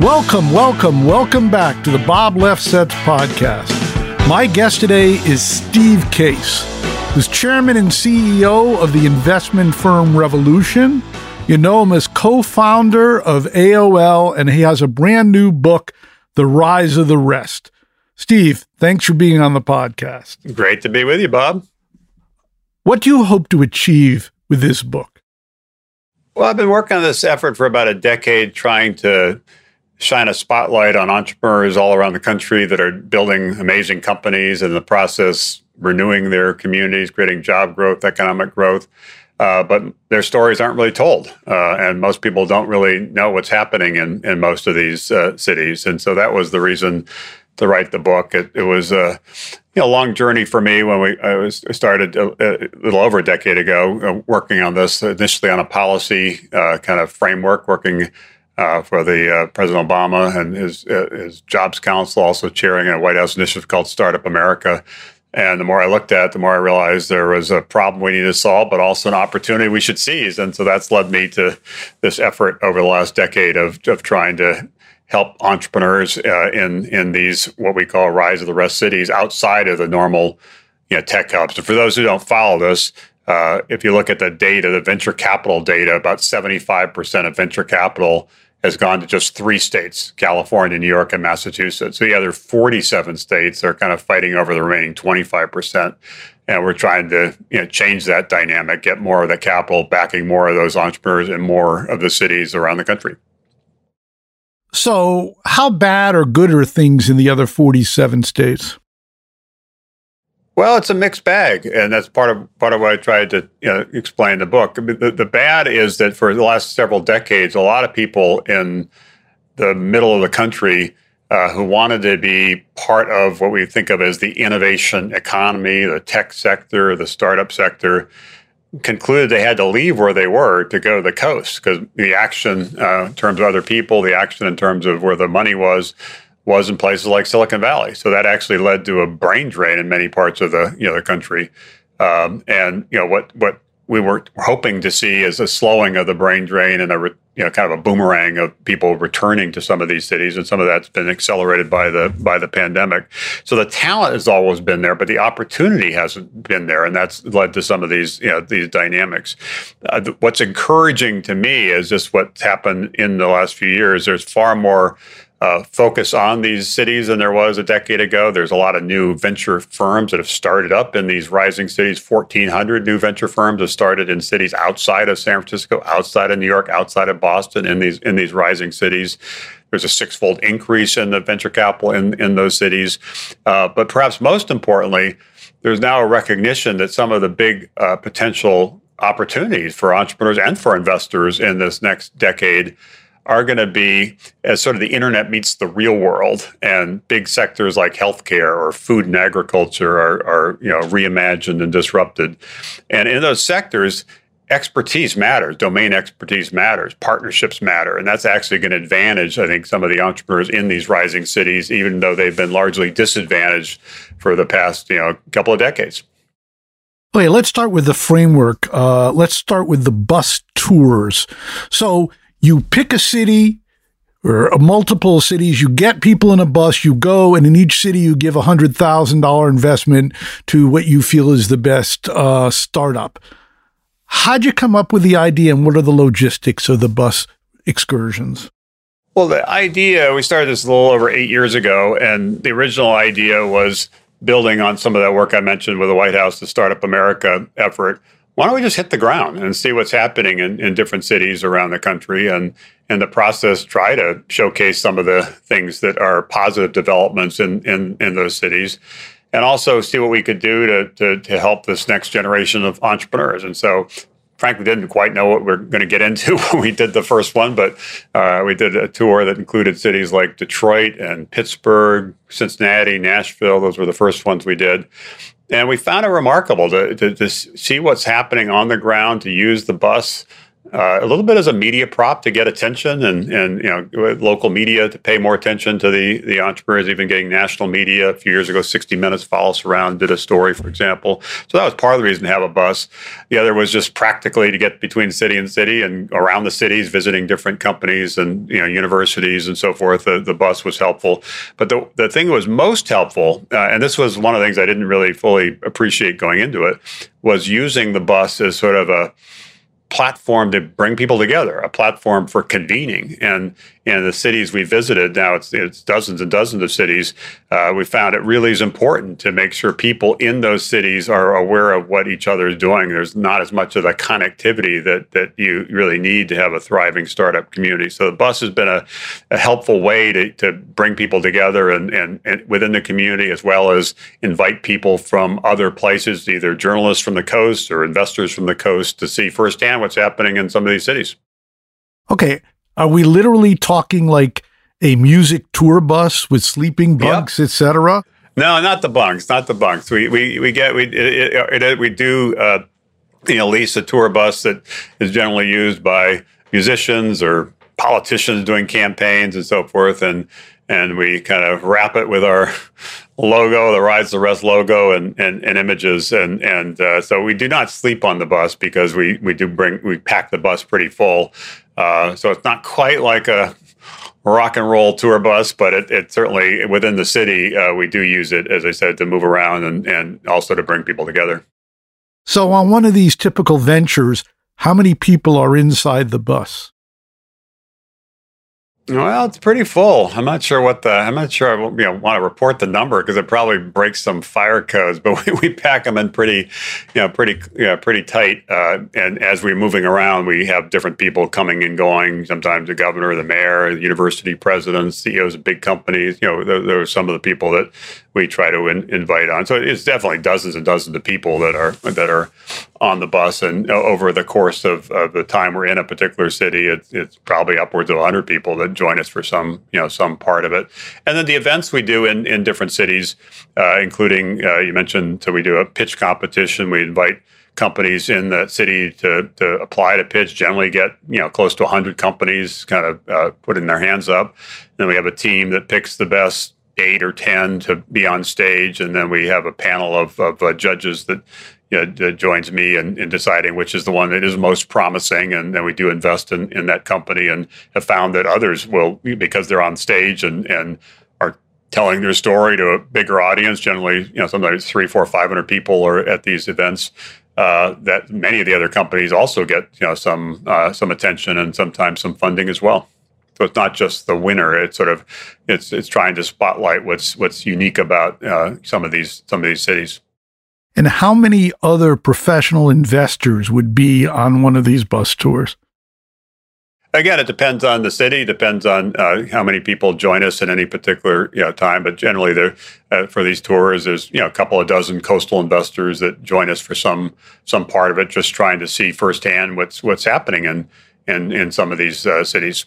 Welcome, welcome, welcome back to the Bob Lefsetz podcast. My guest today is Steve Case, who's chairman and CEO of the investment firm Revolution. You know him as co founder of AOL, and he has a brand new book, The Rise of the Rest. Steve, thanks for being on the podcast. Great to be with you, Bob. What do you hope to achieve with this book? Well, I've been working on this effort for about a decade, trying to shine a spotlight on entrepreneurs all around the country that are building amazing companies in the process renewing their communities, creating job growth, economic growth. Uh, but their stories aren't really told, uh, and most people don't really know what's happening in in most of these uh, cities. And so that was the reason to write the book. It, it was a you know, long journey for me when we I was started a, a little over a decade ago uh, working on this initially on a policy uh, kind of framework, working uh, for the uh, President Obama and his uh, his Jobs Council, also chairing a White House initiative called Startup America. And the more I looked at it, the more I realized there was a problem we needed to solve, but also an opportunity we should seize. And so that's led me to this effort over the last decade of, of trying to help entrepreneurs uh, in in these what we call rise of the rest cities outside of the normal you know, tech hubs. And for those who don't follow this, uh, if you look at the data, the venture capital data, about 75% of venture capital has gone to just three states California, New York, and Massachusetts. So the other 47 states are kind of fighting over the remaining 25%. And we're trying to you know, change that dynamic, get more of the capital backing more of those entrepreneurs in more of the cities around the country. So, how bad or good are things in the other 47 states? Well, it's a mixed bag, and that's part of part of what I tried to you know, explain in the book. I mean, the, the bad is that for the last several decades, a lot of people in the middle of the country uh, who wanted to be part of what we think of as the innovation economy, the tech sector, the startup sector, concluded they had to leave where they were to go to the coast because the action uh, in terms of other people, the action in terms of where the money was, was in places like Silicon Valley. So that actually led to a brain drain in many parts of the you know the country. Um, and you know what what we were hoping to see is a slowing of the brain drain and a re, you know kind of a boomerang of people returning to some of these cities, and some of that's been accelerated by the by the pandemic. So the talent has always been there, but the opportunity hasn't been there, and that's led to some of these you know these dynamics. Uh, what's encouraging to me is just what's happened in the last few years. There's far more uh, focus on these cities than there was a decade ago. There's a lot of new venture firms that have started up in these rising cities. 1,400 new venture firms have started in cities outside of San Francisco, outside of New York, outside of Boston, in these in these rising cities. There's a six-fold increase in the venture capital in in those cities. Uh, but perhaps most importantly, there's now a recognition that some of the big uh, potential opportunities for entrepreneurs and for investors in this next decade are going to be as sort of the internet meets the real world, and big sectors like healthcare or food and agriculture are, are you know reimagined and disrupted. And in those sectors, expertise matters, domain expertise matters, partnerships matter, and that's actually going to advantage, I think, some of the entrepreneurs in these rising cities, even though they've been largely disadvantaged for the past you know couple of decades. Okay, let's start with the framework. Uh, let's start with the bus tours. So you pick a city or multiple cities, you get people in a bus, you go, and in each city you give a hundred thousand dollar investment to what you feel is the best uh, startup. How'd you come up with the idea, and what are the logistics of the bus excursions? Well, the idea we started this a little over eight years ago, and the original idea was building on some of that work I mentioned with the White House, the Startup America effort, why don't we just hit the ground and see what's happening in, in different cities around the country and in the process try to showcase some of the things that are positive developments in, in, in those cities and also see what we could do to, to, to help this next generation of entrepreneurs. And so frankly didn't quite know what we are going to get into when we did the first one, but uh, we did a tour that included cities like Detroit and Pittsburgh, Cincinnati, Nashville. Those were the first ones we did. And we found it remarkable to, to, to see what's happening on the ground, to use the bus uh, a little bit as a media prop to get attention and and you know local media to pay more attention to the the entrepreneurs even getting national media. A few years ago 60 minutes followed us around did a story for example. So that was part of the reason to have a bus. The other was just practically to get between city and city and around the cities visiting different companies and you know universities and so forth. The, the bus was helpful. But the, the thing that was most helpful uh, and this was one of the things i didn't really fully appreciate going into it was using the bus as sort of a platform to bring people together, a platform for convening. And in the cities we visited, now it's, it's dozens and dozens of cities, uh, we found it really is important to make sure people in those cities are aware of what each other is doing. There's not as much of the connectivity that that you really need to have a thriving startup community. So the bus has been a, a helpful way to, to bring people together and, and, and within the community as well as invite people from other places, either journalists from the coast or investors from the coast to see firsthand what's happening in some of these cities. Okay. Are we literally talking like a music tour bus with sleeping bunks, yep. etc.? No, not the bunks, not the bunks. We we we get we it, it, it, we do uh, you know lease a tour bus that is generally used by musicians or politicians doing campaigns and so forth, and and we kind of wrap it with our logo, the Rise of the Rest logo, and and, and images, and and uh, so we do not sleep on the bus because we we do bring we pack the bus pretty full, uh, so it's not quite like a rock and roll tour bus, but it, it certainly within the city uh, we do use it as I said to move around and and also to bring people together. So on one of these typical ventures, how many people are inside the bus? Well, it's pretty full. I'm not sure what the. I'm not sure I you know, want to report the number because it probably breaks some fire codes. But we, we pack them in pretty, you know, pretty, you know, pretty tight. Uh, and as we're moving around, we have different people coming and going. Sometimes the governor, the mayor, the university presidents, CEOs of big companies. You know, there, are some of the people that we try to in, invite on. So it's definitely dozens and dozens of people that are that are on the bus. And over the course of, of the time we're in a particular city, it's, it's probably upwards of 100 people that join us for some you know some part of it. And then the events we do in in different cities, uh, including uh, you mentioned, so we do a pitch competition. We invite companies in the city to, to apply to pitch generally get you know close to 100 companies kind of uh, putting their hands up then we have a team that picks the best eight or ten to be on stage, and then we have a panel of, of uh, judges that, you know, joins me in, in, deciding which is the one that is most promising, and then we do invest in, in that company, and have found that others will because they're on stage and and are telling their story to a bigger audience. Generally, you know, sometimes three, four, five hundred people are at these events. Uh, that many of the other companies also get you know some uh, some attention and sometimes some funding as well. So it's not just the winner. It's sort of it's it's trying to spotlight what's what's unique about uh, some of these some of these cities. And how many other professional investors would be on one of these bus tours? Again, it depends on the city. Depends on uh, how many people join us at any particular you know, time. But generally, there uh, for these tours, there's you know a couple of dozen coastal investors that join us for some some part of it, just trying to see firsthand what's what's happening in in, in some of these uh, cities.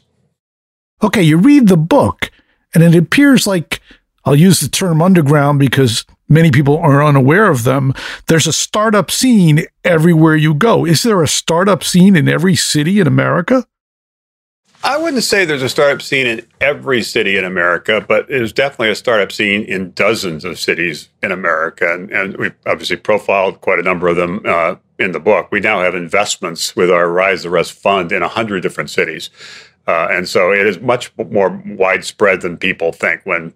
Okay, you read the book, and it appears like I'll use the term underground because many people are unaware of them. There's a startup scene everywhere you go. Is there a startup scene in every city in America? I wouldn't say there's a startup scene in every city in America, but there's definitely a startup scene in dozens of cities in America. And, and we've obviously profiled quite a number of them uh, in the book. We now have investments with our Rise the Rest fund in 100 different cities. Uh, and so it is much more widespread than people think. When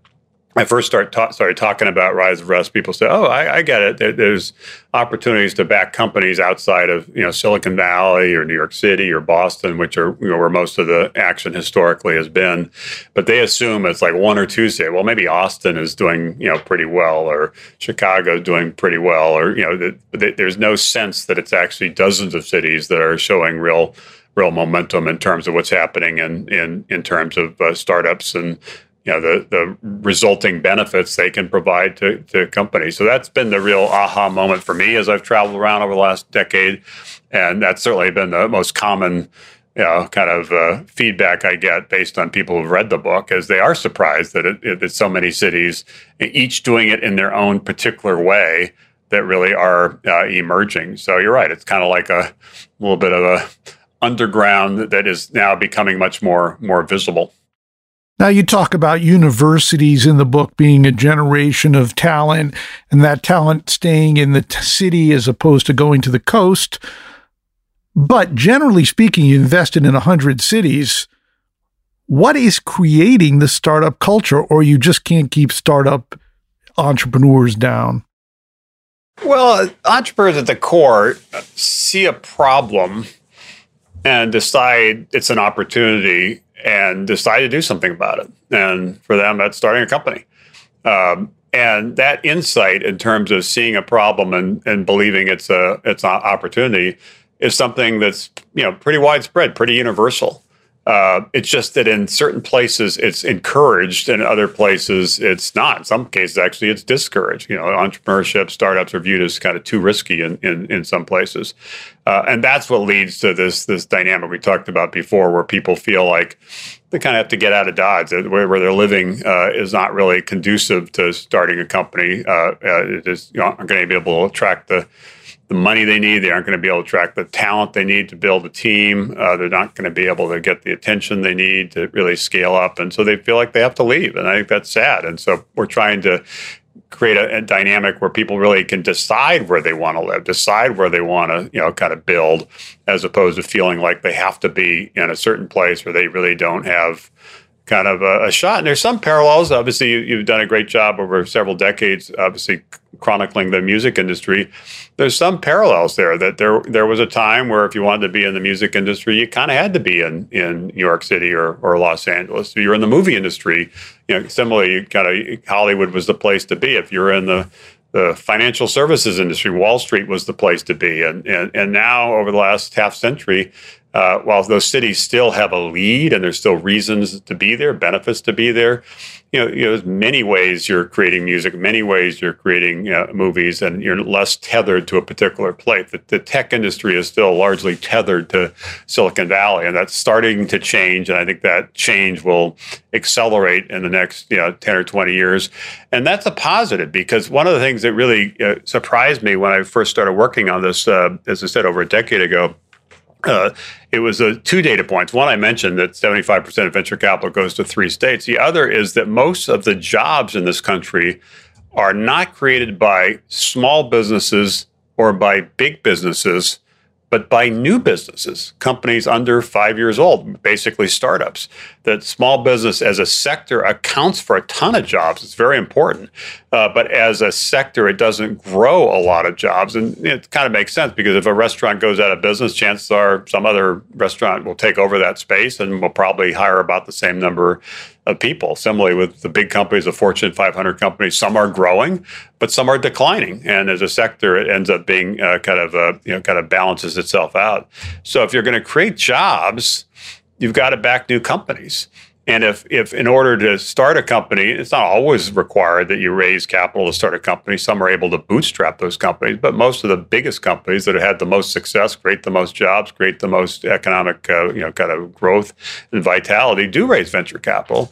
I first start ta- started talking about Rise of Rest, people say, "Oh, I, I get it. There, there's opportunities to back companies outside of you know Silicon Valley or New York City or Boston, which are you know, where most of the action historically has been." But they assume it's like one or two cities. Well, maybe Austin is doing you know pretty well, or Chicago is doing pretty well, or you know, the, there's no sense that it's actually dozens of cities that are showing real real momentum in terms of what's happening in in in terms of uh, startups and you know the the resulting benefits they can provide to, to companies. So that's been the real aha moment for me as I've traveled around over the last decade, and that's certainly been the most common you know, kind of uh, feedback I get based on people who've read the book, is they are surprised that it, it, so many cities, each doing it in their own particular way, that really are uh, emerging. So you're right; it's kind of like a little bit of a underground that is now becoming much more more visible. Now, you talk about universities in the book being a generation of talent and that talent staying in the t- city as opposed to going to the coast. But generally speaking, you invested in 100 cities. What is creating the startup culture, or you just can't keep startup entrepreneurs down? Well, entrepreneurs at the core see a problem and decide it's an opportunity and decide to do something about it. And for them, that's starting a company. Um, and that insight in terms of seeing a problem and, and believing it's a it's an opportunity is something that's you know pretty widespread, pretty universal. Uh, it's just that in certain places it's encouraged, and other places it's not. In some cases, actually, it's discouraged. You know, entrepreneurship, startups are viewed as kind of too risky in in, in some places, uh, and that's what leads to this this dynamic we talked about before, where people feel like they kind of have to get out of Dodge, where, where they're living uh, is not really conducive to starting a company. Uh, uh, is you know, aren't going to be able to attract the the money they need. They aren't going to be able to attract the talent they need to build a team. Uh, they're not going to be able to get the attention they need to really scale up. And so they feel like they have to leave. And I think that's sad. And so we're trying to create a, a dynamic where people really can decide where they want to live, decide where they want to, you know, kind of build, as opposed to feeling like they have to be in a certain place where they really don't have kind of a, a shot. And there's some parallels. Obviously, you, have done a great job over several decades, obviously chronicling the music industry. There's some parallels there. That there there was a time where if you wanted to be in the music industry, you kind of had to be in in New York City or or Los Angeles. If you're in the movie industry, you know, similarly, kind of Hollywood was the place to be. If you're in the the financial services industry, Wall Street was the place to be. And, and, and now, over the last half century, uh, while those cities still have a lead and there's still reasons to be there, benefits to be there, you know, you know, there's many ways you're creating music, many ways you're creating uh, movies, and you're less tethered to a particular place. The, the, tech industry is still largely tethered to Silicon Valley, and that's starting to change. And I think that change will accelerate in the next, you know, 10 or 20 years. And that's a positive because one of the things that really uh, surprised me when I first started working on this, uh, as I said, over a decade ago, uh, it was uh, two data points. One, I mentioned that 75% of venture capital goes to three states. The other is that most of the jobs in this country are not created by small businesses or by big businesses, but by new businesses, companies under five years old, basically startups. That small business as a sector accounts for a ton of jobs. It's very important. Uh, but as a sector, it doesn't grow a lot of jobs. And it kind of makes sense because if a restaurant goes out of business, chances are some other restaurant will take over that space and will probably hire about the same number of people. Similarly, with the big companies, the Fortune 500 companies, some are growing, but some are declining. And as a sector, it ends up being uh, kind of uh, you know kind of balances itself out. So if you're going to create jobs, you've got to back new companies. And if, if in order to start a company, it's not always required that you raise capital to start a company. Some are able to bootstrap those companies, but most of the biggest companies that have had the most success, create the most jobs, create the most economic, uh, you know, kind of growth and vitality, do raise venture capital.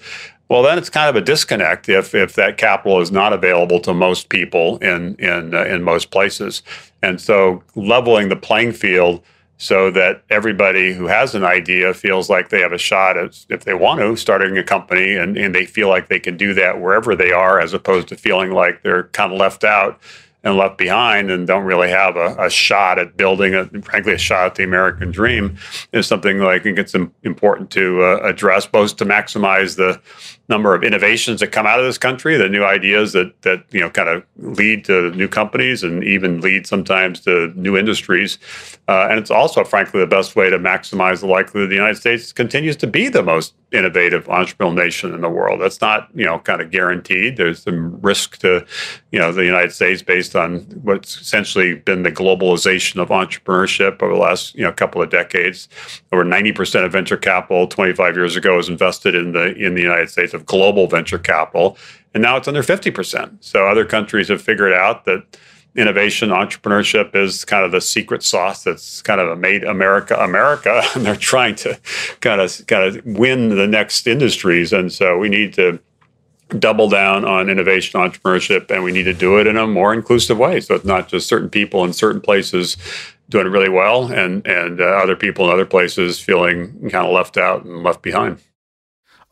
Well, then it's kind of a disconnect if if that capital is not available to most people in in uh, in most places, and so leveling the playing field so that everybody who has an idea feels like they have a shot at, if they want to, starting a company and, and they feel like they can do that wherever they are, as opposed to feeling like they're kind of left out and left behind and don't really have a, a shot at building, a, frankly, a shot at the American dream is something that I think it's important to uh, address, both to maximize the number of innovations that come out of this country, the new ideas that that you know kind of lead to new companies and even lead sometimes to new industries. Uh, and it's also, frankly, the best way to maximize the likelihood the United States continues to be the most innovative entrepreneurial nation in the world. That's not you know kind of guaranteed. There's some risk to you know the United States based on what's essentially been the globalization of entrepreneurship over the last you know couple of decades. Over 90% of venture capital 25 years ago was invested in the in the United States of global venture capital, and now it's under 50%. So other countries have figured out that innovation, entrepreneurship is kind of the secret sauce that's kind of made America America, and they're trying to kind of kind of win the next industries. And so we need to double down on innovation entrepreneurship and we need to do it in a more inclusive way so it's not just certain people in certain places doing really well and and uh, other people in other places feeling kind of left out and left behind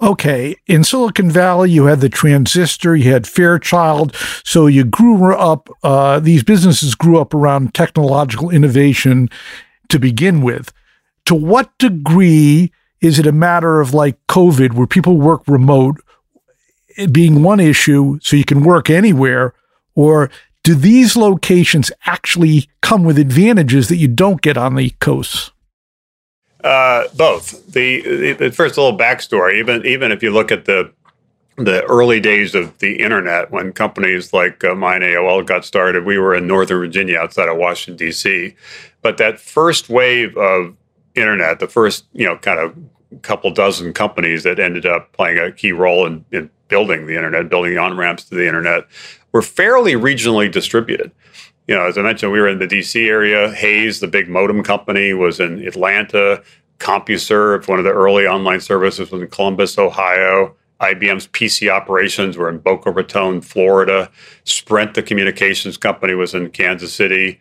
okay, in Silicon Valley, you had the transistor, you had Fairchild. So you grew up, uh, these businesses grew up around technological innovation to begin with. To what degree is it a matter of like COVID, where people work remote being one issue, so you can work anywhere? Or do these locations actually come with advantages that you don't get on the coasts? Uh, both. The, the, first little backstory. Even even if you look at the the early days of the internet, when companies like uh, mine AOL got started, we were in Northern Virginia, outside of Washington D.C. But that first wave of internet, the first you know kind of couple dozen companies that ended up playing a key role in, in building the internet, building the on ramps to the internet, were fairly regionally distributed you know, as I mentioned, we were in the DC area. Hayes, the big modem company, was in Atlanta. CompuServe, one of the early online services, was in Columbus, Ohio. IBM's PC operations were in Boca Raton, Florida. Sprint, the communications company, was in Kansas City.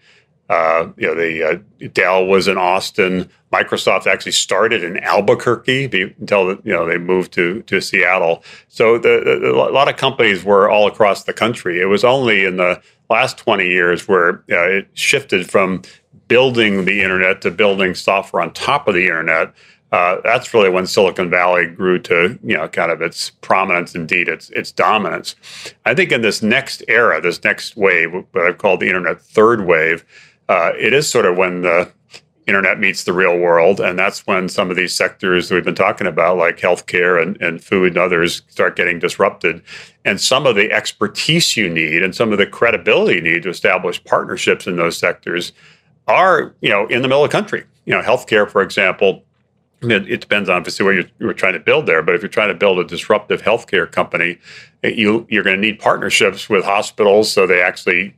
Uh, you know, the uh, Dell was in Austin. Microsoft actually started in Albuquerque until you know they moved to to Seattle. So the, the, a lot of companies were all across the country. It was only in the last 20 years where uh, it shifted from building the internet to building software on top of the internet. Uh, that's really when Silicon Valley grew to, you know, kind of its prominence, indeed, its its dominance. I think in this next era, this next wave, what I've called the internet third wave, uh, it is sort of when the internet meets the real world, and that's when some of these sectors that we've been talking about, like healthcare and, and food and others, start getting disrupted and some of the expertise you need and some of the credibility you need to establish partnerships in those sectors are, you know, in the middle of the country. You know, healthcare, for example, it, depends on obviously what you're, you're, trying to build there. But if you're trying to build a disruptive healthcare company, you you're going to need partnerships with hospitals so they actually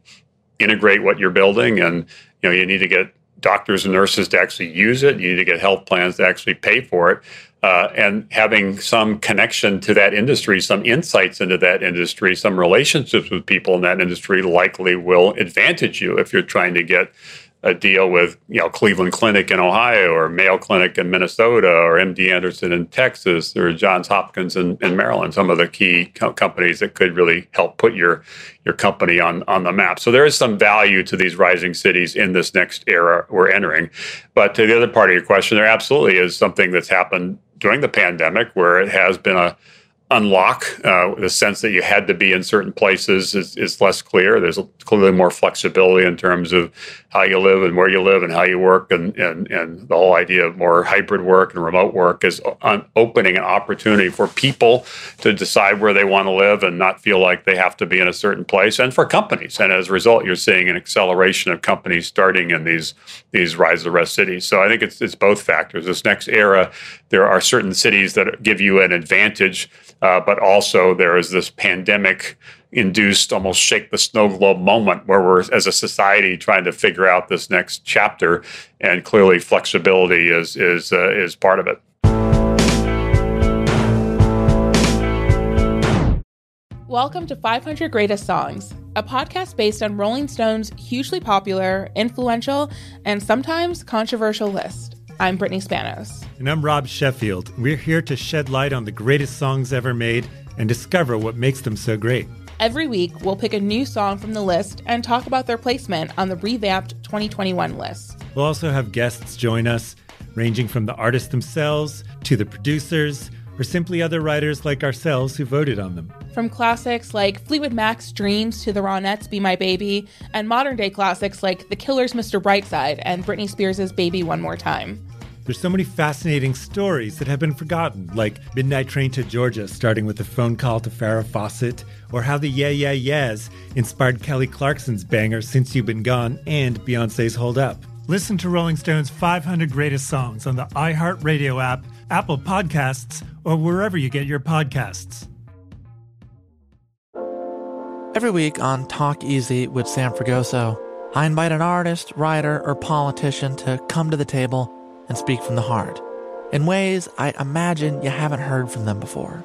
integrate what you're building, and you know you need to get doctors and nurses to actually use it. You need to get health plans to actually pay for it uh, and having some connection to that industry, some insights into that industry, some relationships with people in that industry likely will advantage you if you're trying to get a deal with you know Cleveland Clinic in Ohio or Mayo Clinic in Minnesota or MD Anderson in Texas or Johns Hopkins in, in Maryland. Some of the key co- companies that could really help put your your company on on the map. So there is some value to these rising cities in this next era we're entering. But to the other part of your question, there absolutely is something that's happened during the pandemic where it has been a unlock. Uh, the sense that you had to be in certain places is, is less clear. There's clearly more flexibility in terms of how you live and where you live and how you work, and and and the whole idea of more hybrid work and remote work is opening an opportunity for people to decide where they want to live and not feel like they have to be in a certain place, and for companies. And as a result, you're seeing an acceleration of companies starting in these these rise of the rest cities. So I think it's it's both factors. This next era, there are certain cities that give you an advantage uh, but also there is this pandemic induced almost shake the snow globe moment where we're as a society trying to figure out this next chapter and clearly flexibility is is uh, is part of it Welcome to 500 Greatest Songs, a podcast based on Rolling Stone's hugely popular, influential, and sometimes controversial list. I'm Brittany Spanos. And I'm Rob Sheffield. We're here to shed light on the greatest songs ever made and discover what makes them so great. Every week, we'll pick a new song from the list and talk about their placement on the revamped 2021 list. We'll also have guests join us, ranging from the artists themselves to the producers or simply other writers like ourselves who voted on them. From classics like Fleetwood Mac's Dreams to the Ronettes' Be My Baby, and modern day classics like The Killer's Mr. Brightside and Britney Spears' Baby One More Time. There's so many fascinating stories that have been forgotten, like Midnight Train to Georgia, starting with a phone call to Farrah Fawcett, or how the Yeah Yeah Yeahs inspired Kelly Clarkson's banger Since You've Been Gone and Beyonce's Hold Up. Listen to Rolling Stone's 500 Greatest Songs on the iHeartRadio app, Apple Podcasts, or wherever you get your podcasts. Every week on Talk Easy with Sam Fragoso, I invite an artist, writer, or politician to come to the table and speak from the heart in ways I imagine you haven't heard from them before.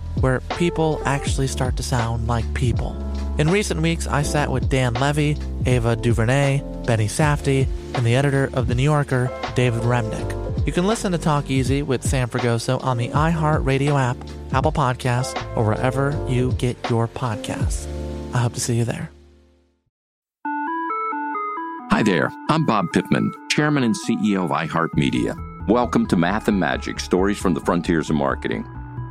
where people actually start to sound like people. In recent weeks, I sat with Dan Levy, Ava DuVernay, Benny Safdie, and the editor of The New Yorker, David Remnick. You can listen to Talk Easy with Sam Fragoso on the iHeartRadio app, Apple Podcasts, or wherever you get your podcasts. I hope to see you there. Hi there, I'm Bob Pittman, Chairman and CEO of iHeartMedia. Welcome to Math and Magic Stories from the Frontiers of Marketing.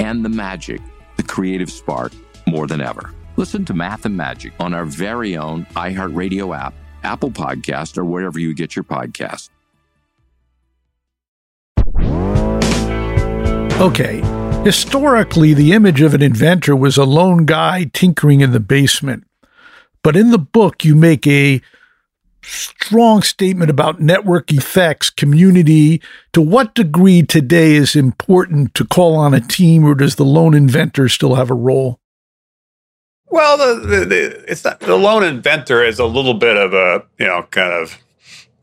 and the magic, the creative spark, more than ever. Listen to Math and Magic on our very own iHeartRadio app, Apple Podcast, or wherever you get your podcast. Okay, historically, the image of an inventor was a lone guy tinkering in the basement. But in the book, you make a strong statement about network effects, community. To what degree today is important to call on a team, or does the lone inventor still have a role? Well, the, the, the it's not the lone inventor is a little bit of a you know kind of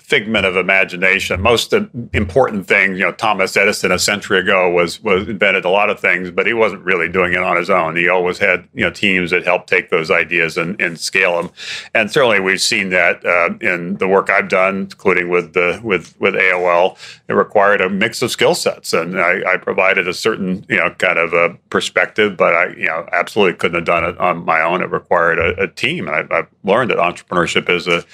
figment of imagination. Most important things, you know, Thomas Edison a century ago was was invented a lot of things, but he wasn't really doing it on his own. He always had you know teams that helped take those ideas and, and scale them. And certainly we've seen that uh, in the work I've done, including with the with with AOL. It required a mix of skill sets, and I, I provided a certain you know kind of a perspective, but I you know absolutely couldn't have done it on my own. It required a, a team, and I, I've learned that entrepreneurship is a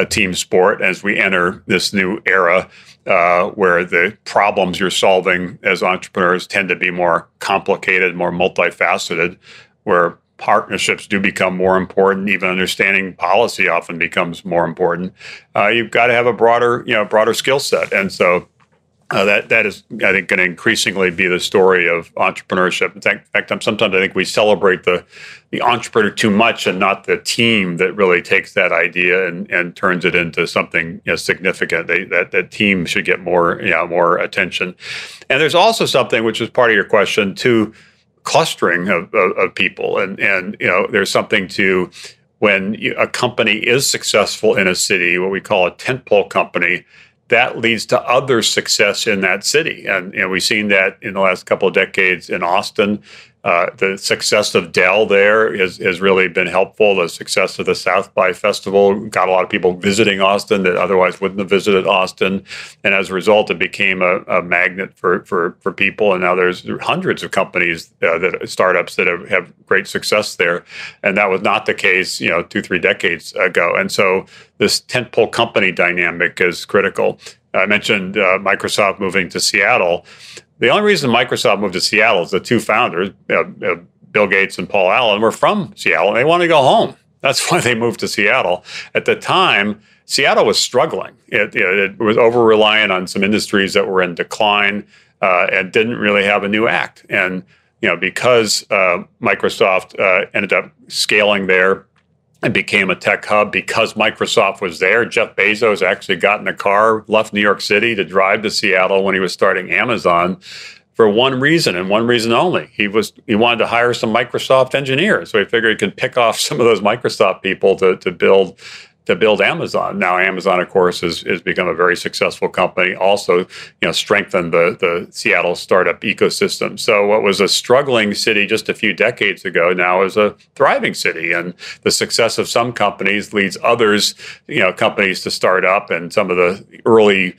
a team sport as we enter this new era uh, where the problems you're solving as entrepreneurs tend to be more complicated, more multifaceted, where partnerships do become more important. Even understanding policy often becomes more important. Uh, you've got to have a broader, you know, broader skill set, and so uh, that that is, I think, going to increasingly be the story of entrepreneurship. In fact, sometimes I think we celebrate the the entrepreneur too much and not the team that really takes that idea and, and turns it into something you know, significant. They, that that team should get more you know, more attention. And there's also something which is part of your question to clustering of, of, of people, and and you know there's something to when a company is successful in a city, what we call a tentpole company that leads to other success in that city. And you know, we've seen that in the last couple of decades in Austin. Uh, the success of Dell there has, has really been helpful. The success of the South by Festival got a lot of people visiting Austin that otherwise wouldn't have visited Austin, and as a result, it became a, a magnet for, for for people. And now there's hundreds of companies uh, that startups that have, have great success there, and that was not the case, you know, two three decades ago. And so this tentpole company dynamic is critical. I mentioned uh, Microsoft moving to Seattle. The only reason Microsoft moved to Seattle is the two founders, uh, uh, Bill Gates and Paul Allen, were from Seattle and they wanted to go home. That's why they moved to Seattle. At the time, Seattle was struggling. It, it was over reliant on some industries that were in decline uh, and didn't really have a new act. And you know, because uh, Microsoft uh, ended up scaling there and became a tech hub because Microsoft was there. Jeff Bezos actually got in a car, left New York City to drive to Seattle when he was starting Amazon for one reason and one reason only. He was he wanted to hire some Microsoft engineers. So he figured he could pick off some of those Microsoft people to to build to build Amazon. Now, Amazon, of course, has, become a very successful company. Also, you know, strengthened the the Seattle startup ecosystem. So, what was a struggling city just a few decades ago now is a thriving city, and the success of some companies leads others, you know, companies to start up. And some of the early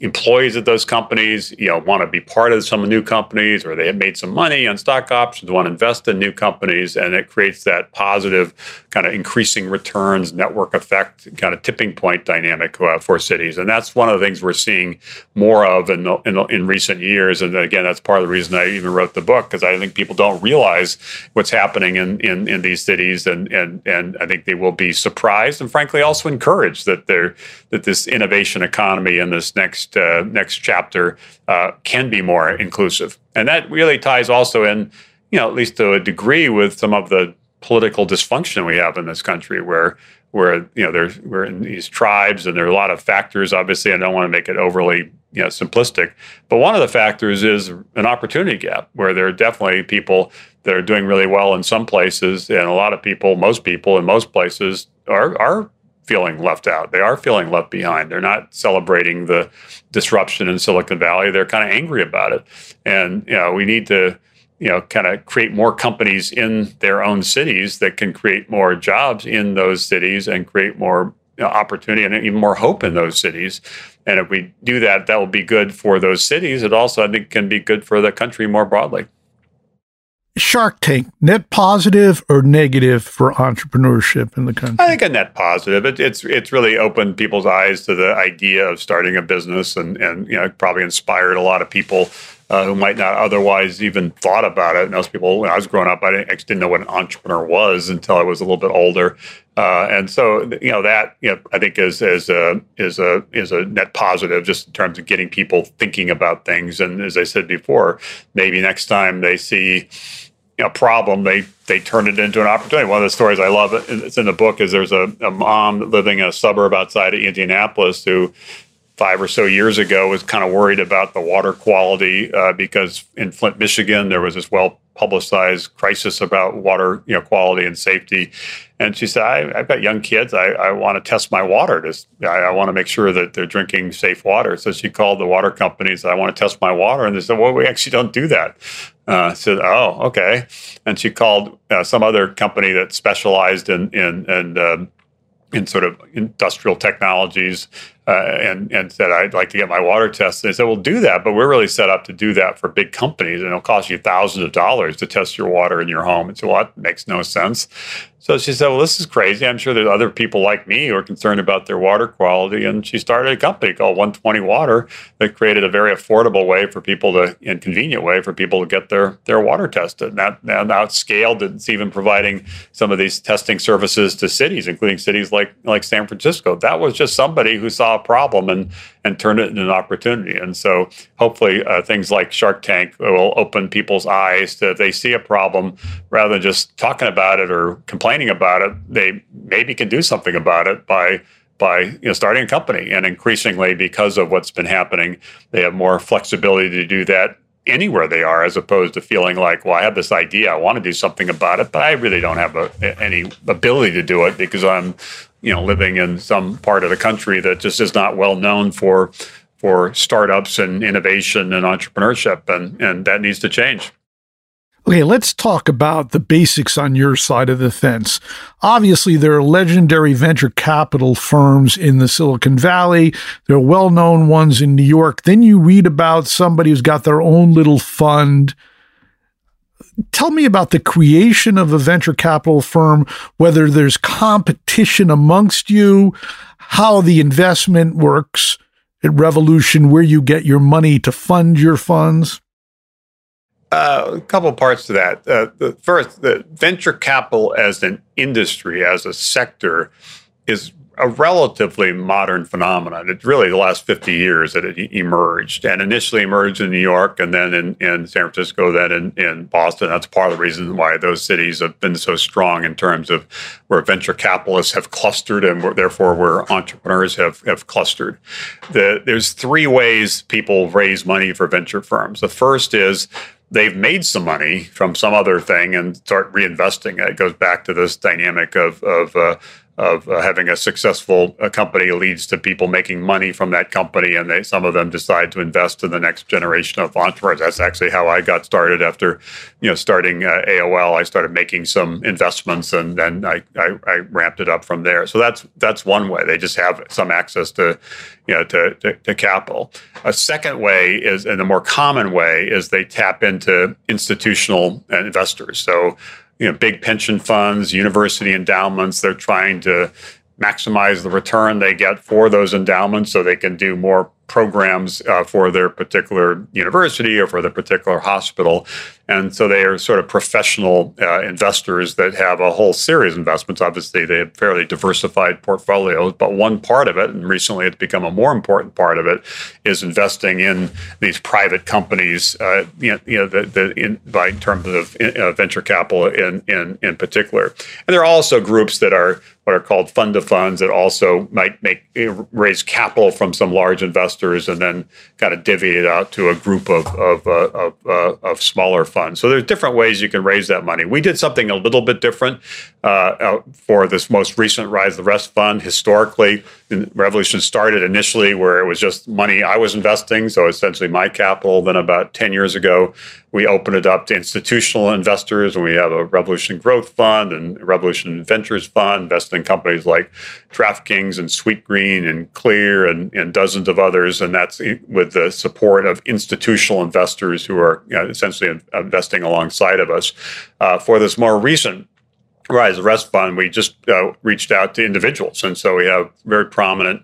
employees at those companies, you know, want to be part of some new companies or they have made some money on stock options, want to invest in new companies, and it creates that positive kind of increasing returns network effect, kind of tipping point dynamic uh, for cities. And that's one of the things we're seeing more of in, in, in recent years. And again, that's part of the reason I even wrote the book because I think people don't realize what's happening in, in, in these cities, and, and and I think they will be surprised and frankly also encouraged that they're that this innovation economy and this next next uh, next chapter uh, can be more inclusive, and that really ties also in, you know, at least to a degree, with some of the political dysfunction we have in this country, where where you know there's we're in these tribes and there are a lot of factors. Obviously, I don't want to make it overly you know simplistic, but one of the factors is an opportunity gap where there are definitely people that are doing really well in some places, and a lot of people, most people in most places, are are feeling left out. They are feeling left behind. They're not celebrating the disruption in Silicon Valley. They're kind of angry about it. And you know, we need to you know kind of create more companies in their own cities that can create more jobs in those cities and create more you know, opportunity and even more hope in those cities. And if we do that, that will be good for those cities. It also, I think, can be good for the country more broadly. Shark Tank, net positive or negative for entrepreneurship in the country? I think a net positive. It, it's it's really opened people's eyes to the idea of starting a business, and and you know probably inspired a lot of people uh, who might not otherwise even thought about it. Most people, when I was growing up, I didn't, I didn't know what an entrepreneur was until I was a little bit older. Uh, and so, you know, that you know, I think is is a is a is a net positive just in terms of getting people thinking about things. And as I said before, maybe next time they see a problem, they they turn it into an opportunity. One of the stories I love, it's in the book, is there's a, a mom living in a suburb outside of Indianapolis who five or so years ago was kind of worried about the water quality uh, because in Flint, Michigan, there was this well publicized crisis about water you know quality and safety. And she said, I, have got young kids. I, I want to test my water. To, I, I want to make sure that they're drinking safe water. So she called the water companies. I want to test my water. And they said, well, we actually don't do that. Uh, said, oh, okay. And she called uh, some other company that specialized in, in, in um, in sort of industrial technologies uh, and and said I'd like to get my water tested. They said, "Well, do that, but we're really set up to do that for big companies, and it'll cost you thousands of dollars to test your water in your home." And so, well, that makes no sense. So she said, Well, this is crazy. I'm sure there's other people like me who are concerned about their water quality. And she started a company called 120 Water that created a very affordable way for people to, and convenient way for people to get their, their water tested. And that, now, scaled. It's even providing some of these testing services to cities, including cities like, like San Francisco. That was just somebody who saw a problem and and turn it into an opportunity. And so hopefully uh, things like Shark Tank will open people's eyes to if they see a problem rather than just talking about it or complaining about it, they maybe can do something about it by by you know, starting a company. And increasingly, because of what's been happening, they have more flexibility to do that anywhere they are, as opposed to feeling like, well, I have this idea, I want to do something about it, but I really don't have a, any ability to do it because I'm, you know, living in some part of the country that just is not well known for for startups and innovation and entrepreneurship, and and that needs to change. Okay, let's talk about the basics on your side of the fence. Obviously, there are legendary venture capital firms in the Silicon Valley. There are well known ones in New York. Then you read about somebody who's got their own little fund. Tell me about the creation of a venture capital firm, whether there's competition amongst you, how the investment works at Revolution, where you get your money to fund your funds. Uh, a couple parts to that. Uh, the first, the venture capital as an industry, as a sector, is a relatively modern phenomenon. It's really the last 50 years that it emerged and initially emerged in New York and then in, in San Francisco, then in, in Boston. That's part of the reason why those cities have been so strong in terms of where venture capitalists have clustered and where, therefore where entrepreneurs have, have clustered. The, there's three ways people raise money for venture firms. The first is they've made some money from some other thing and start reinvesting it. It goes back to this dynamic of of uh, of uh, having a successful uh, company leads to people making money from that company, and they, some of them decide to invest in the next generation of entrepreneurs. That's actually how I got started. After you know starting uh, AOL, I started making some investments, and then I, I, I, ramped it up from there. So that's that's one way. They just have some access to you know to, to, to capital. A second way is, and the more common way is they tap into institutional investors. So you know, big pension funds, university endowments. They're trying to maximize the return they get for those endowments so they can do more programs uh, for their particular university or for their particular hospital. And so they are sort of professional uh, investors that have a whole series of investments. Obviously, they have fairly diversified portfolios, but one part of it, and recently it's become a more important part of it, is investing in these private companies, uh, you know, you know the, the, in, by terms of uh, venture capital in, in, in particular. And there are also groups that are what are called fund of funds that also might make raise capital from some large and then kind of divvy it out to a group of of, uh, of, uh, of smaller funds. So there's different ways you can raise that money. We did something a little bit different uh, for this most recent Rise of the Rest fund. Historically, Revolution started initially where it was just money I was investing, so essentially my capital. Then about ten years ago, we opened it up to institutional investors, and we have a Revolution Growth Fund and Revolution Ventures Fund, investing in companies like DraftKings and Sweetgreen and Clear and, and dozens of others. And that's with the support of institutional investors who are you know, essentially investing alongside of us. Uh, for this more recent Rise the Rest Fund, we just uh, reached out to individuals. And so we have very prominent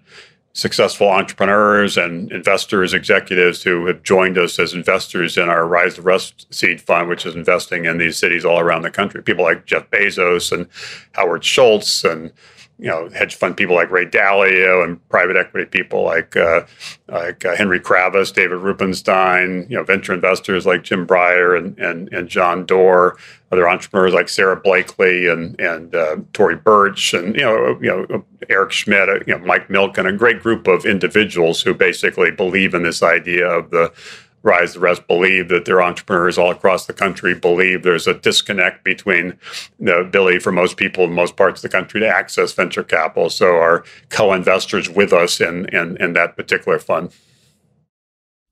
successful entrepreneurs and investors, executives who have joined us as investors in our Rise the Rest Seed Fund, which is investing in these cities all around the country. People like Jeff Bezos and Howard Schultz and you know hedge fund people like Ray Dalio and private equity people like uh, like uh, Henry Kravis, David Rubenstein, you know venture investors like Jim Breyer and and, and John Doerr, other entrepreneurs like Sara Blakely and and uh, Tory Burch and you know you know Eric Schmidt, uh, you know Mike Milken, a great group of individuals who basically believe in this idea of the Rise the Rest believe that their entrepreneurs all across the country believe there's a disconnect between the ability for most people in most parts of the country to access venture capital. So are co-investors with us in, in, in that particular fund.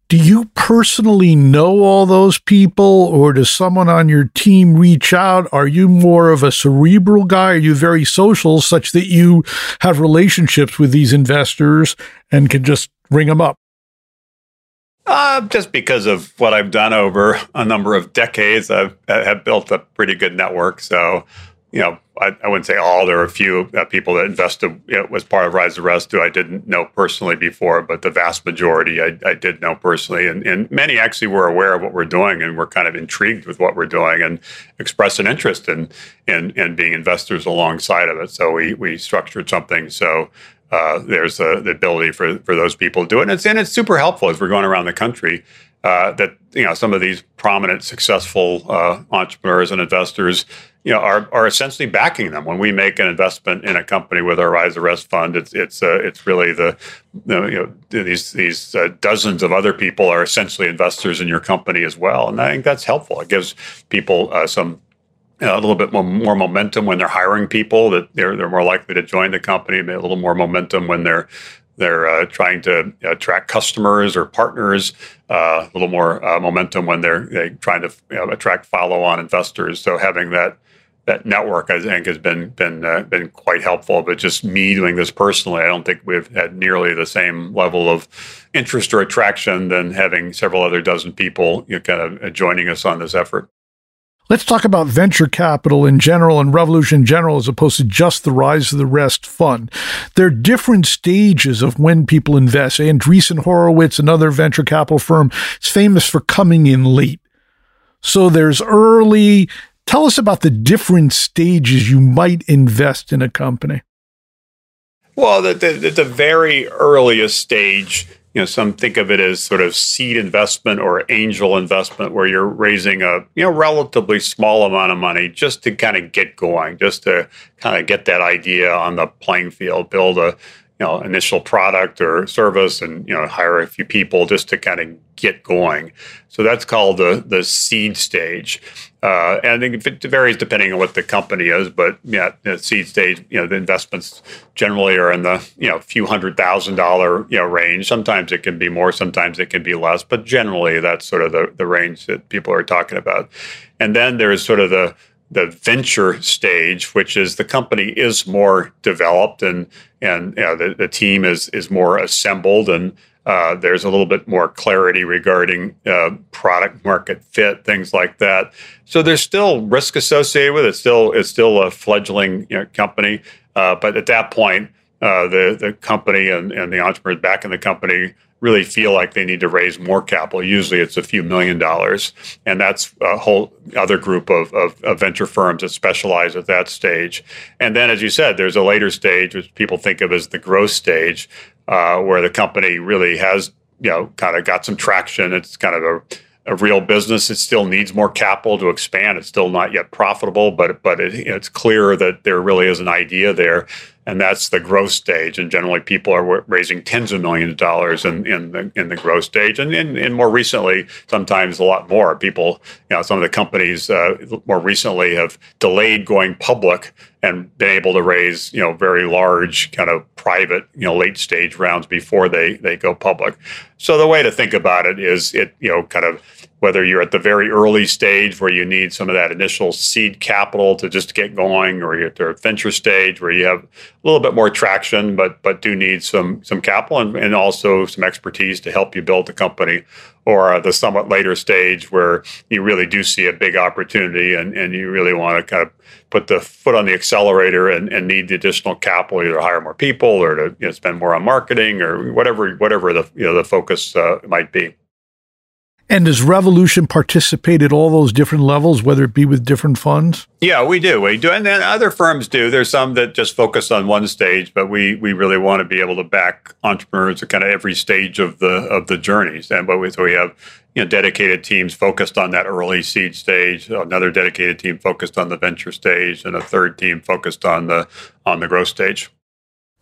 Do you personally know all those people, or does someone on your team reach out? Are you more of a cerebral guy? Are you very social such that you have relationships with these investors and can just ring them up? Uh, just because of what I've done over a number of decades, I've have built a pretty good network. So, you know, I, I wouldn't say all. There are a few uh, people that invested you know, was part of Rise the Rest who I didn't know personally before, but the vast majority I, I did know personally, and, and many actually were aware of what we're doing and were kind of intrigued with what we're doing and expressed an interest in in, in being investors alongside of it. So we we structured something so uh, there's a, the ability for, for those people to do it. And it's, and it's super helpful as we're going around the country uh, that, you know, some of these prominent, successful uh, entrepreneurs and investors, you know, are, are essentially backing them. When we make an investment in a company with our Rise the Rest fund, it's, it's, uh, it's really the, the, you know, these, these uh, dozens of other people are essentially investors in your company as well. And I think that's helpful. It gives people uh, some a little bit more, more, momentum when they're hiring people that they're they're more likely to join the company. A little more momentum when they're they're uh, trying to attract customers or partners. Uh, a little more uh, momentum when they're, they're trying to you know, attract follow-on investors. So having that that network, I think, has been been uh, been quite helpful. But just me doing this personally, I don't think we've had nearly the same level of interest or attraction than having several other dozen people you know, kind of joining us on this effort. Let's talk about venture capital in general and revolution in general as opposed to just the Rise of the Rest fund. There are different stages of when people invest. Andreessen Horowitz, another venture capital firm, is famous for coming in late. So there's early. Tell us about the different stages you might invest in a company. Well, the, the, the very earliest stage you know some think of it as sort of seed investment or angel investment where you're raising a you know relatively small amount of money just to kind of get going just to kind of get that idea on the playing field build a you know initial product or service and you know hire a few people just to kind of get going so that's called the the seed stage uh, and it varies depending on what the company is, but yeah, the seed stage, you know, the investments generally are in the you know few hundred thousand dollar you know range. Sometimes it can be more, sometimes it can be less, but generally that's sort of the the range that people are talking about. And then there's sort of the the venture stage, which is the company is more developed and and you know, the, the team is is more assembled and uh, there's a little bit more clarity regarding uh, product market fit, things like that. So there's still risk associated with it. It's still it's still a fledgling you know, company, uh, but at that point, uh, the the company and, and the entrepreneurs back in the company really feel like they need to raise more capital. Usually, it's a few million dollars, and that's a whole other group of, of, of venture firms that specialize at that stage. And then, as you said, there's a later stage which people think of as the growth stage, uh, where the company really has, you know, kind of got some traction. It's kind of a a real business. It still needs more capital to expand. It's still not yet profitable, but but it, it's clear that there really is an idea there, and that's the growth stage. And generally, people are raising tens of millions of dollars in, in the in the growth stage, and, and, and more recently, sometimes a lot more. People, you know, some of the companies uh, more recently have delayed going public and been able to raise, you know, very large kind of private, you know, late stage rounds before they they go public. So the way to think about it is, it you know, kind of whether you're at the very early stage where you need some of that initial seed capital to just get going, or you're at the venture stage where you have a little bit more traction, but but do need some some capital and, and also some expertise to help you build the company, or the somewhat later stage where you really do see a big opportunity and, and you really want to kind of put the foot on the accelerator and, and need the additional capital, either to hire more people or to you know, spend more on marketing or whatever whatever the you know the focus uh, might be. And does Revolution participate at all those different levels, whether it be with different funds? Yeah, we do. We do, and then other firms do. There's some that just focus on one stage, but we we really want to be able to back entrepreneurs at kind of every stage of the of the journeys. And but we so we have you know dedicated teams focused on that early seed stage, another dedicated team focused on the venture stage, and a third team focused on the on the growth stage.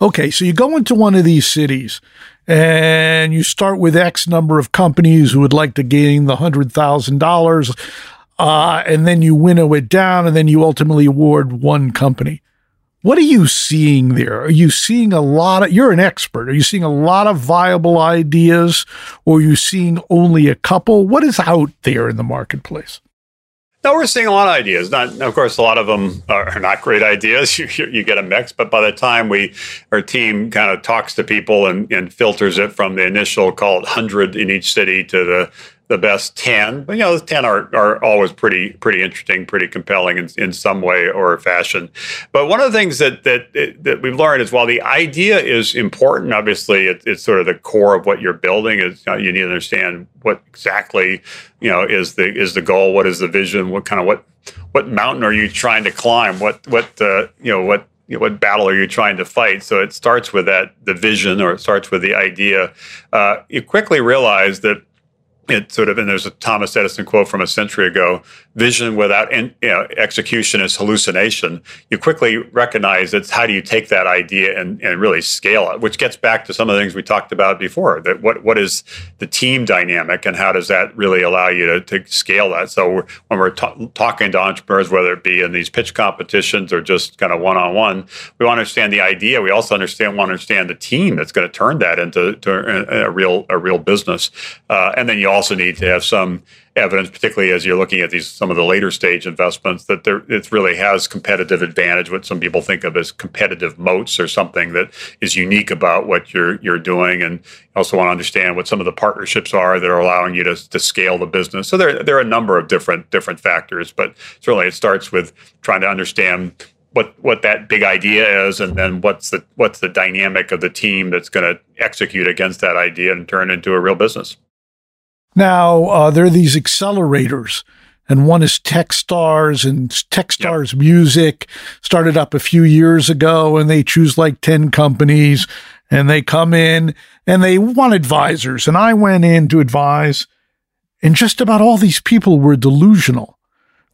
Okay, so you go into one of these cities and you start with X number of companies who would like to gain the hundred thousand uh, dollars, and then you winnow it down, and then you ultimately award one company. What are you seeing there? Are you seeing a lot of, you're an expert. Are you seeing a lot of viable ideas or are you seeing only a couple? What is out there in the marketplace? No, we're seeing a lot of ideas. Not, of course, a lot of them are not great ideas. You, you, get a mix, but by the time we, our team kind of talks to people and, and filters it from the initial call it hundred in each city to the the best 10 but you know the 10 are, are always pretty pretty interesting pretty compelling in, in some way or fashion but one of the things that that that we've learned is while the idea is important obviously it, it's sort of the core of what you're building is you, know, you need to understand what exactly you know is the is the goal what is the vision what kind of what what mountain are you trying to climb what what uh, you know what you know, what battle are you trying to fight? So it starts with that the vision, or it starts with the idea. Uh, you quickly realize that it sort of and there's a Thomas Edison quote from a century ago: "Vision without in, you know, execution is hallucination." You quickly recognize it's how do you take that idea and, and really scale it, which gets back to some of the things we talked about before. That what what is the team dynamic and how does that really allow you to, to scale that? So we're, when we're talking to entrepreneurs, whether it be in these pitch competitions or just kind of one on one, we want to understand the idea. We also understand want to understand the team that's going to turn that into a, a, real a real business, uh, and then you also need to have some evidence, particularly as you're looking at these some of the later stage investments, that there it really has competitive advantage. What some people think of as competitive moats, or something that is unique about what you're you're doing, and also want to understand what some of the partnerships are that are allowing you to, to scale the business. So there there are a number of different different factors, but certainly it starts with trying to understand what what that big idea is, and then what's the what's the dynamic of the team that's going to execute against that idea and turn into a real business. Now, uh, there are these accelerators, and one is Techstars, and Techstars yep. Music started up a few years ago, and they choose like 10 companies, and they come in and they want advisors. And I went in to advise, and just about all these people were delusional.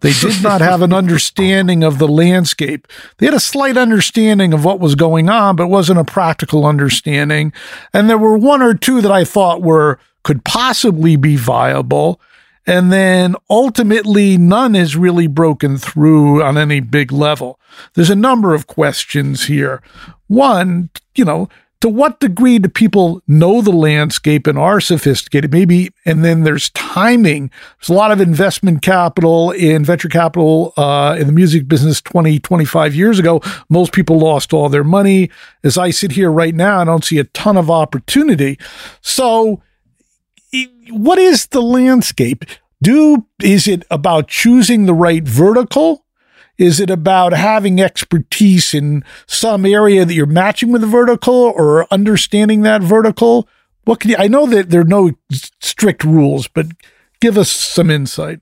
They did not have an understanding of the landscape. They had a slight understanding of what was going on, but it wasn't a practical understanding. And there were one or two that I thought were could possibly be viable. And then ultimately, none has really broken through on any big level. There's a number of questions here. One, you know, to what degree do people know the landscape and are sophisticated? Maybe, and then there's timing. There's a lot of investment capital in venture capital uh, in the music business 20, 25 years ago. Most people lost all their money. As I sit here right now, I don't see a ton of opportunity. So, what is the landscape? Do is it about choosing the right vertical? Is it about having expertise in some area that you're matching with the vertical or understanding that vertical? What can you, I know that there are no strict rules, but give us some insight.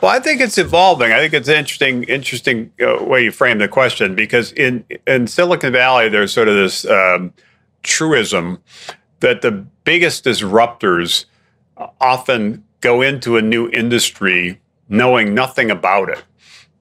Well, I think it's evolving. I think it's interesting, interesting uh, way you frame the question because in in Silicon Valley, there's sort of this um, truism that the biggest disruptors often go into a new industry knowing nothing about it.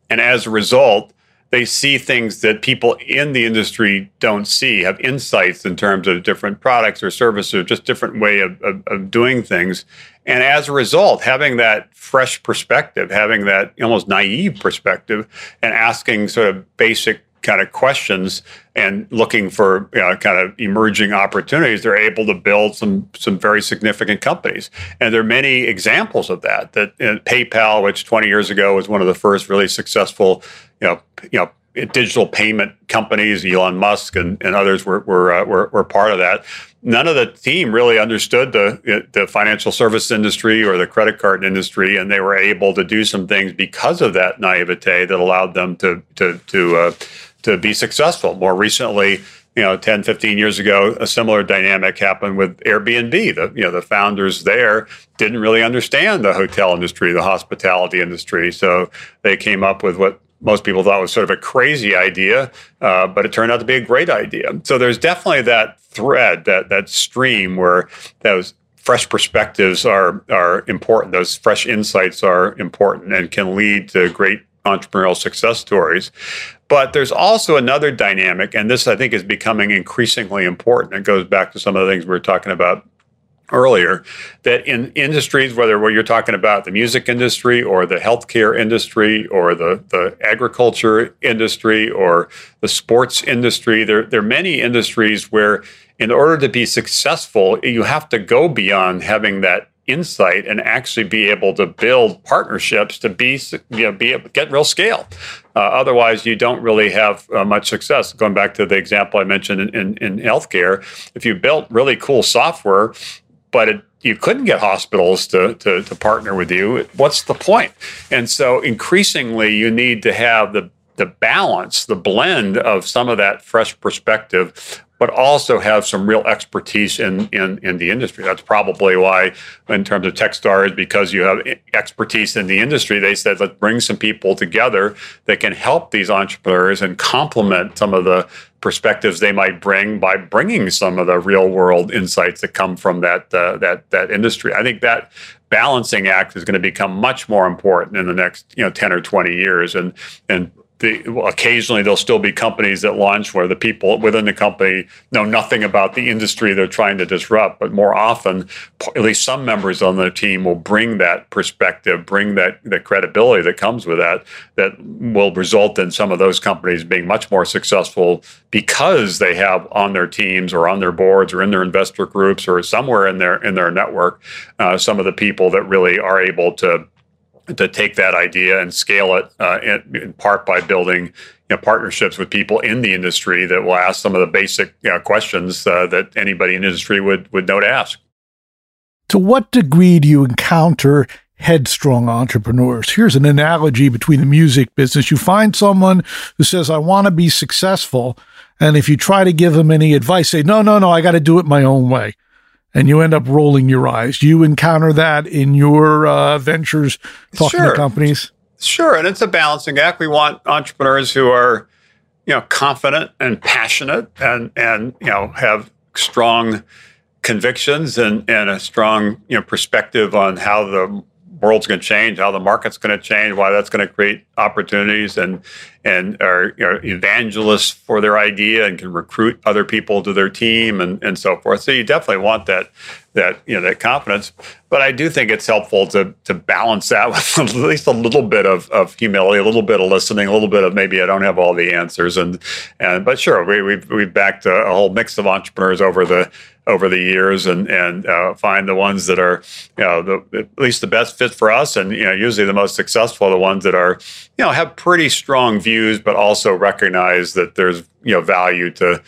And as a result, they see things that people in the industry don't see, have insights in terms of different products or services, or just different way of, of, of doing things. And as a result, having that fresh perspective, having that almost naive perspective, and asking sort of basic kind of questions and looking for you know, kind of emerging opportunities, they're able to build some some very significant companies. And there are many examples of that. That you know, PayPal, which 20 years ago was one of the first really successful, you know, you know, digital payment companies, Elon Musk and, and others were were, uh, were, were part of that. None of the team really understood the the financial service industry or the credit card industry, and they were able to do some things because of that naivete that allowed them to to to uh, to be successful. More recently, you know, 10, 15 years ago, a similar dynamic happened with Airbnb. The, you know, the founders there didn't really understand the hotel industry, the hospitality industry. So they came up with what most people thought was sort of a crazy idea, uh, but it turned out to be a great idea. So there's definitely that thread, that that stream where those fresh perspectives are are important. Those fresh insights are important and can lead to great entrepreneurial success stories. But there's also another dynamic, and this I think is becoming increasingly important. It goes back to some of the things we were talking about earlier that in industries, whether you're talking about the music industry or the healthcare industry or the, the agriculture industry or the sports industry, there, there are many industries where in order to be successful, you have to go beyond having that insight and actually be able to build partnerships to be you know be get real scale. Uh, otherwise, you don't really have uh, much success. Going back to the example I mentioned in, in, in healthcare, if you built really cool software, but it, you couldn't get hospitals to, to, to partner with you, what's the point? And so increasingly, you need to have the the balance, the blend of some of that fresh perspective, but also have some real expertise in, in, in the industry. That's probably why, in terms of Techstars, because you have expertise in the industry, they said, let's bring some people together that can help these entrepreneurs and complement some of the perspectives they might bring by bringing some of the real world insights that come from that uh, that that industry. I think that balancing act is going to become much more important in the next you know 10 or 20 years and and the, occasionally there'll still be companies that launch where the people within the company know nothing about the industry they're trying to disrupt. But more often, at least some members on the team will bring that perspective, bring that the credibility that comes with that, that will result in some of those companies being much more successful because they have on their teams or on their boards or in their investor groups or somewhere in their in their network uh, some of the people that really are able to to take that idea and scale it uh, in, in, part by building you know, partnerships with people in the industry that will ask some of the basic you know, questions uh, that anybody in industry would would know to ask. To what degree do you encounter headstrong entrepreneurs? Here's an analogy between the music business. You find someone who says, "I want to be successful," and if you try to give them any advice, say, "No, no, no, I got to do it my own way." And you end up rolling your eyes. Do you encounter that in your uh, ventures talking sure. to companies? Sure, and it's a balancing act. We want entrepreneurs who are, you know, confident and passionate, and and you know have strong convictions and and a strong you know perspective on how the world's going to change, how the market's going to change, why that's going to create opportunities, and and are know, evangelists for their idea and can recruit other people to their team and, and so forth. So you definitely want that that you know that confidence. But I do think it's helpful to to balance that with at least a little bit of, of humility, a little bit of listening, a little bit of maybe I don't have all the answers. And and but sure, we we've we've backed a, a whole mix of entrepreneurs over the over the years and and uh, find the ones that are you know the, at least the best fit for us and you know usually the most successful are the ones that are you know have pretty strong views but also recognize that there's you know value to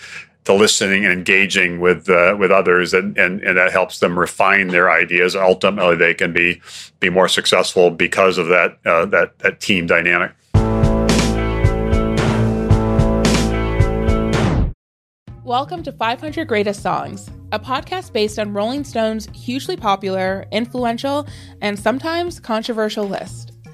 to listening and engaging with uh, with others and, and and that helps them refine their ideas ultimately they can be be more successful because of that uh, that that team dynamic Welcome to 500 Greatest Songs, a podcast based on Rolling Stone's hugely popular, influential, and sometimes controversial list.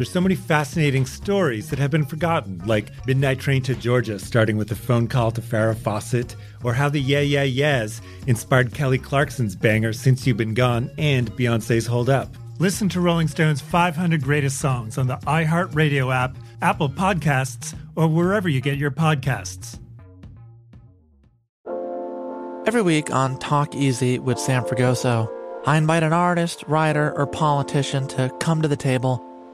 There's so many fascinating stories that have been forgotten, like Midnight Train to Georgia, starting with a phone call to Farrah Fawcett, or how the Yeah Yeah Yeahs inspired Kelly Clarkson's banger Since You've Been Gone and Beyonce's Hold Up. Listen to Rolling Stone's 500 Greatest Songs on the iHeartRadio app, Apple Podcasts, or wherever you get your podcasts. Every week on Talk Easy with Sam Fragoso, I invite an artist, writer, or politician to come to the table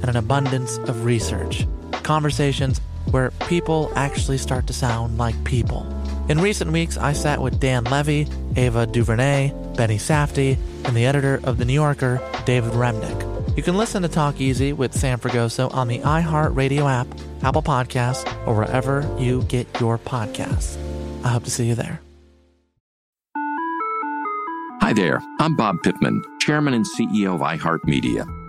and an abundance of research. Conversations where people actually start to sound like people. In recent weeks, I sat with Dan Levy, Ava DuVernay, Benny Safdie, and the editor of The New Yorker, David Remnick. You can listen to Talk Easy with Sam Fragoso on the iHeartRadio app, Apple Podcasts, or wherever you get your podcasts. I hope to see you there. Hi there, I'm Bob Pittman, Chairman and CEO of iHeartMedia.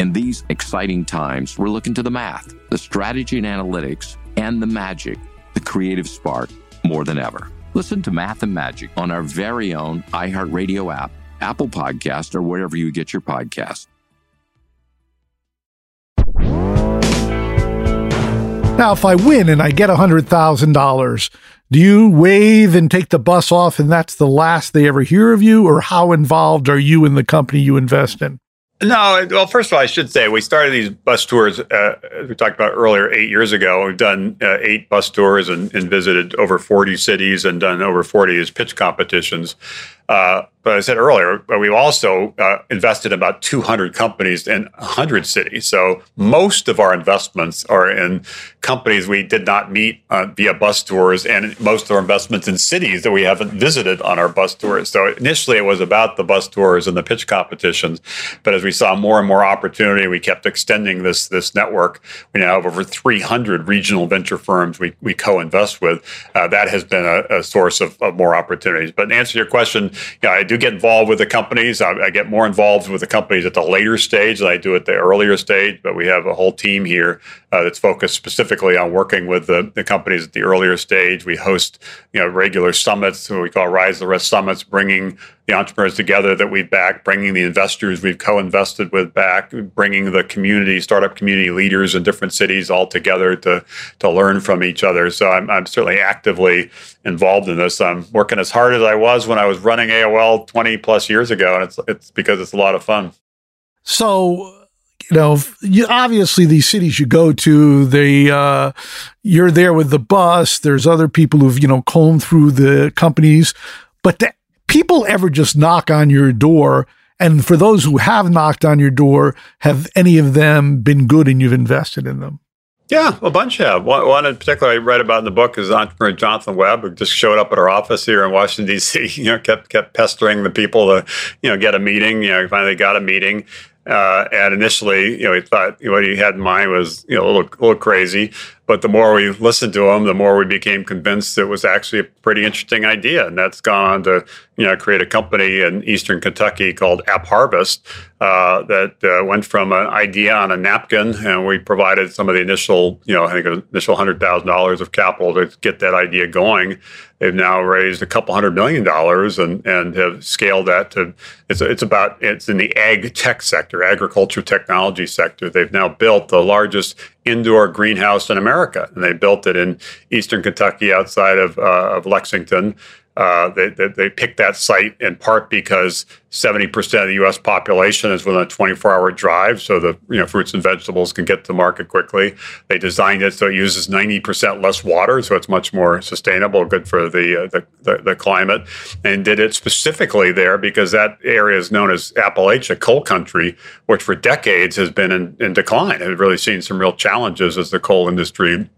In these exciting times, we're looking to the math, the strategy and analytics, and the magic, the creative spark, more than ever. Listen to Math and Magic on our very own iHeartRadio app, Apple Podcast, or wherever you get your podcasts. Now, if I win and I get $100,000, do you wave and take the bus off and that's the last they ever hear of you? Or how involved are you in the company you invest in? No, well, first of all, I should say we started these bus tours, uh, as we talked about earlier, eight years ago. We've done uh, eight bus tours and, and, visited over 40 cities and done over 40 pitch competitions. Uh, but I said earlier, we've also uh, invested in about 200 companies in 100 cities. So most of our investments are in companies we did not meet uh, via bus tours, and most of our investments in cities that we haven't visited on our bus tours. So initially, it was about the bus tours and the pitch competitions, but as we saw more and more opportunity, we kept extending this this network. We now have over 300 regional venture firms we, we co-invest with. Uh, that has been a, a source of, of more opportunities. But to answer your question, yeah, I do get involved with the companies. I, I, get more involved with the companies at the later stage than I do at the earlier stage. But we have a whole team here uh, that's focused specifically on working with the, the companies at the earlier stage. We host, you know, regular summits, what we call Rise the Rest summits, bringing the entrepreneurs together that we've backed, bringing the investors we've co-invested with back, bringing the community, startup community leaders in different cities all together to to learn from each other. So I'm, I'm certainly actively involved in this. I'm working as hard as I was when I was running AOL 20 plus years ago, and it's it's because it's a lot of fun. So you know, you, obviously these cities you go to, they, uh, you're there with the bus. There's other people who've, you know, combed through the companies, but the people ever just knock on your door? And for those who have knocked on your door, have any of them been good and you've invested in them? Yeah, a bunch have. One, one in particular I read about in the book is entrepreneur Jonathan Webb, who just showed up at our office here in Washington D.C. You know, kept kept pestering the people to, you know, get a meeting. You know, finally got a meeting. Uh, and initially, you know, he thought what he had in mind was, you know, a little, a little crazy. But the more we listened to him, the more we became convinced it was actually a pretty interesting idea. And that's gone on to, you know, create a company in Eastern Kentucky called App Harvest uh, that uh, went from an idea on a napkin, and we provided some of the initial, you know, I think initial hundred thousand dollars of capital to get that idea going. They've now raised a couple hundred million dollars and and have scaled that to it's it's about it's in the ag tech sector, agriculture technology sector. They've now built the largest indoor greenhouse in America, and they built it in eastern Kentucky outside of, uh, of Lexington. Uh, they, they, they, picked that site in part because 70% of the U.S. population is within a 24-hour drive, so the you know fruits and vegetables can get to market quickly. They designed it so it uses 90% less water, so it's much more sustainable, good for the, uh, the, the, the climate, and did it specifically there because that area is known as Appalachia, coal country, which for decades has been in, in decline. It really seen some real challenges as the coal industry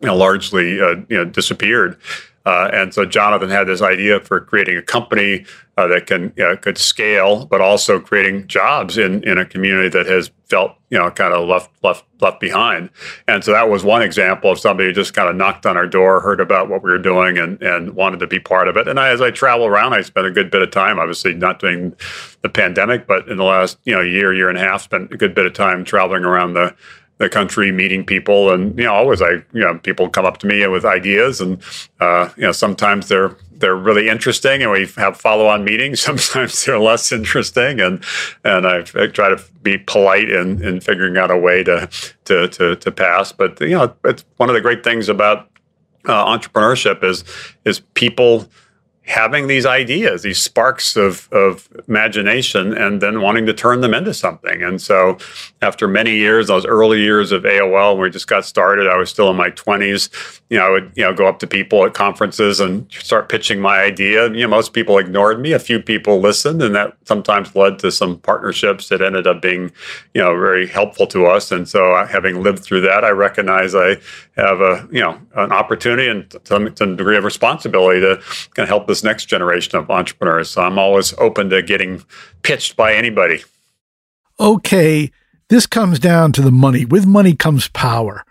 you know, largely uh, you know disappeared. Uh, and so Jonathan had this idea for creating a company uh, that can you know, could scale, but also creating jobs in, in a community that has felt you know kind of left left left behind. And so that was one example of somebody who just kind of knocked on our door, heard about what we were doing, and and wanted to be part of it. And I, as I travel around, I spent a good bit of time, obviously not doing the pandemic, but in the last you know year year and a half, spent a good bit of time traveling around the the country, meeting people, and you know, always I, you know, people come up to me with ideas, and uh, you know, sometimes they're they're really interesting, and we have follow-on meetings. Sometimes they're less interesting, and and I, try to be polite in, in figuring out a way to to to, to pass. But you know, it's one of the great things about uh, entrepreneurship is is people having these ideas, these sparks of, of imagination, and then wanting to turn them into something. And so, after many years, those early years of AOL, when we just got started, I was still in my 20s. You know, I would you know go up to people at conferences and start pitching my idea. You know, most people ignored me. A few people listened, and that sometimes led to some partnerships that ended up being, you know, very helpful to us. And so, uh, having lived through that, I recognize I have a you know an opportunity and some, some degree of responsibility to kind of help this next generation of entrepreneurs. So I'm always open to getting pitched by anybody. Okay, this comes down to the money. With money comes power.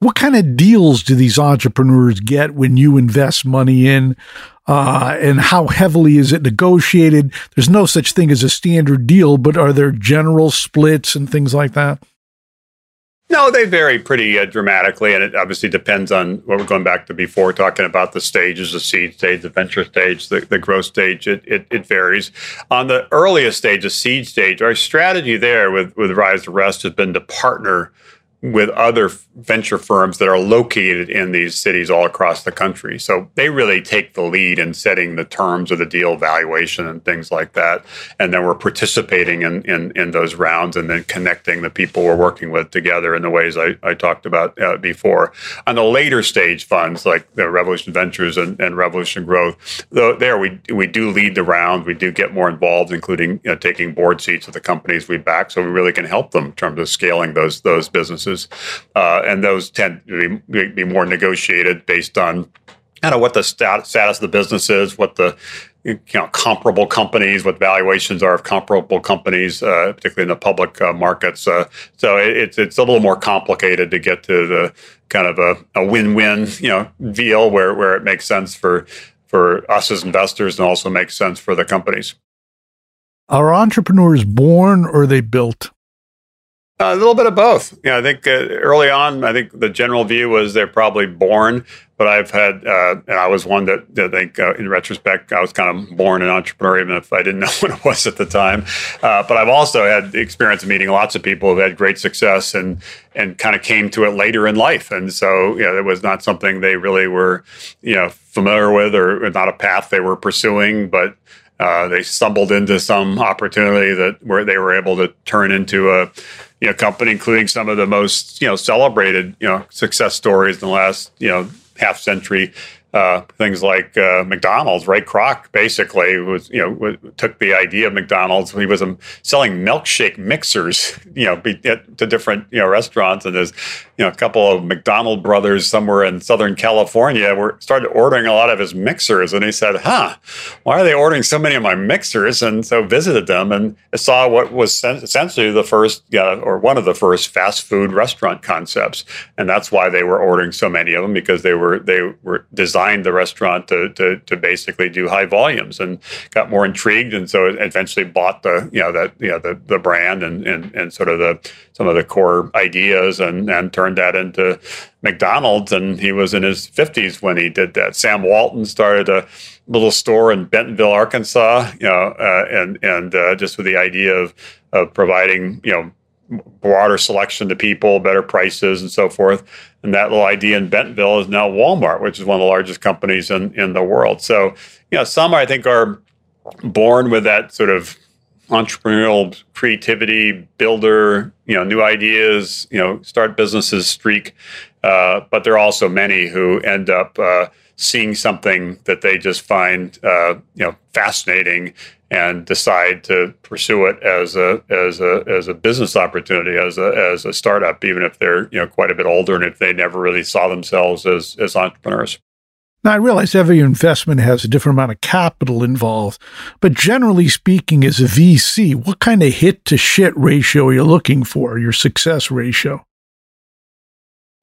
What kind of deals do these entrepreneurs get when you invest money in? Uh, and how heavily is it negotiated? There's no such thing as a standard deal, but are there general splits and things like that? No, they vary pretty uh, dramatically, and it obviously depends on what we're going back to before, talking about the stages, the seed stage, the venture stage, the, the growth stage. It, it, it varies. On the earliest stage, the seed stage, our strategy there with, with Rise to Rest has been to partner with other venture firms that are located in these cities all across the country. So they really take the lead in setting the terms of the deal valuation and things like that. And then we're participating in, in, in those rounds and then connecting the people we're working with together in the ways I, I talked about uh, before. On the later stage funds like the Revolution Ventures and, and Revolution Growth, though there we, we do lead the round. We do get more involved, including you know, taking board seats of the companies we back. So we really can help them in terms of scaling those, those businesses uh, and those tend to be, be, more negotiated based on kind of what the stat, status of the business is, what the you know comparable companies, what valuations are of comparable companies, uh, particularly in the public uh, markets. Uh, so it, it's it's a little more complicated to get to the kind of a, a win-win you know deal where where it makes sense for for us as investors and also makes sense for the companies. Are entrepreneurs born or are they built? A little bit of both. Yeah, I think uh, early on, I think the general view was they're probably born, but I've had, uh, and I was one that, I think, uh, in retrospect, I was kind of born an entrepreneur, even if I didn't know what it was at the time. Uh, but I've also had the experience of meeting lots of people who've had great success and and kind of came to it later in life, and so know, it was not something they really were, you know, familiar with or not a path they were pursuing, but. Uh, they stumbled into some opportunity that where they were able to turn into a you know company, including some of the most you know celebrated you know success stories in the last you know half century uh, things like uh, McDonald's. Ray Kroc basically was, you know, took the idea of McDonald's. When he was um, selling milkshake mixers, you know, to different you know restaurants, and there's you know a couple of McDonald brothers somewhere in Southern California were started ordering a lot of his mixers, and he said, "Huh, why are they ordering so many of my mixers?" And so visited them and saw what was essentially the first, or one of the first fast food restaurant concepts, and that's why they were ordering so many of them because they were they were designed designed the restaurant to, to, to basically do high volumes and got more intrigued. And so eventually bought the, you know, that, you know, the, the brand and, and, and sort of the, some of the core ideas and, and turned that into McDonald's. And he was in his 50s when he did that. Sam Walton started a little store in Bentonville, Arkansas, you know, uh, and, and uh, just with the idea of, of providing, you know, broader selection to people, better prices, and so forth. And that little idea in Bentonville is now Walmart, which is one of the largest companies in, in the world. So, you know, some I think are born with that sort of entrepreneurial creativity, builder, you know, new ideas, you know, start businesses streak. Uh, but there are also many who end up uh, seeing something that they just find, uh, you know, fascinating and decide to pursue it as a as a as a business opportunity as a as a startup even if they're you know quite a bit older and if they never really saw themselves as as entrepreneurs now, I realize every investment has a different amount of capital involved, but generally speaking, as a VC, what kind of hit to shit ratio are you looking for, your success ratio?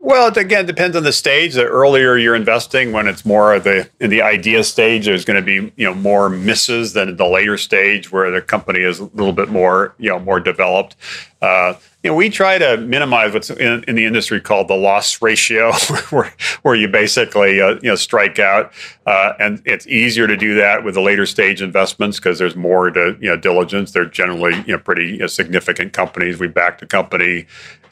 Well, it again depends on the stage. The earlier you're investing, when it's more of the in the idea stage, there's going to be you know more misses than the later stage where the company is a little bit more you know more developed. Uh, you know, we try to minimize what's in, in the industry called the loss ratio, where, where you basically uh, you know strike out, uh, and it's easier to do that with the later stage investments because there's more to you know diligence. They're generally you know pretty you know, significant companies. We backed a company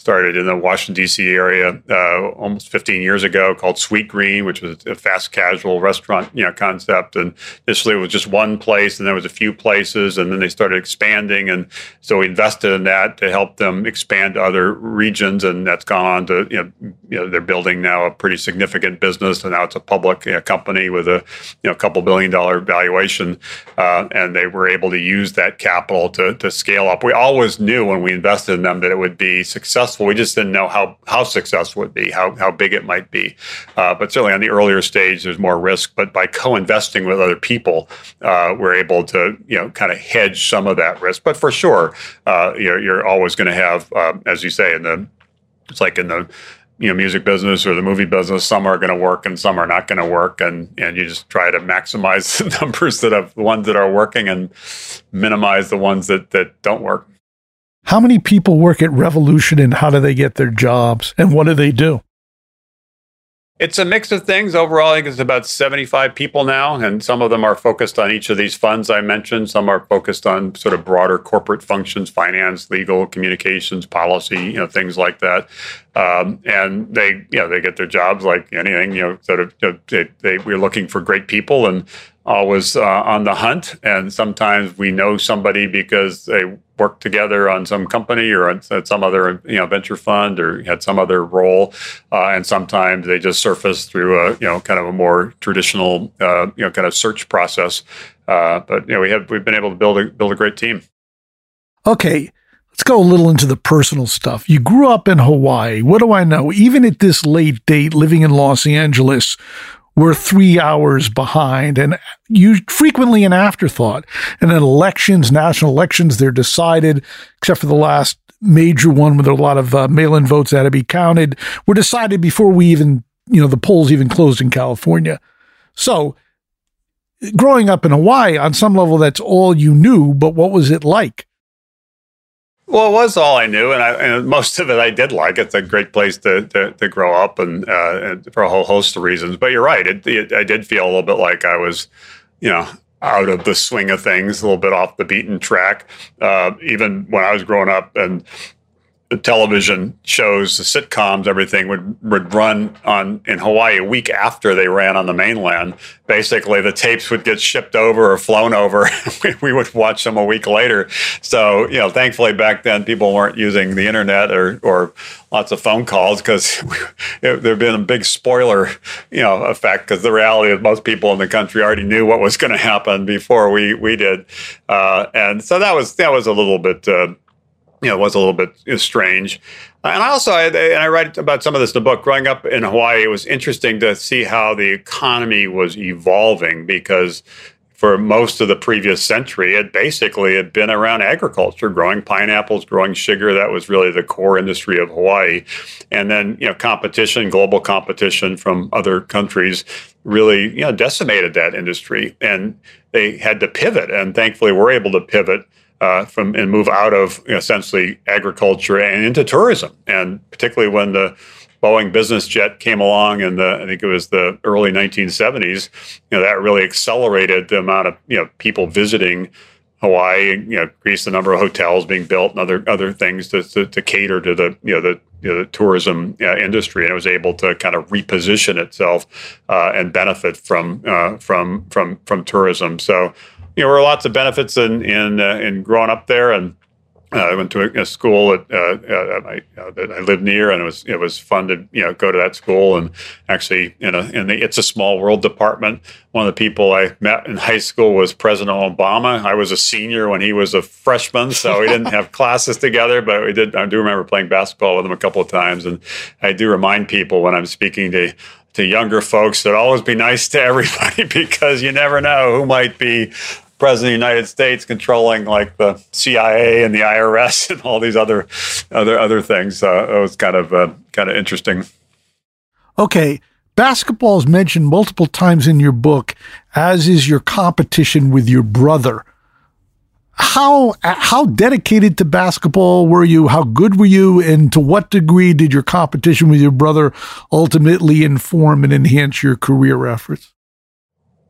started in the Washington D.C. area uh, almost 15 years ago called Sweetgreen, which was a fast casual restaurant you know concept. And initially it was just one place, and there was a few places, and then they started expanding. And so we invested in that to help them expand to other regions, and that's gone on to you know, you know they're building now a pretty significant business, and now it's a public you know, company with a you know couple billion dollar valuation, uh, and they were able to use that capital to to scale up. We always knew when we invested in them that it would be successful successful. We just didn't know how how successful it would be, how how big it might be. Uh, but certainly on the earlier stage, there's more risk. But by co-investing with other people, uh, we're able to you know kind of hedge some of that risk. But for sure, uh, you're, you're always going to have, uh, as you say, in the it's like in the you know music business or the movie business some are going to work and some are not going to work and and you just try to maximize the numbers that have the ones that are working and minimize the ones that that don't work how many people work at revolution and how do they get their jobs and what do they do it's a mix of things. Overall, I think it's about 75 people now, and some of them are focused on each of these funds I mentioned. Some are focused on sort of broader corporate functions, finance, legal, communications, policy, you know, things like that. Um, and they, you know, they get their jobs like anything, you know, sort of, you know, they, they, we're looking for great people and always uh, on the hunt. And sometimes we know somebody because they worked together on some company or at some other you know venture fund or had some other role. Uh, and sometimes they just surface through a you know kind of a more traditional uh, you know kind of search process. Uh, but you know we have we've been able to build a build a great team. Okay. Let's go a little into the personal stuff. You grew up in Hawaii. What do I know? Even at this late date, living in Los Angeles, we're three hours behind and you frequently an afterthought. And in elections, national elections, they're decided, except for the last major one with a lot of uh, mail-in votes that had to be counted, were decided before we even, you know, the polls even closed in California. So growing up in Hawaii, on some level, that's all you knew, but what was it like? Well, it was all I knew, and, I, and most of it I did like. It's a great place to to, to grow up, and, uh, and, for a whole host of reasons. But you're right; it, it, I did feel a little bit like I was, you know, out of the swing of things, a little bit off the beaten track. Uh, even when I was growing up, and the television shows, the sitcoms, everything would would run on in Hawaii a week after they ran on the mainland. Basically, the tapes would get shipped over or flown over. we would watch them a week later. So, you know, thankfully back then people weren't using the internet or or lots of phone calls because there'd been a big spoiler, you know, effect. Because the reality is most people in the country already knew what was going to happen before we we did, uh, and so that was that was a little bit. Uh, you know, was a little bit strange. Uh, and I also, and I write about some of this in the book. Growing up in Hawaii, it was interesting to see how the economy was evolving because for most of the previous century, it basically had been around agriculture, growing pineapples, growing sugar. That was really the core industry of Hawaii. And then, you know, competition, global competition from other countries really, you know, decimated that industry. And they had to pivot. And thankfully, we're able to pivot uh, from and move out of you know, essentially agriculture and into tourism. And particularly when the Boeing business jet came along in the I think it was the early 1970s, you know that really accelerated the amount of you know people visiting Hawaii, you know, increased the number of hotels being built and other other things to, to, to cater to the you know the you know, the tourism uh, industry, and it was able to kind of reposition itself uh, and benefit from uh, from from from tourism. So you know, there were lots of benefits in in uh, in growing up there, and uh, I went to a, a school that, uh, uh I, uh, that I lived near, and it was it was fun to you know go to that school. And actually, in a in the It's a Small World department, one of the people I met in high school was President Obama. I was a senior when he was a freshman, so we didn't have classes together, but we did. I do remember playing basketball with him a couple of times, and I do remind people when I'm speaking to to younger folks that always be nice to everybody because you never know who might be president of the United States controlling like the CIA and the IRS and all these other other other things. Uh, it was kind of uh, kind of interesting. Okay, basketball is mentioned multiple times in your book, as is your competition with your brother. How how dedicated to basketball were you? How good were you? And to what degree did your competition with your brother ultimately inform and enhance your career efforts?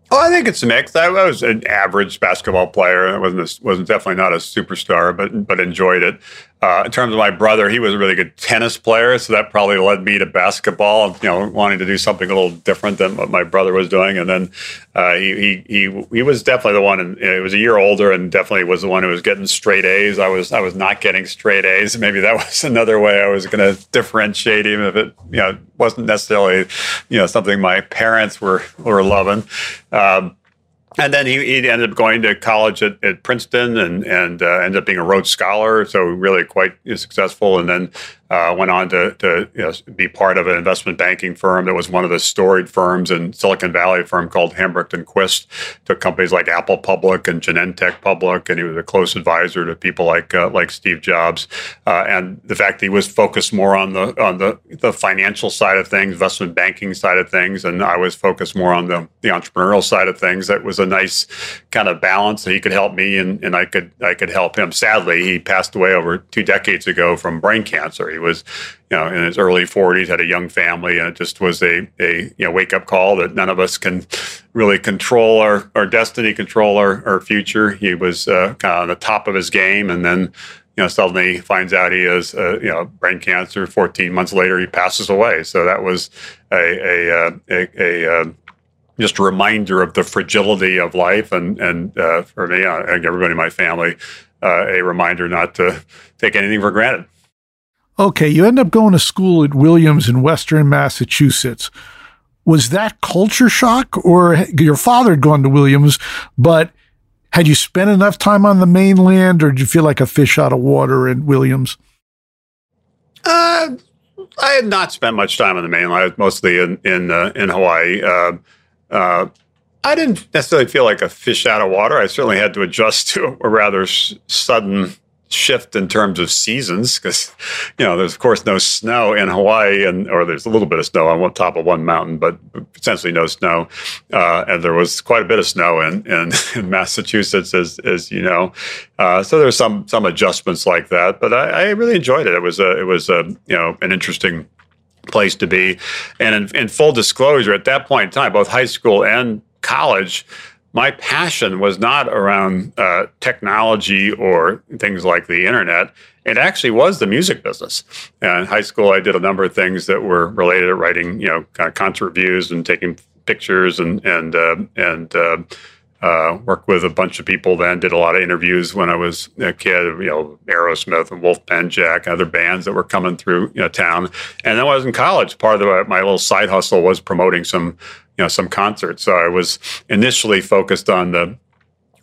Oh, I think it's mixed. I was an average basketball player. I wasn't a, wasn't definitely not a superstar, but but enjoyed it. Uh, in terms of my brother, he was a really good tennis player, so that probably led me to basketball. You know, wanting to do something a little different than what my brother was doing, and then uh, he, he he he was definitely the one. And he was a year older, and definitely was the one who was getting straight A's. I was I was not getting straight A's. Maybe that was another way I was going to differentiate, even if it you know wasn't necessarily you know something my parents were were loving. Um, and then he, he ended up going to college at, at Princeton and and uh, ended up being a Rhodes Scholar, so really quite successful. And then Uh, went on to, to you know, be part of an investment banking firm that was one of the storied firms in Silicon Valley, firm called Hambrecht and Quist. Took companies like Apple public and Genentech public, and he was a close advisor to people like uh, like Steve Jobs. Uh, and the fact that he was focused more on the on the, the financial side of things, investment banking side of things, and I was focused more on the, the entrepreneurial side of things. That was a nice kind of balance. That he could help me, and, and I could I could help him. Sadly, he passed away over two decades ago from brain cancer. He was, you know, in his early 40s, had a young family, and it just was a, a you know wake up call that none of us can really control our, our destiny, control our, our future. He was uh, kind of on the top of his game, and then you know suddenly finds out he has uh, you know brain cancer. 14 months later, he passes away. So that was a a, uh, a, a, a just a reminder of the fragility of life, and and uh, for me, and everybody in my family, uh, a reminder not to take anything for granted. Okay, you end up going to school at Williams in Western Massachusetts. Was that culture shock, or your father had gone to Williams, but had you spent enough time on the mainland, or did you feel like a fish out of water at Williams? Uh, I had not spent much time on the mainland. I was mostly in in uh, in Hawaii. Uh, uh, I didn't necessarily feel like a fish out of water. I certainly had to adjust to a rather sudden shift in terms of seasons because you know there's of course no snow in Hawaii and or there's a little bit of snow on one top of one mountain but essentially no snow uh, and there was quite a bit of snow in in, in Massachusetts as as you know. Uh, so there's some some adjustments like that but I, I, really enjoyed it. It was a it was a you know an interesting place to be. And in, in full disclosure at that point in time both high school and college my passion was not around uh, technology or things like the internet. It actually was the music business. And in high school, I did a number of things that were related to writing, you know, kind of concert reviews and taking pictures and and uh, and uh, uh, worked with a bunch of people. Then did a lot of interviews when I was a kid. You know, Aerosmith and Wolfman Jack, and other bands that were coming through you know, town. And then when I was in college, part of the, my little side hustle was promoting some you know some concerts. So I was initially focused on the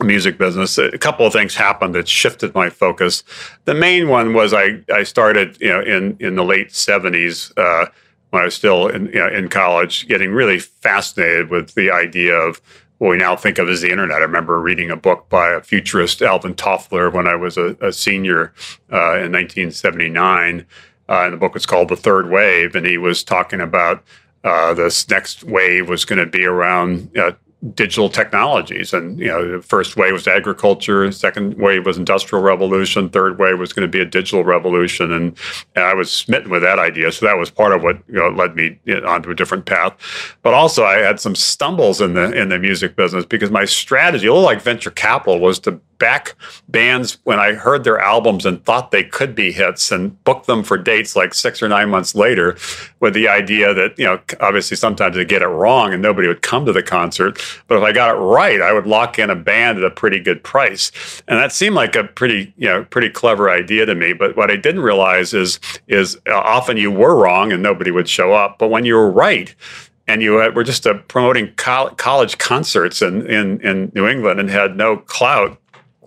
music business. A couple of things happened that shifted my focus. The main one was I I started you know in in the late seventies. Uh, when I was still in you know, in college, getting really fascinated with the idea of what we now think of as the internet. I remember reading a book by a futurist, Alvin Toffler, when I was a, a senior uh, in 1979. Uh, and the book was called The Third Wave. And he was talking about uh, this next wave was going to be around uh, digital technologies. And, you know, the first wave was agriculture, second wave was industrial revolution, third wave was going to be a digital revolution. And, and I was smitten with that idea. So that was part of what, you know, led me onto a different path. But also I had some stumbles in the, in the music business because my strategy, a little like venture capital, was to back bands when I heard their albums and thought they could be hits and booked them for dates like six or nine months later with the idea that, you know, obviously sometimes they get it wrong and nobody would come to the concert. But if I got it right, I would lock in a band at a pretty good price. And that seemed like a pretty, you know, pretty clever idea to me. But what I didn't realize is, is uh, often you were wrong and nobody would show up. But when you were right, and you were just uh, promoting college concerts in, in, in New England and had no clout,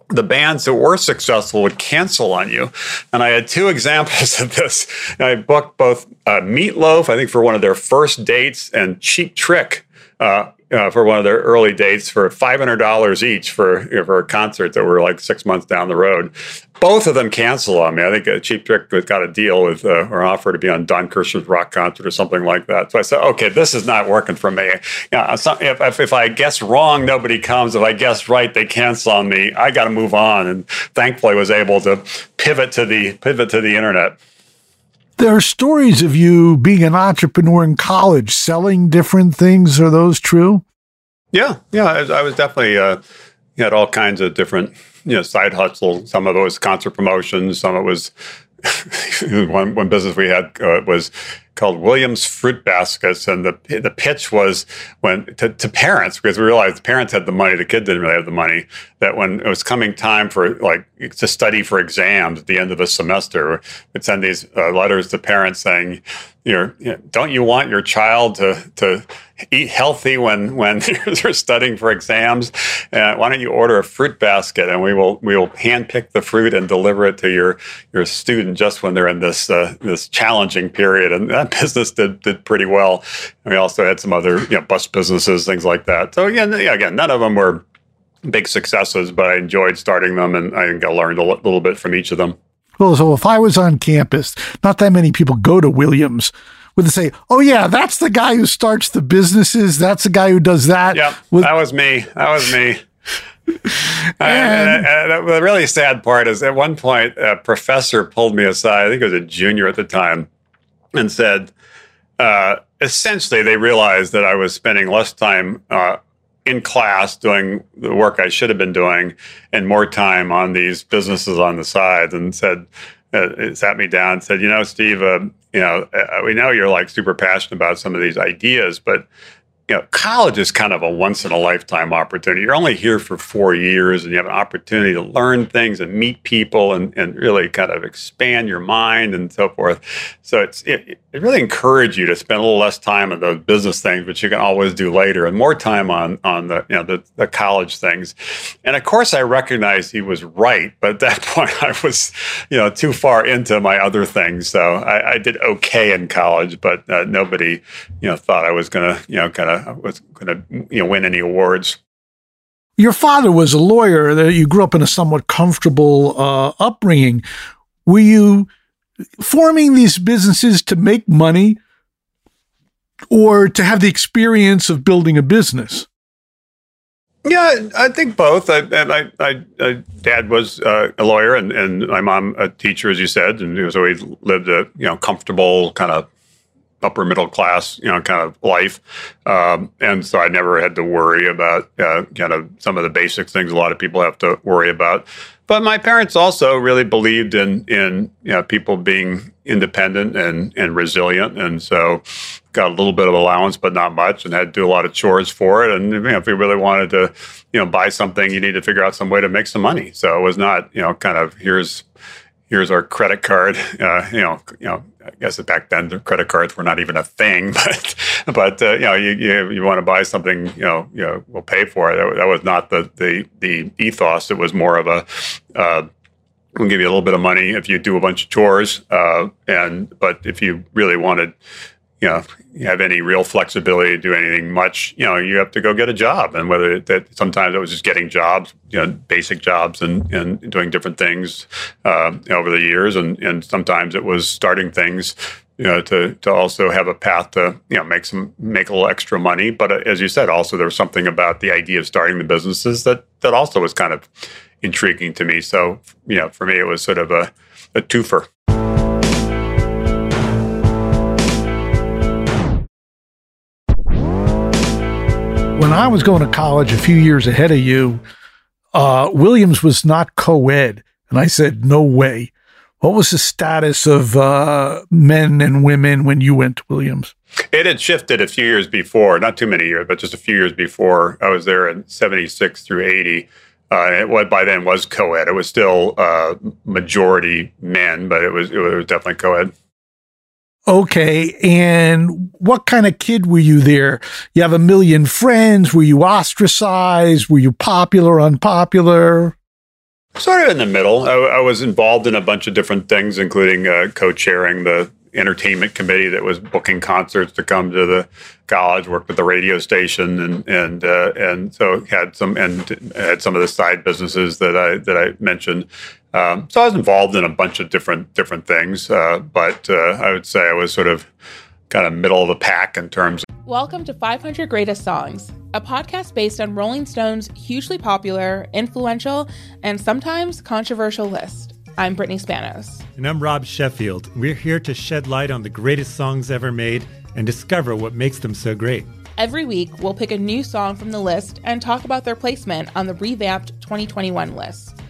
the bands that were successful would cancel on you. And I had two examples of this. I booked both uh, Meatloaf, I think, for one of their first dates, and Cheap Trick uh, uh, for one of their early dates for $500 each for, you know, for a concert that were like six months down the road. Both of them cancel on me. I think a Cheap Trick got a deal with uh, or an offer to be on Don Kirshner's rock concert or something like that. So I said, okay, this is not working for me. You know, if, if, if I guess wrong, nobody comes. If I guess right, they cancel on me. I got to move on. And thankfully, was able to pivot to the pivot to the internet. There are stories of you being an entrepreneur in college, selling different things. Are those true? Yeah, yeah. I, I was definitely uh, had all kinds of different you know side hustle. Some of it was concert promotions. Some of it was one, one business we had uh, was called Williams Fruit Baskets, and the the pitch was when to, to, parents because we realized the parents had the money, the kid didn't really have the money. That when it was coming time for like to study for exams at the end of the semester, we'd send these uh, letters to parents saying, you know, don't you want your child to to eat healthy when when they're studying for exams? Uh, why don't you order a fruit basket and we will we will handpick the fruit and deliver it to your your student just when they're in this uh, this challenging period. And that business did did pretty well. And we also had some other you know, bus businesses, things like that. So again, again, none of them were big successes, but I enjoyed starting them and I learned a little bit from each of them. Well, so if I was on campus, not that many people go to Williams. Would they say, "Oh yeah, that's the guy who starts the businesses. That's the guy who does that." Yeah, that was me. That was me. Uh, and, and, uh, and uh, the really sad part is, at one point, a professor pulled me aside. I think it was a junior at the time, and said, uh, essentially, they realized that I was spending less time uh, in class doing the work I should have been doing and more time on these businesses on the side and said, uh, sat me down and said, you know, Steve, uh, you know, uh, we know you're like super passionate about some of these ideas, but you know, college is kind of a once in a lifetime opportunity. You're only here for four years and you have an opportunity to learn things and meet people and, and really kind of expand your mind and so forth. So it's, it, it really encourage you to spend a little less time on those business things, which you can always do later and more time on, on the, you know, the, the college things. And of course I recognized he was right, but at that point I was, you know, too far into my other things. So I, I did okay in college, but uh, nobody, you know, thought I was going to, you know, kind of was going to you know win any awards. Your father was a lawyer. That you grew up in a somewhat comfortable uh, upbringing. Were you forming these businesses to make money, or to have the experience of building a business? Yeah, I think both. I, I, I, I dad was uh, a lawyer, and, and my mom a teacher, as you said, and so we lived a you know comfortable kind of upper middle class, you know, kind of life. Um, and so I never had to worry about uh, kind of some of the basic things a lot of people have to worry about. But my parents also really believed in in you know, people being independent and and resilient, and so got a little bit of allowance, but not much, and had to do a lot of chores for it. And you know, if we really wanted to, you know, buy something, you need to figure out some way to make some money. So it was not, you know, kind of here's here's our credit card. Uh, you know, you know, I guess back then the credit cards were not even a thing, but but uh, you know, you, you, you want to buy something, you know, you know, we'll pay for it. That, that was not the the the ethos. It was more of a uh, we'll give you a little bit of money if you do a bunch of chores, uh, and but if you really wanted you know have any real flexibility to do anything much you know you have to go get a job. And whether that sometimes it was just getting jobs you know basic jobs and and doing different things uh, over the years. And and sometimes it was starting things you know to to also have a path to you know make some make a little extra money. But uh, as you said also there was something about the idea of starting the businesses that that also was kind of intriguing to me. So you know for me it was sort of a a twofer when I was going to college a few years ahead of you, uh, Williams was not co ed. And I said, no way. What was the status of uh, men and women when you went to Williams? It had shifted a few years before, not too many years, but just a few years before. I was there in 76 through 80. Uh, it was, by then was co-ed. It was still uh, majority men, but it was it was definitely co-ed. Okay. And what kind of kid were you there? You have a million friends. Were you ostracized? Were you popular, unpopular? Sort of in the middle. I, I was involved in a bunch of different things, including uh, co chairing the entertainment committee that was booking concerts to come to the college. Worked with the radio station, and and uh, and so had some and had some of the side businesses that I that I mentioned. Um, so I was involved in a bunch of different different things, uh, but uh, I would say I was sort of kind of middle of the pack in terms. Of- Welcome to 500 Greatest Songs, a podcast based on Rolling Stone's hugely popular, influential, and sometimes controversial list. I'm Brittany Spanos. And I'm Rob Sheffield. We're here to shed light on the greatest songs ever made and discover what makes them so great. Every week, we'll pick a new song from the list and talk about their placement on the revamped 2021 list.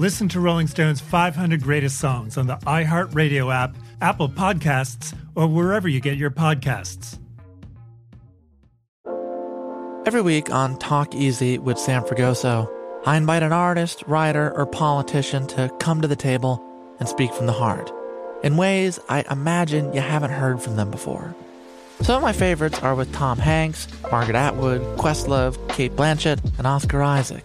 Listen to Rolling Stone's 500 Greatest Songs on the iHeartRadio app, Apple Podcasts, or wherever you get your podcasts. Every week on Talk Easy with Sam Fragoso, I invite an artist, writer, or politician to come to the table and speak from the heart in ways I imagine you haven't heard from them before. Some of my favorites are with Tom Hanks, Margaret Atwood, Questlove, Cate Blanchett, and Oscar Isaac.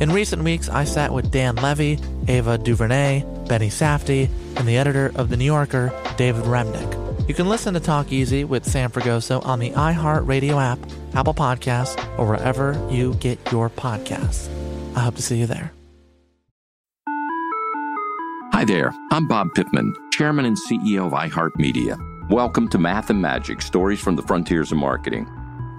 In recent weeks, I sat with Dan Levy, Ava DuVernay, Benny Safdie, and the editor of The New Yorker, David Remnick. You can listen to Talk Easy with Sam Fragoso on the iHeartRadio app, Apple Podcasts, or wherever you get your podcasts. I hope to see you there. Hi there, I'm Bob Pittman, Chairman and CEO of iHeartMedia. Welcome to Math and Magic Stories from the Frontiers of Marketing.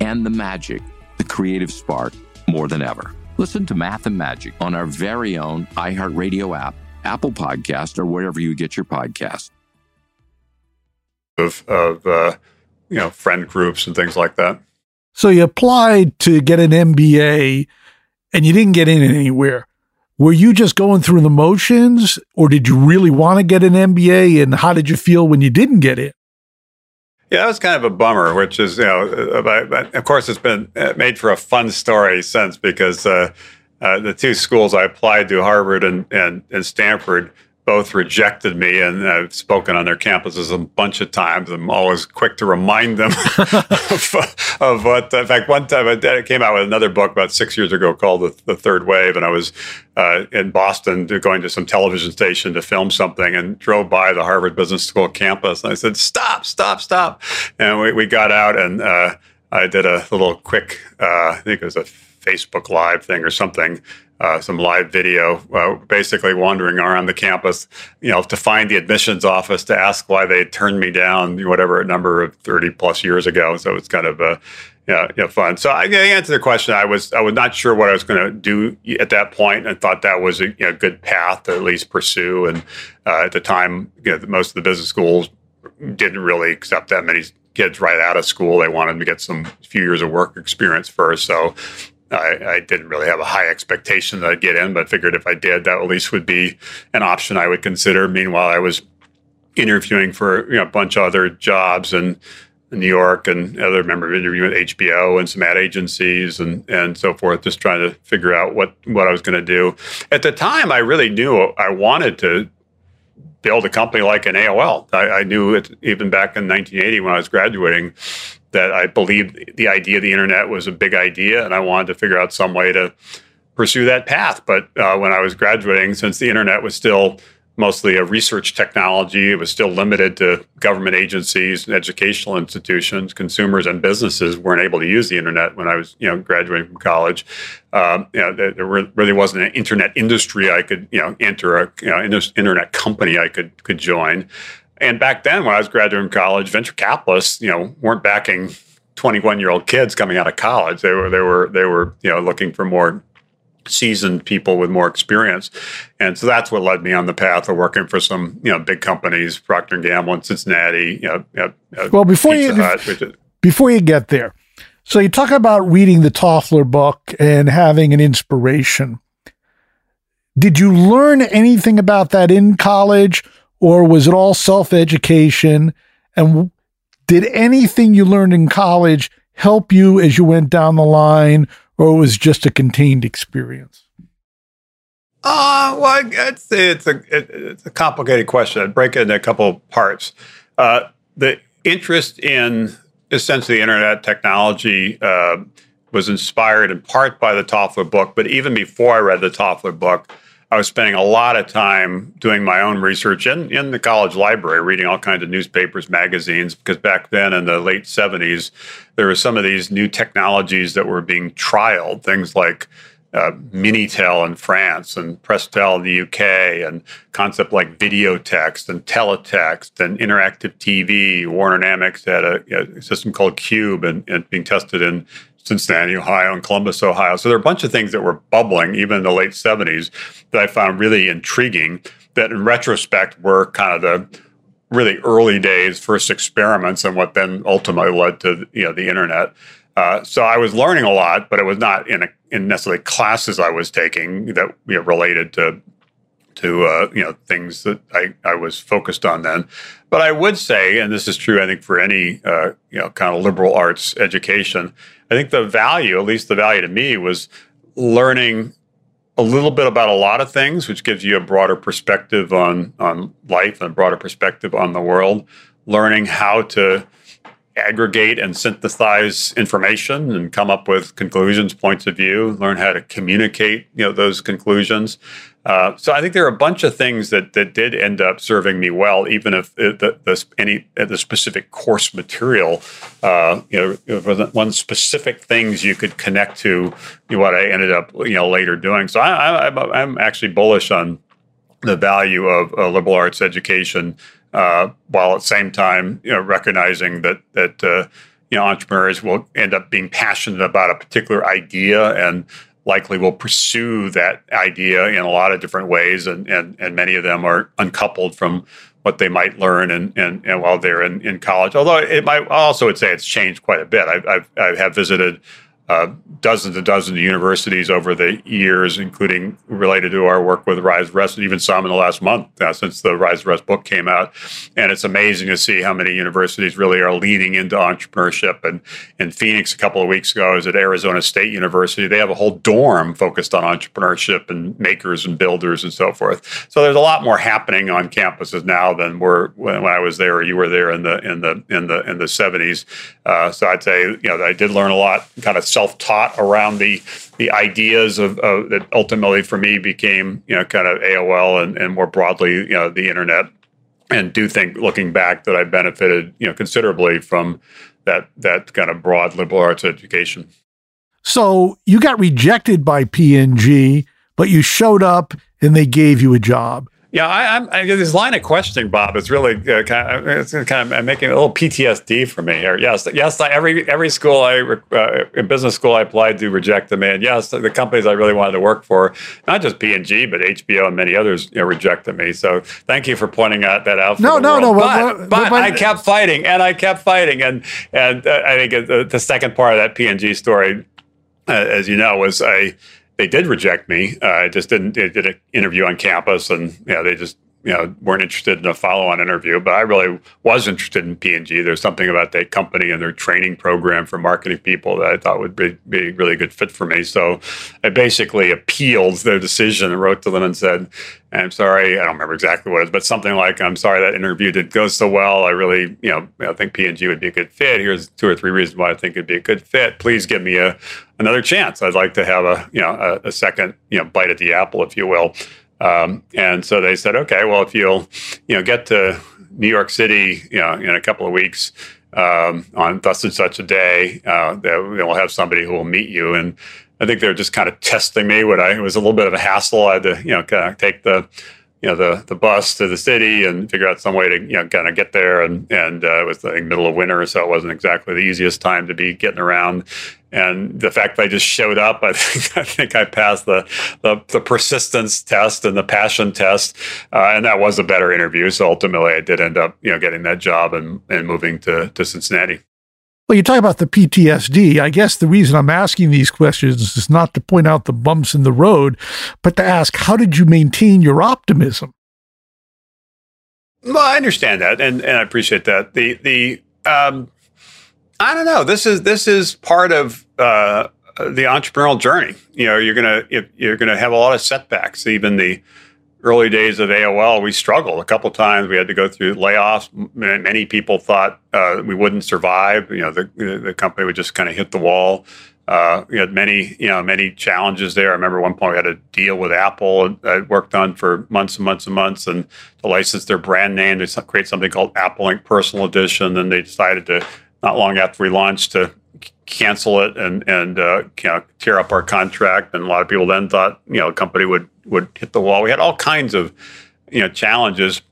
and the magic, the creative spark, more than ever. Listen to Math and Magic on our very own iHeartRadio app, Apple Podcast, or wherever you get your podcasts. Of, of uh, you know, friend groups and things like that. So you applied to get an MBA and you didn't get in anywhere. Were you just going through the motions or did you really want to get an MBA? And how did you feel when you didn't get it? Yeah, that was kind of a bummer, which is, you know, but of course it's been uh, made for a fun story since because uh, uh, the two schools I applied to, Harvard and, and, and Stanford, both rejected me, and I've spoken on their campuses a bunch of times. I'm always quick to remind them of, of, what. In fact, one time I came out with another book about six years ago called "The, the Third Wave," and I was uh, in Boston going to some television station to film something, and drove by the Harvard Business School campus, and I said, "Stop! Stop! Stop!" And we, we got out, and uh, I did a little quick. Uh, I think it was a Facebook Live thing or something uh, some live video, uh, basically wandering around the campus, you know, to find the admissions office to ask why they turned me down, whatever a number of thirty plus years ago. So it's kind of a yeah, yeah, fun. So I, answered the question. I was I was not sure what I was going to do at that point, and thought that was a you know, good path to at least pursue. And uh, at the time, you know, most of the business schools didn't really accept that many kids right out of school. They wanted to get some few years of work experience first. So I, I, didn't really have a high expectation that I'd get in, but figured if I did, that at least would be an option I would consider. Meanwhile, I was interviewing for you know, a bunch of other jobs in, in New York and other member interviewing at HBO and some ad agencies and and so forth, just trying to figure out what what I was going to do. At the time, I really knew I wanted to build a company like an AOL. I, I knew it even back in 1980 when I was graduating that I believed the idea of the internet was a big idea, and I wanted to figure out some way to pursue that path. But uh, when I was graduating, since the internet was still mostly a research technology, it was still limited to government agencies and educational institutions. Consumers and businesses weren't able to use the internet when I was, you know, graduating from college. Um, you know, there, really wasn't an internet industry I could, you know, enter a you know, internet company I could could join. And back then, when I was graduating college, venture capitalists, you know, weren't backing 21 year old kids coming out of college. They were, they were, they were, you know, looking for more seasoned people with more experience. And so that's what led me on the path of working for some, you know, big companies, Procter and Gamble and Cincinnati, you know, uh, well, before Pizza you, Hut, before you get there, So you talk about reading the Toffler book and having an inspiration. Did you learn anything about that in college or was it all self education? And did anything you learned in college help you as you went down the line or was just a contained experience? Uh, well, I'd say it's a it's a complicated question. I'd break it into a couple parts. Uh, the interest in essentially internet technology uh, was inspired in part by the Toffler book, but even before I read the Toffler book, I was spending a lot of time doing my own research in, in the college library, reading all kinds of newspapers, magazines, because back then in the late 70s, there were some of these new technologies that were being trialed, things like uh, Minitel in France and Prestel in the UK, and concept like video text and teletext and interactive TV. Warner Dynamics had a, a system called QUBE and, and being tested in Cincinnati, Ohio, and Columbus, Ohio. So there are a bunch of things that were bubbling even in the late 70s that I found really intriguing that in retrospect were kind of the really early days, first experiments, and what then ultimately led to you know the internet. Uh, so I was learning a lot, but it was not in, a, in necessarily classes I was taking that you know, related to to uh, you know things that I, I was focused on then. But I would say, and this is true, I think for any uh, you know kind of liberal arts education, I think the value, at least the value to me, was learning a little bit about a lot of things, which gives you a broader perspective on on life and a broader perspective on the world. Learning how to aggregate and synthesize information and come up with conclusions, points of view, learn how to communicate, you know, those conclusions. Uh, so I think there are a bunch of things that that did end up serving me well, even if the, the any the specific course material, uh, you know, wasn't one specific things you could connect to you know, what I ended up you know later doing. So I, I, I'm actually bullish on the value of a liberal arts education uh, while at the same time, you know, recognizing that that uh, you know entrepreneurs will end up being passionate about a particular idea and likely will pursue that idea in a lot of different ways, and and and many of them are uncoupled from what they might learn and and, and while they're in, in college. Although it might I also would say it's changed quite a bit. I've, I've I have visited uh, dozens and dozens of universities over the years, including related to our work with Rise Rest, and even some in the last month uh, since the Rise Rest book came out. And it's amazing to see how many universities really are leaning into entrepreneurship. And in Phoenix, a couple of weeks ago, I was at Arizona State University. They have a whole dorm focused on entrepreneurship and makers and builders and so forth. So there's a lot more happening on campuses now than were when, I was there or you were there in the in the in the in the 70s. Uh, so I'd say you know I did learn a lot, kind of self-taught around the the ideas of, that ultimately for me became you know kind of AOL and, and more broadly you know the internet and do think looking back that I benefited you know considerably from that that kind of broad liberal arts education. So you got rejected by P&G, but you showed up and they gave you a job. Yeah, I, I'm I, this line of questioning, Bob, is really uh, kind of, it's kind of making a little PTSD for me here. Yes, yes, I, every every school I uh, in business school I applied to rejected me, and yes, the companies I really wanted to work for, not just P and G, but HBO and many others, you know, rejected me. So thank you for pointing out that out. no, no, world. no, but, but, but, but, I kept fighting, and I kept fighting, and and uh, I think the, the second part of that P and G story, uh, as you know, was I they did reject me. Uh, I just didn't they did an interview on campus, and you know they just you know weren't interested in a follow-on interview. But I really was interested in P&G. There's something about that company and their training program for marketing people that I thought would be, be a really good fit for me. So I basically appealed their decision and wrote to them and said, I'm sorry, I don't remember exactly what it was, but something like, I'm sorry that interview didn't go so well. I really, you know, I think P&G would be a good fit. Here's two or three reasons why I think it'd be a good fit. Please give me a another chance. I'd like to have a, you know, a, a second, you know, bite at the apple, if you will. Um, and so they said, okay, well, if you'll, you know, get to New York City, you know, in a couple of weeks um, on thus and such a day, uh, we'll have somebody who will meet you. And I think they're just kind of testing me. What I it was a little bit of a hassle. I had to, you know, kind of take the you know the the bus to the city and figure out some way to you know kind of get there. And and uh, it was the middle of winter so it wasn't exactly the easiest time to be getting around. And the fact that I just showed up I think I think I passed the the, the persistence test and the passion test. Uh, and that was a better interview. So ultimately I did end up you know getting that job and and moving to to Cincinnati Well, you talk about the PTSD. I guess the reason I'm asking these questions is not to point out the bumps in the road, but to ask how did you maintain your optimism? Well, I understand that, and, and I appreciate that. The the um, I don't know. This is this is part of uh, the entrepreneurial journey. You know, you're gonna you're gonna have a lot of setbacks. Even the early days of AOL, we struggled a couple times. We had to go through layoffs. Many people thought uh, we wouldn't survive. You know, the the company would just kind of hit the wall. Uh, we had many, you know, many challenges there. I remember one point we had a deal with Apple I worked on for months and months and months, and to license their brand name to create something called AppleLink Personal Edition. And they decided to, not long after we launched, to cancel it and and uh, you know, tear up our contract. And a lot of people then thought, you know, a company would would hit the wall. We had all kinds of, you know, challenges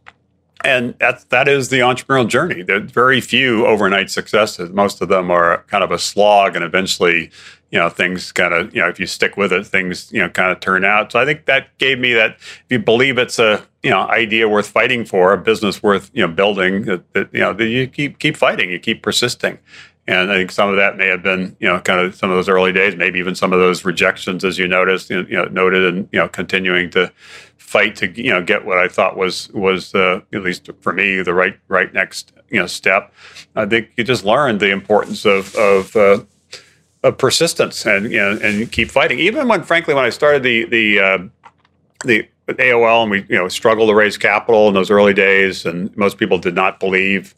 and that that is the entrepreneurial journey. There are very few overnight successes. Most of them are kind of a slog, and eventually, you know, things kind of you know if you stick with it, things you know kind of turn out. So I think that gave me that. If you believe it's a you know idea worth fighting for, a business worth you know building, that, that you know that you keep keep fighting, you keep persisting. And I think some of that may have been, you know, kind of some of those early days, maybe even some of those rejections, as you noticed, you know, noted, and you know, continuing to fight to you know get what I thought was was uh, at least for me the right right next you know step. I think you just learned the importance of of, uh, of persistence and you know and keep fighting. Even when frankly when I started the the uh, the AOL and we you know struggled to raise capital in those early days, and most people did not believe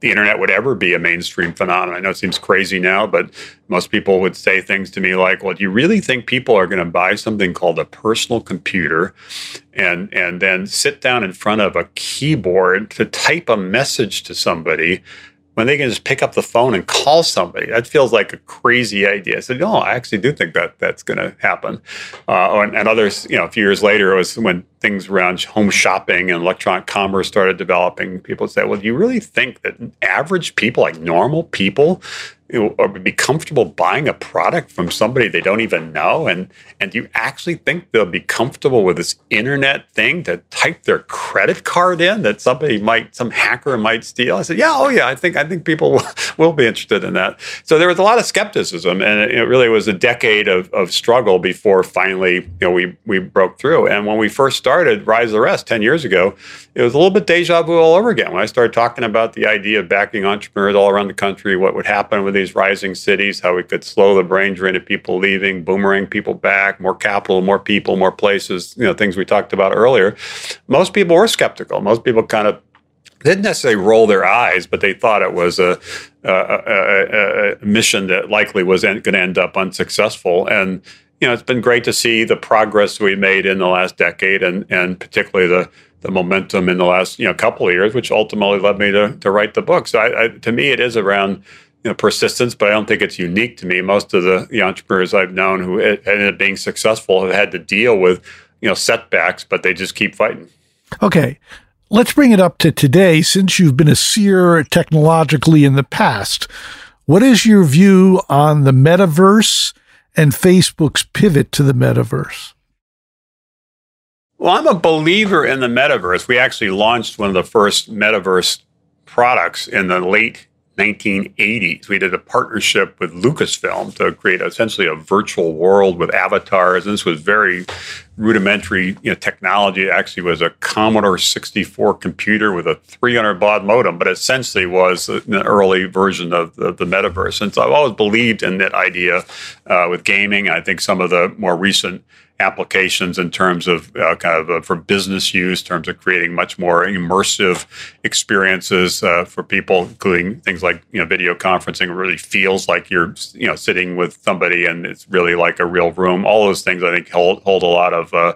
the internet would ever be a mainstream phenomenon. I know it seems crazy now, but most people would say things to me like, "Well, do you really think people are going to buy something called a personal computer and and then sit down in front of a keyboard to type a message to somebody when they can just pick up the phone and call somebody. That feels like a crazy idea. I said, no, I actually do think that that's going to happen. Uh, and, and, others, you know, a few years later, it was when things around home shopping and electronic commerce started developing. People say, well, do you really think that average people, like normal people, or be comfortable buying a product from somebody they don't even know? And and do you actually think they'll be comfortable with this internet thing to type their credit card in that somebody might, some hacker might steal? I said, yeah, oh yeah, I think I think people will be interested in that. So there was a lot of skepticism, and it really was a decade of, of struggle before finally, you know, we we broke through. And when we first started Rise of the Rest ten years ago, it was a little bit deja vu all over again. When I started talking about the idea of backing entrepreneurs all around the country, what would happen with these rising cities, how we could slow the brain drain of people leaving, boomerang people back, more capital, more people, more places, you know, things we talked about earlier. Most people were skeptical. Most people kind of didn't necessarily roll their eyes, but they thought it was a, a, a, a mission that likely was going to end up unsuccessful. And you know, it's been great to see the progress we made in the last decade, and and particularly the the momentum in the last you know couple of years, which ultimately led me to to write the book. So I, I, to me, it is around you know, persistence, but I don't think it's unique to me. Most of the, the entrepreneurs I've known who ended up being successful have had to deal with, you know, setbacks, but they just keep fighting. Okay. Let's bring it up to today since you've been a seer technologically in the past. What is your view on the metaverse and Facebook's pivot to the metaverse? Well, I'm a believer in the metaverse. We actually launched one of the first metaverse products in the late 1980s. We did a partnership with Lucasfilm to create essentially a virtual world with avatars. And this was very rudimentary you know, technology. It actually was a Commodore 64 computer with a 300 baud modem, but essentially was an early version of the, the metaverse. And so I've always believed in that idea uh, with gaming. I think some of the more recent applications in terms of uh, kind of uh, for business use, in terms of creating much more immersive experiences uh, for people, including things like you know video conferencing. It really feels like you're you know sitting with somebody, and it's really like a real room. All those things I think hold hold a lot of uh,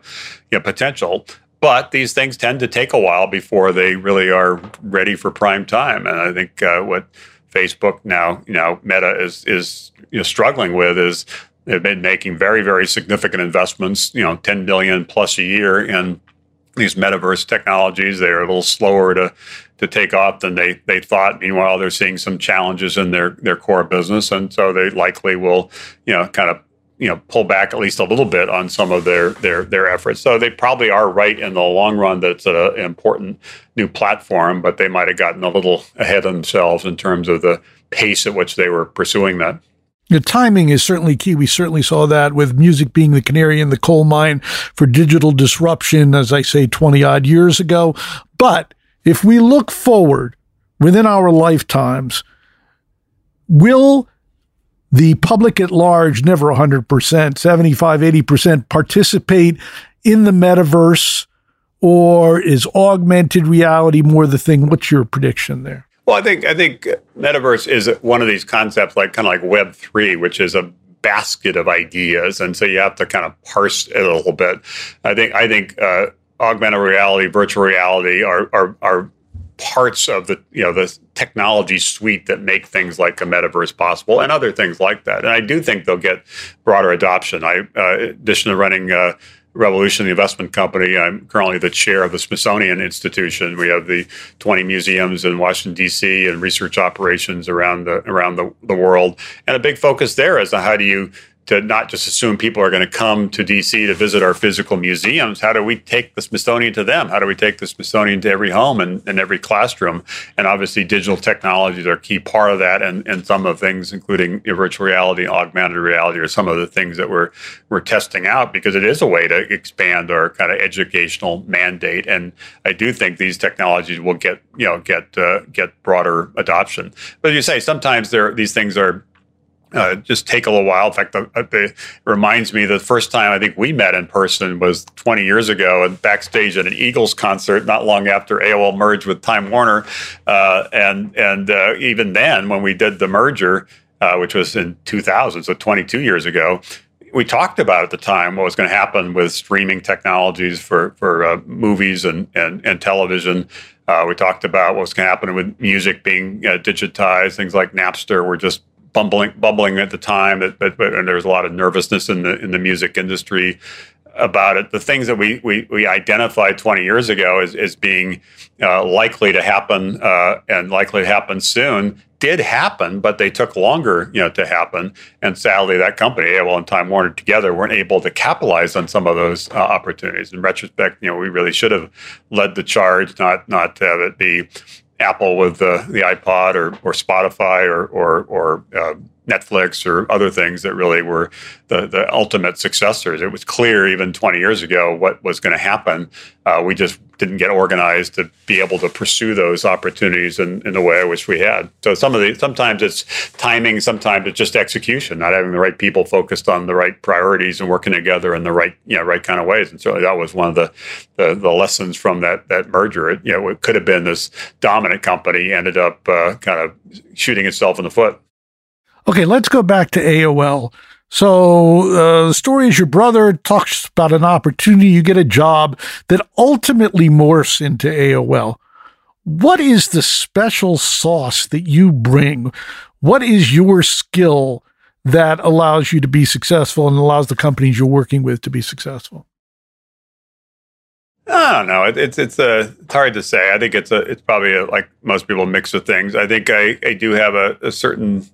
you know, potential. But these things tend to take a while before they really are ready for prime time, and I think uh, what Facebook now, you know, Meta is is you know, struggling with is They've been making very, very significant investments, you know, 10 billion plus a year in these metaverse technologies. They're a little slower to to take off than they they thought. Meanwhile, they're seeing some challenges in their their core business, and so they likely will, you know, kind of you know pull back at least a little bit on some of their their their efforts. So they probably are right in the long run that it's an important new platform, but they might have gotten a little ahead of themselves in terms of the pace at which they were pursuing that. The timing is certainly key. We certainly saw that with music being the canary in the coal mine for digital disruption, as I say, 20 odd years ago. But if we look forward within our lifetimes, will the public at large, never 100%, 75, 80% participate in the metaverse, or is augmented reality more the thing? What's your prediction there? Well, I think I think metaverse is one of these concepts, like kind of like Web three, which is a basket of ideas, and so you have to kind of parse it a little bit. I think I think uh, augmented reality, virtual reality are are are parts of the you know the technology suite that make things like a metaverse possible and other things like that. And I do think they'll get broader adoption. I, uh, in addition to running uh, Revolution, the investment company. I'm currently the chair of the Smithsonian Institution. We have the 20 museums in Washington D.C. and research operations around the around the, the world. And a big focus there is on how do you to not just assume people are going to come to DC to visit our physical museums. How do we take the Smithsonian to them? How do we take the Smithsonian to every home and, and every classroom? And obviously, digital technologies are a key part of that. And, and some of things, including virtual reality, augmented reality, are some of the things that we're we're testing out because it is a way to expand our kind of educational mandate. And I do think these technologies will get you know get uh, get broader adoption. But as you say, sometimes there these things are uh, just take a little while. In fact, the, the, it reminds me the first time I think we met in person was 20 years ago and backstage at an Eagles concert, not long after AOL merged with Time Warner. Uh, and and uh, even then, when we did the merger, uh, which was in 2000, so 22 years ago, we talked about at the time what was going to happen with streaming technologies for for uh, movies and and, and television. Uh, we talked about what was going to happen with music being digitized. Things like Napster were just bumbling, bubbling at the time, but, but, but and there was a lot of nervousness in the in the music industry about it. The things that we we, we identified 20 years ago as, as being uh, likely to happen uh, and likely to happen soon did happen, but they took longer, you know, to happen. And sadly, that company, AOL and Time Warner, together weren't able to capitalize on some of those uh, opportunities. In retrospect, you know, we really should have led the charge, not not have it be Apple with the, the iPod or, or Spotify or, or, or uh, Netflix or other things that really were the, the ultimate successors. It was clear even 20 years ago what was going to happen. Uh, we just didn't get organized to be able to pursue those opportunities in, in the way I wish we had. So some of the sometimes it's timing, sometimes it's just execution, not having the right people focused on the right priorities and working together in the right you know right kind of ways. And certainly that was one of the the, the lessons from that that merger. It, you know, it could have been this dominant company ended up uh, kind of shooting itself in the foot. Okay, let's go back to AOL. So uh, the story is your brother talks about an opportunity. You get a job that ultimately morphs into AOL. What is the special sauce that you bring? What is your skill that allows you to be successful and allows the companies you're working with to be successful? I don't know. It, it's it's a uh, it's hard to say. I think it's a it's probably a, like most people mix of things. I think I, I do have a, a certain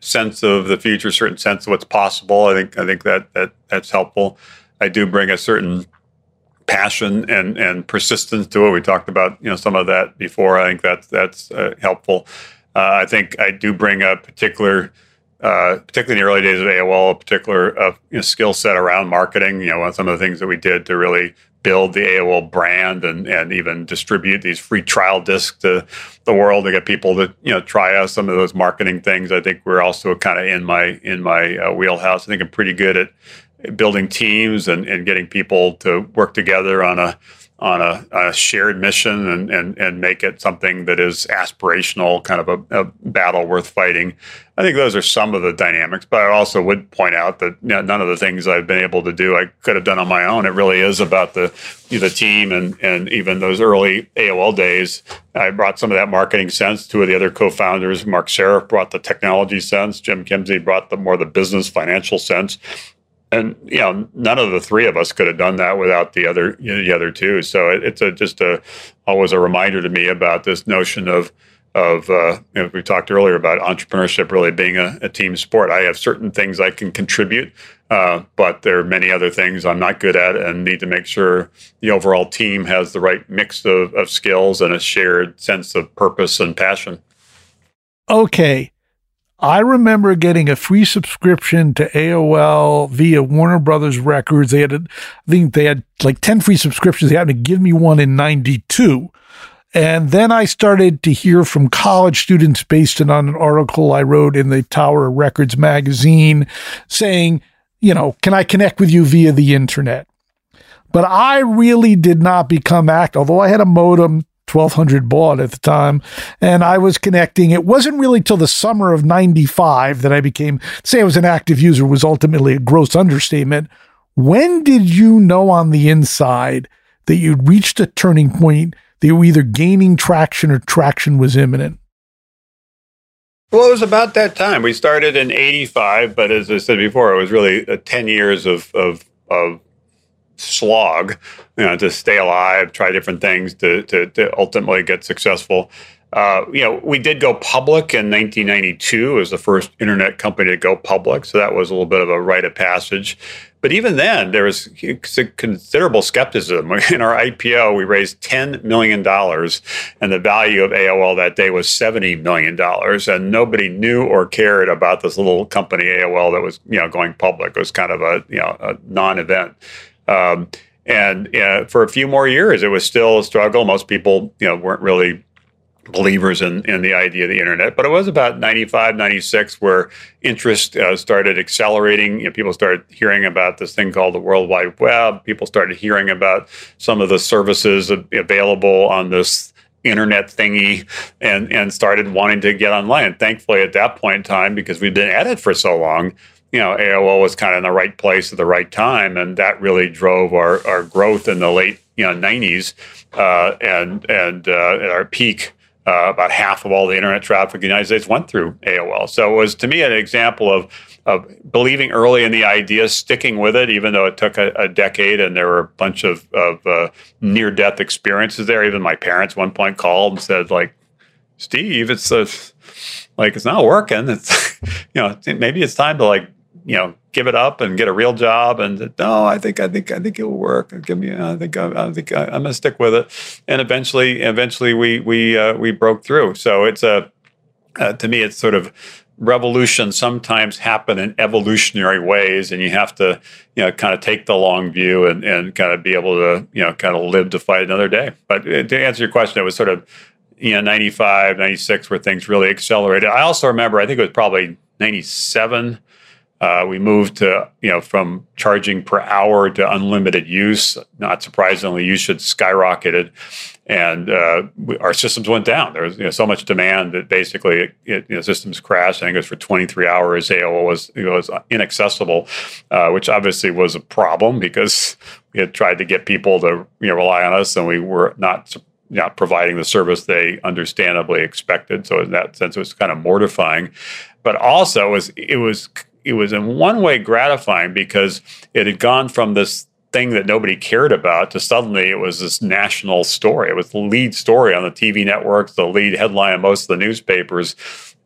sense of the future, certain sense of what's possible. I think I think that that that's helpful. I do bring a certain passion and and persistence to it. We talked about you know some of that before. I think that's that's uh, helpful. Uh, I think I do bring a particular. Uh, particularly in the early days of AOL, a particular uh, you know, skill set around marketing. You know, some of the things that we did to really build the AOL brand and and even distribute these free trial discs to the world to get people to you know try out some of those marketing things. I think we're also kind of in my in my uh, wheelhouse. I think I'm pretty good at building teams and, and getting people to work together on a on a, a, shared mission and, and, and make it something that is aspirational, kind of a, a, battle worth fighting. I think those are some of the dynamics, but I also would point out that you know, none of the things I've been able to do I could have done on my own. It really is about the the team and and even those early AOL days. I brought some of that marketing sense. Two of the other co-founders, Marc Seriff, brought the technology sense. Jim Kimsey brought the more the business financial sense and you know none of the three of us could have done that without the other you know, the other two so it, it's a just a always a reminder to me about this notion of of uh, you know, we talked earlier about entrepreneurship really being a, a, team sport. I have certain things I can contribute, uh, but there are many other things I'm not good at, and need to make sure the overall team has the right mix of, of skills and a shared sense of purpose and passion. Okay. I remember getting a free subscription to AOL via Warner Brothers Records. They had, a, I think they had like 10 free subscriptions. They happened to give me one in 92. And then I started to hear from college students based on an article I wrote in the Tower Records magazine saying, you know, can I connect with you via the internet? But I really did not become active, although I had a modem 1200 baud at the time and I was connecting. It wasn't really till the summer of 95 that I became, say I was an active user was ultimately a gross understatement. When did you know on the inside that you'd reached a turning point that you were either gaining traction or traction was imminent. Well, it was about that time. We started in '85, but as I said before, it was really uh, 10 years of, of, of slog, you know, to stay alive, try different things to, to, to ultimately get successful. Uh, you know, we did go public in 1992 as the first internet company to go public, so that was a little bit of a rite of passage. But even then, there was considerable skepticism. In our IPO, we raised $10 million, and the value of AOL that day was $70 million. And nobody knew or cared about this little company, AOL, that was you know going public. It was kind of a you know a non-event. Um, and uh, for a few more years, it was still a struggle. Most people, you know, weren't really believers in, in the idea of the internet. But it was about 95, 96 where interest uh, started accelerating. You know, people started hearing about this thing called the World Wide Web. People started hearing about some of the services available on this internet thingy and, and started wanting to get online. And thankfully, at that point in time, because we've been at it for so long, you know, AOL was kind of in the right place at the right time, and that really drove our, our growth in the late you know 90s uh, and and uh, at our peak uh, about half of all the internet traffic in the United States went through AOL. So it was to me an example of of believing early in the idea, sticking with it, even though it took a, a decade and there were a bunch of, of uh, near death experiences there. Even my parents one point called and said, like, Steve, it's a, like it's not working. It's you know maybe it's time to like you know give it up and get a real job and no i think i think i think it will work. Give me i think i, I think I, am gonna stick with it. And eventually eventually we we uh, we broke through. So it's a uh, to me it's sort of revolution sometimes happen in evolutionary ways and you have to you know kind of take the long view and, and kind of be able to you know kind of live to fight another day. But uh, to answer your question it was sort of you know 95 96 where things really accelerated. I also remember i think it was probably 97 uh, we moved to you know from charging per hour to unlimited use. Not surprisingly, usage skyrocketed, and uh, we, our systems went down. There was you know, so much demand that basically it, it, you know, systems crashed. I think it was for 23 hours. AOL was was inaccessible, uh, which obviously was a problem because we had tried to get people to you know rely on us, and we were not not providing the service they understandably expected. So in that sense, it was kind of mortifying. But also, it was it was it was in one way gratifying because it had gone from this thing that nobody cared about to suddenly it was this national story. It was the lead story on the TV networks, the lead headline in most of the newspapers.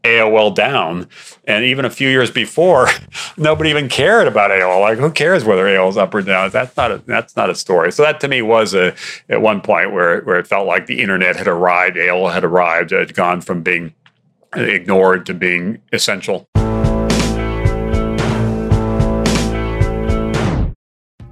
AOL down. And even a few years before, nobody even cared about AOL. Like, who cares whether AOL's up or down? That's not a that's not a story. So that to me was a at one point where where it felt like the internet had arrived, AOL had arrived, it had gone from being ignored to being essential.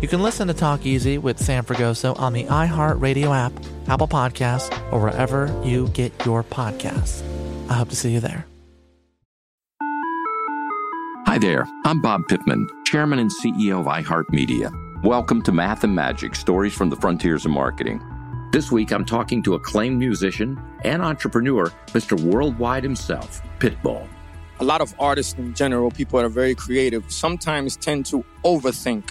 You can listen to Talk Easy with Sam Fragoso on the iHeartRadio app, Apple Podcasts, or wherever you get your podcasts. I hope to see you there. Hi there, I'm Bob Pittman, Chairman and CEO of iHeartMedia. Welcome to Math and Magic Stories from the Frontiers of Marketing. This week, I'm talking to acclaimed musician and entrepreneur, Mr. Worldwide himself, Pitbull. A lot of artists in general, people that are very creative, sometimes tend to overthink.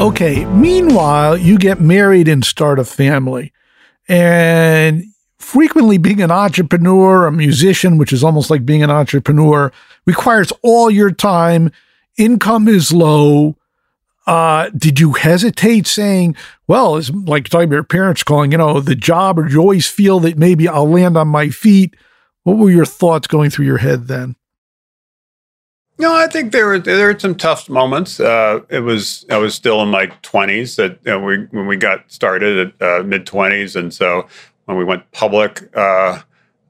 Okay, meanwhile, you get married and start a family. And frequently being an entrepreneur, a musician, which is almost like being an entrepreneur, requires all your time. Income is low. Uh, did you hesitate saying, well, it's like talking about your parents calling, you know, the job, or do you always feel that maybe I'll land on my feet? What were your thoughts going through your head then? No, I think there were there were some tough moments. Uh, it was I was still in my twenties that you know, we when we got started at uh, mid twenties, and so when we went public, uh,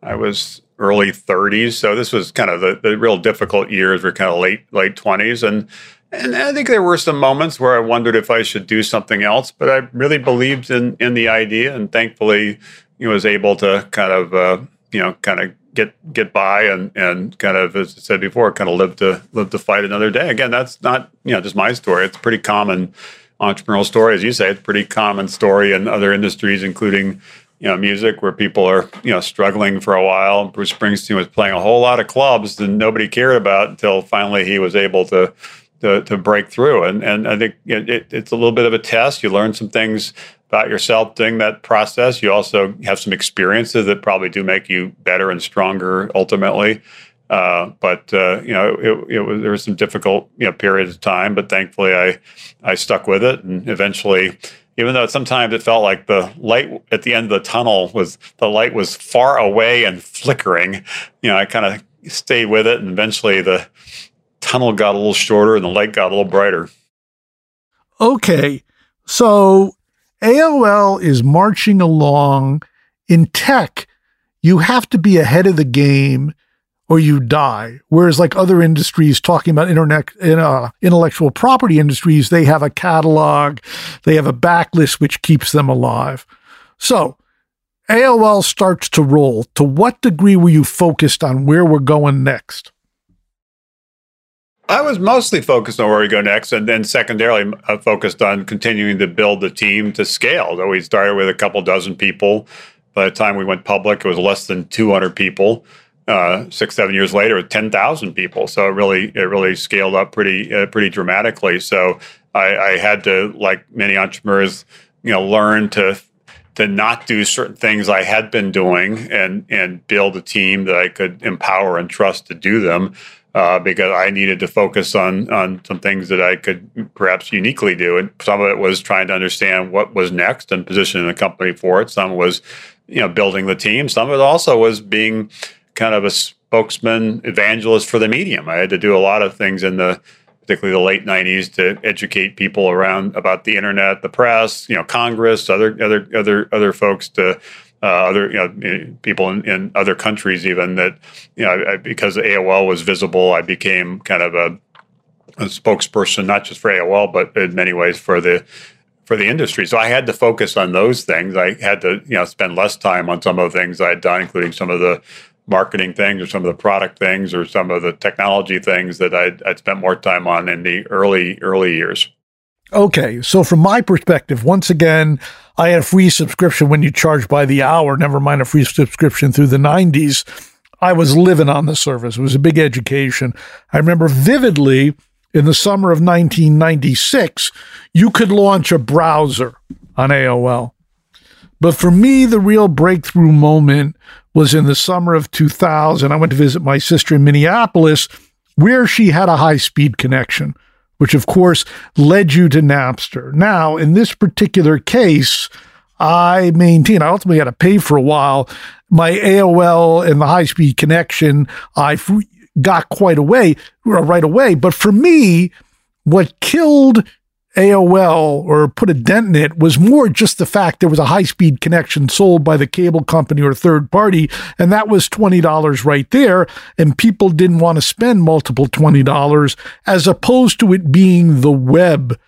I was early thirties. So this was kind of the, the real difficult years. Were kind of late late twenties, and and I think there were some moments where I wondered if I should do something else. But I really believed in in the idea, and thankfully, you know, was able to kind of uh, you know kind of get get by and and kind of as I said before, kind of live to live to fight another day. Again, that's not you know just my story. It's pretty common entrepreneurial story, as you say. It's pretty common story in other industries, including you know music, where people are you know struggling for a while. Bruce Springsteen was playing a whole lot of clubs that nobody cared about until finally he was able to. To, to break through and and I think it, it, it's a little bit of a test. You learn some things about yourself during that process. You also have some experiences that probably do make you better and stronger ultimately. Uh, but uh, you know, it, it, was there was some difficult you know periods of time, but thankfully I I stuck with it, and eventually, even though sometimes it felt like the light at the end of the tunnel was the light was far away and flickering, you know, I kind of stayed with it, and eventually the tunnel got a little shorter and the light got a little brighter. Okay, so AOL is marching along. In tech, you have to be ahead of the game or you die. Whereas, like other industries, talking about internet, uh, intellectual property industries, they have a catalog, they have a backlist which keeps them alive. So, AOL starts to roll. To what degree were you focused on where we're going next? I was mostly focused on where we go next, and then secondarily uh, focused on continuing to build the team to scale. So we started with a couple dozen people. By the time we went public, it was less than 200 people. Uh, six, seven years later, with 10,000 people. So it really, it really scaled up pretty, uh, pretty dramatically. So I, I had to, like many entrepreneurs, you know, learn to to not do certain things I had been doing and and build a team that I could empower and trust to do them uh, because I needed to focus on on some things that I could perhaps uniquely do. And some of it was trying to understand what was next and positioning the company for it. Some was, you know, building the team. Some of it also was being kind of a spokesman, evangelist for the medium. I had to do a lot of things in the particularly the late '90s, to educate people around about the internet, the press, you know, Congress, other other other other folks to uh, other you know people in, in, other countries even that you know I, because AOL was visible, I became kind of a, a, spokesperson not just for AOL but in many ways for the for the industry. So I had to focus on those things. I had to you know spend less time on some of the things I had done, including some of the marketing things or some of the product things or some of the technology things that I'd, I'd spent more time on in the early early years. Okay, so from my perspective, once again, I had a free subscription when you charge by the hour, never mind a free subscription through the 90s. I was living on the service. It was a big education. I remember vividly in the summer of 1996, you could launch a browser on AOL. But for me, the real breakthrough moment was in the summer of 2000. I went to visit my sister in Minneapolis, where she had a high speed connection which of course led you to Napster. Now, in this particular case, I maintain I ultimately had to pay for a while. My AOL and the high speed connection, I got quite away right away. But for me, what killed AOL or put a dent in it was more just the fact there was a high speed connection sold by the cable company or third party. And that was $20 right there. And people didn't want to spend multiple $20 as opposed to it being the web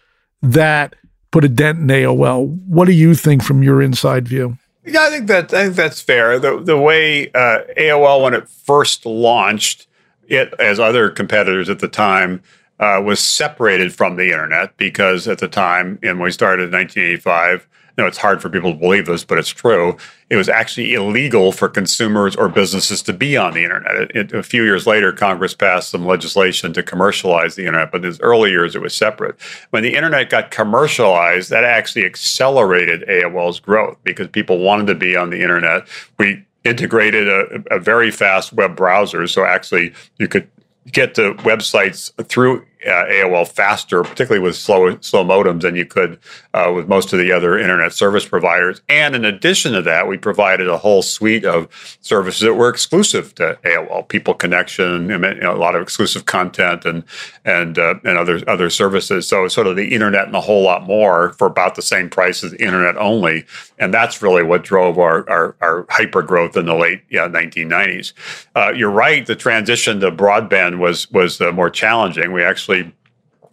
that put a dent in AOL. What do you think from your inside view? Yeah, I think that I think that's fair. The the way uh, AOL when it first launched, it as other competitors at the time uh, was separated from the internet because at the time, and when we started in 1985, you know, it's hard for people to believe this, but it's true. It was actually illegal for consumers or businesses to be on the internet. It, a few years later, Congress passed some legislation to commercialize the internet, but in its early years, it was separate. When the internet got commercialized, that actually accelerated AOL's growth because people wanted to be on the internet. We integrated a, a very fast web browser, so actually you could get to websites through uh, AOL faster, particularly with slow slow modems, than you could uh, with most of the other internet service providers. And in addition to that, we provided a whole suite of services that were exclusive to AOL, People Connection, you know, a lot of exclusive content, and and uh, and other other services. So sort of the internet and a whole lot more for about the same price as internet only. And that's really what drove our our, our hyper growth in the late yeah, 1990s. Uh, you're right. The transition to broadband was was uh, more challenging. We actually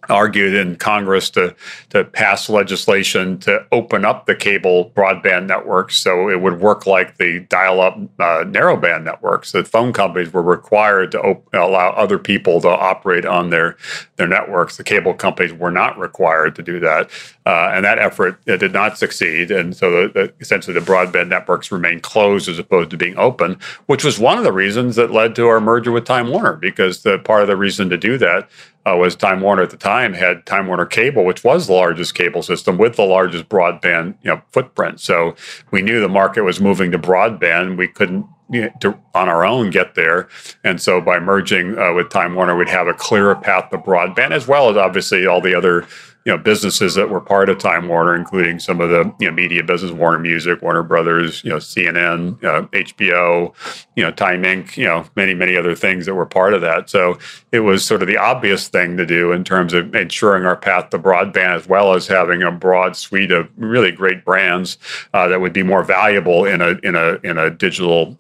argued in Congress to to pass legislation to open up the cable broadband networks so it would work like the dial-up uh, narrowband networks. That phone companies were required to op- allow other people to operate on their their networks. The cable companies were not required to do that, uh, and that effort did not succeed. And so, the, the, essentially, the broadband networks remained closed as opposed to being open, which was one of the reasons that led to our merger with Time Warner. Because the part of the reason to do that uh, was Time Warner at the time had Time Warner Cable, which was the largest cable system with the largest broadband you know, footprint. So we knew the market was moving to broadband. We couldn't you know, to, on our own get there, and so by merging uh, with Time Warner, we'd have a clearer path to broadband, as well as obviously all the other you know businesses that were part of Time Warner, including some of the you know media business, Warner Music, Warner Brothers, you know CNN, uh, HBO, you know Time Inc., you know many many other things that were part of that. So it was sort of the obvious thing to do in terms of ensuring our path to broadband, as well as having a broad suite of really great brands uh, that would be more valuable in a in a in a digital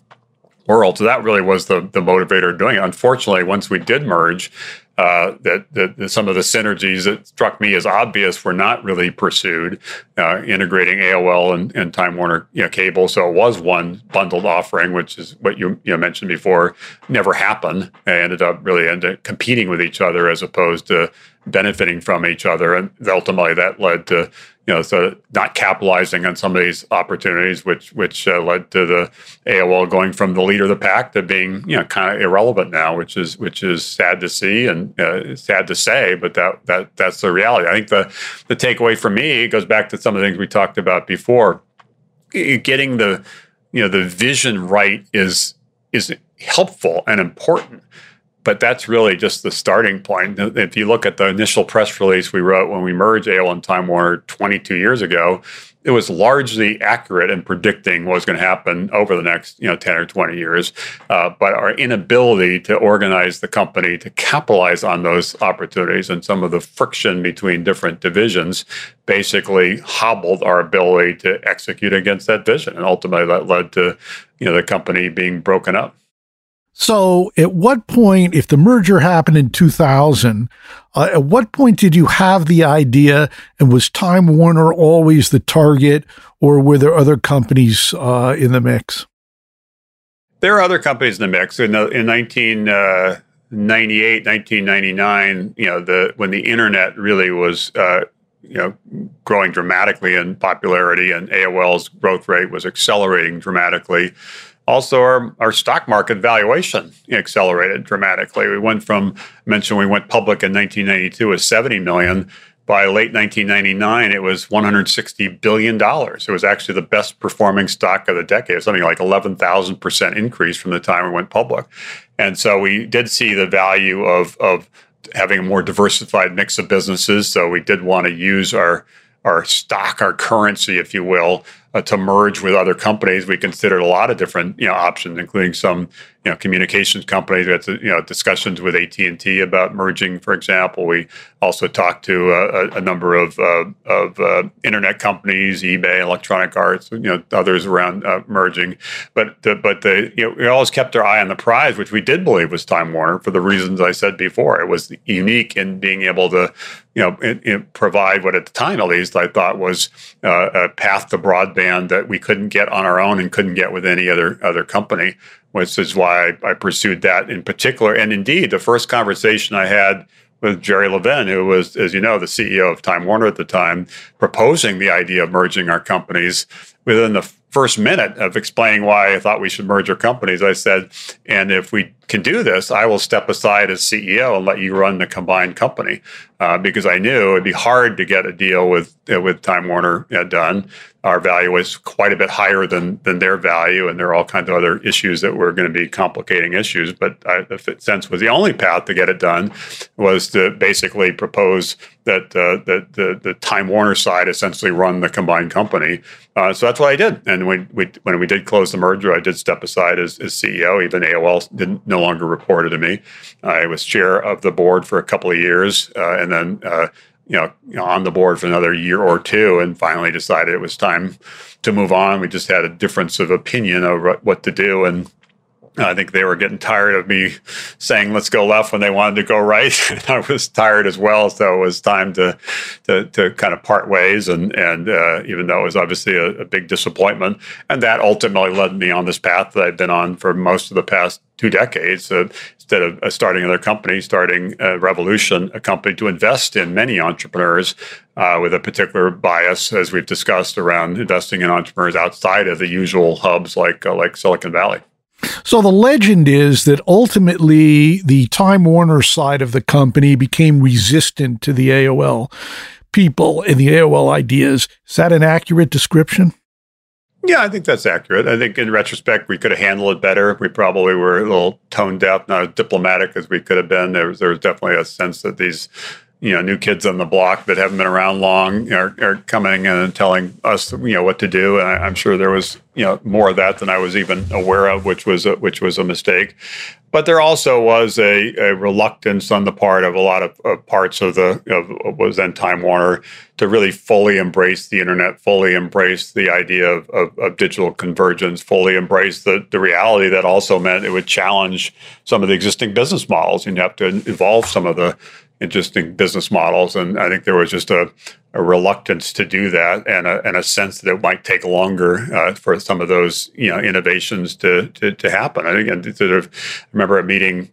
world. So that really was the the motivator doing it. Unfortunately, once we did merge, uh, that, that, some of the synergies that struck me as obvious were not really pursued, uh, integrating AOL and, and, Time Warner you know, cable. So it was one bundled offering, which is what you, you mentioned before, never happened. They ended up really ended up competing with each other as opposed to benefiting from each other. And ultimately that led to you know, so not capitalizing on some of these opportunities, which which uh, led to the AOL going from the leader of the pack to being you know kind of irrelevant now, which is which is sad to see and uh, sad to say, but that that that's the reality. I think the the takeaway for me goes back to some of the things we talked about before. Getting the you know the vision right is is helpful and important but that's really just the starting point. If you look at the initial press release we wrote when we merged AOL and Time Warner 22 years ago, it was largely accurate in predicting what was going to happen over the next you know 10 or 20 years uh, but our inability to organize the company to capitalize on those opportunities and some of the friction between different divisions basically hobbled our ability to execute against that vision and ultimately that led to you know the company being broken up so, at what point, if the merger happened in 2000, uh, at what point did you have the idea and was Time Warner always the target or were there other companies uh, in the mix? There are other companies in the mix. In, the, in 1998, 1999, you know, the when the internet really was uh, you know growing dramatically in popularity and AOL's growth rate was accelerating dramatically also our, our stock market valuation accelerated dramatically. We went from mentioned we went public in 1992 with 70 million. By late 1999, it was 160 billion dollars. It was actually the best performing stock of the decade. Something like 11,000 percent increase from the time we went public. And so we did see the value of of having a more diversified mix of businesses. So we did want to use our our stock, our currency, if you will, uh, to merge with other companies. We considered a lot of different you know options, including some you know communications companies. We had to, you know discussions with AT and T about merging, for example. We also talked to a, a number of uh, of uh, internet companies, eBay, Electronic Arts, you know others around uh, merging. But the, but the you know we always kept our eye on the prize, which we did believe was Time Warner for the reasons I said before. It was unique in being able to you know it, it provide what at the time at least I thought was uh, a path to broadband that we couldn't get on our own and couldn't get with any other other company, which is why I, I pursued that in particular. And indeed, the first conversation I had with Jerry Levin, who was, as you know, the CEO of Time Warner at the time, proposing the idea of merging our companies. Within the first minute of explaining why I thought we should merge our companies, I said, and if we can do this, I will step aside as CEO and let you run the combined company uh, because I knew it'd be hard to get a deal with uh, with Time Warner uh, done. Our value was quite a bit higher than than their value, and there are all kinds of other issues that were going to be complicating issues. But I, the sense was the only path to get it done was to basically propose that uh, that the, the Time Warner side essentially run the combined company. Uh, so that's what I did. And when we when we did close the merger, I did step aside as, as CEO. Even AOL didn't longer reported to me. I was chair of the board for a couple of years, uh, and then uh, you know, on the board for another year or two, and finally decided it was time to move on. We just had a difference of opinion over what to do, and I think they were getting tired of me saying "let's go left" when they wanted to go right. I was tired as well, so it was time to to, to kind of part ways. And and uh, even though it was obviously a, a, big disappointment, and that ultimately led me on this path that I've been on for most of the past two decades. Uh, instead of uh, starting another company, starting a Revolution, a company to invest in many entrepreneurs uh, with a particular bias, as we've discussed, around investing in entrepreneurs outside of the usual hubs like uh, like Silicon Valley. So the legend is that ultimately the Time Warner side of the company became resistant to the AOL people and the AOL ideas. Is that an accurate description? Yeah, I think that's accurate. I think in retrospect, we could have handled it better. We probably were a little tone deaf, not as diplomatic as we could have been. There was, there was definitely a sense that these you know new kids on the block that haven't been around long are, are coming in and telling us you know what to do. And I, am sure there was you know more of that than I was even aware of which was a, which was a mistake. But there also was a, a reluctance on the part of a lot of, of parts of the of was then Time Warner to really fully embrace the internet fully embrace the idea of, of, of digital convergence fully embrace the, the reality that also meant it would challenge some of the existing business models. And have to evolve some of the interesting business models. And I think there was just a, a reluctance to do that and a, and a sense that it might take longer uh, for some of those you know innovations to to, to happen. I think and sort of I remember a meeting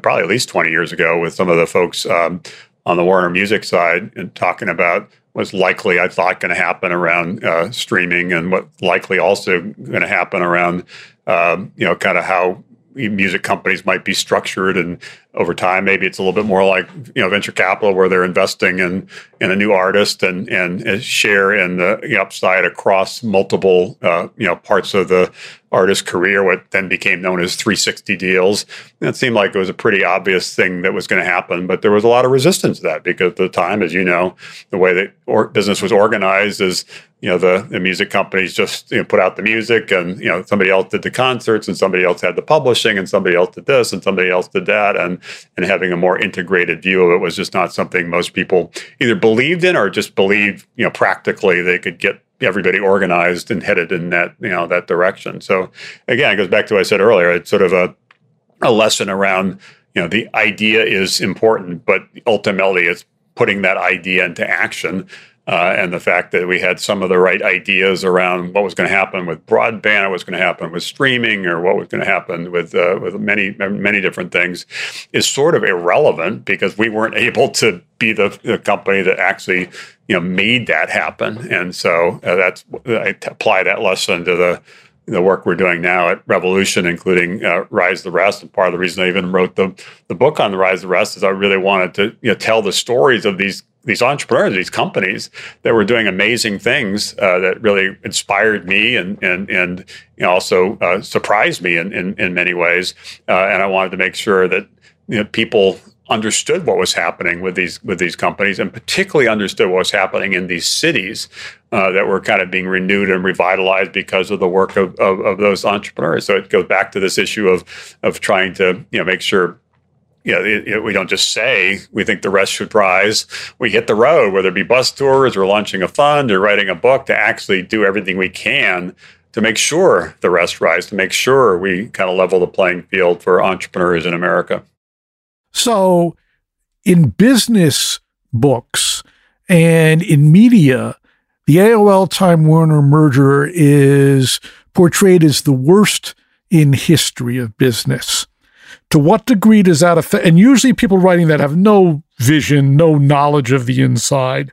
probably at least 20 years ago with some of the folks um, on the Warner Music side and talking about what's likely I thought going to happen around uh, streaming and what likely also going to happen around um, you know kind of how music companies might be structured and over time. Maybe it's a little bit more like you know venture capital, where they're investing in in a new artist and and share in the upside across multiple uh, you know parts of the artist career. What then became known as 360 deals. And it seemed like it was a pretty obvious thing that was going to happen, but there was a lot of resistance to that because at the time, as you know, the way that or- business was organized is you know the, the music companies just you know, put out the music and you know somebody else did the concerts and somebody else had the publishing and somebody else did this and somebody else did that and and having a more integrated view of it was just not something most people either believed in or just believed you know practically they could get everybody organized and headed in that you know that direction. So again it goes back to what i said earlier. It's sort of a a lesson around you know the idea is important but ultimately it's putting that idea into action uh, and the fact that we had some of the right ideas around what was going to happen with broadband, what was going to happen with streaming, or what was going to happen with uh, with many many different things, is sort of irrelevant because we weren't able to be the, the company that actually you know made that happen. And so uh, that's I apply that lesson to the the work we're doing now at Revolution, including uh, Rise the Rest. And part of the reason I even wrote the the book on the Rise the Rest is I really wanted to you know, tell the stories of these these entrepreneurs, these companies that were doing amazing things uh, that really inspired me and and and you know, also uh, surprised me in, in, in many ways. Uh, and I wanted to make sure that you know, people understood what was happening with these with these companies, and particularly understood what was happening in these cities uh, that were kind of being renewed and revitalized because of the work of, of, of those entrepreneurs. So it goes back to this issue of of trying to you know make sure you know, it, it, we don't just say we think the rest should rise. We hit the road, whether it be bus tours or launching a fund or writing a book, to actually do everything we can to make sure the rest rise, to make sure we kind of level the playing field for entrepreneurs in America. So, in business books and in media, the AOL Time Warner merger is portrayed as the worst in history of business to what degree does that affect? And usually people writing that have no vision, no knowledge of the inside.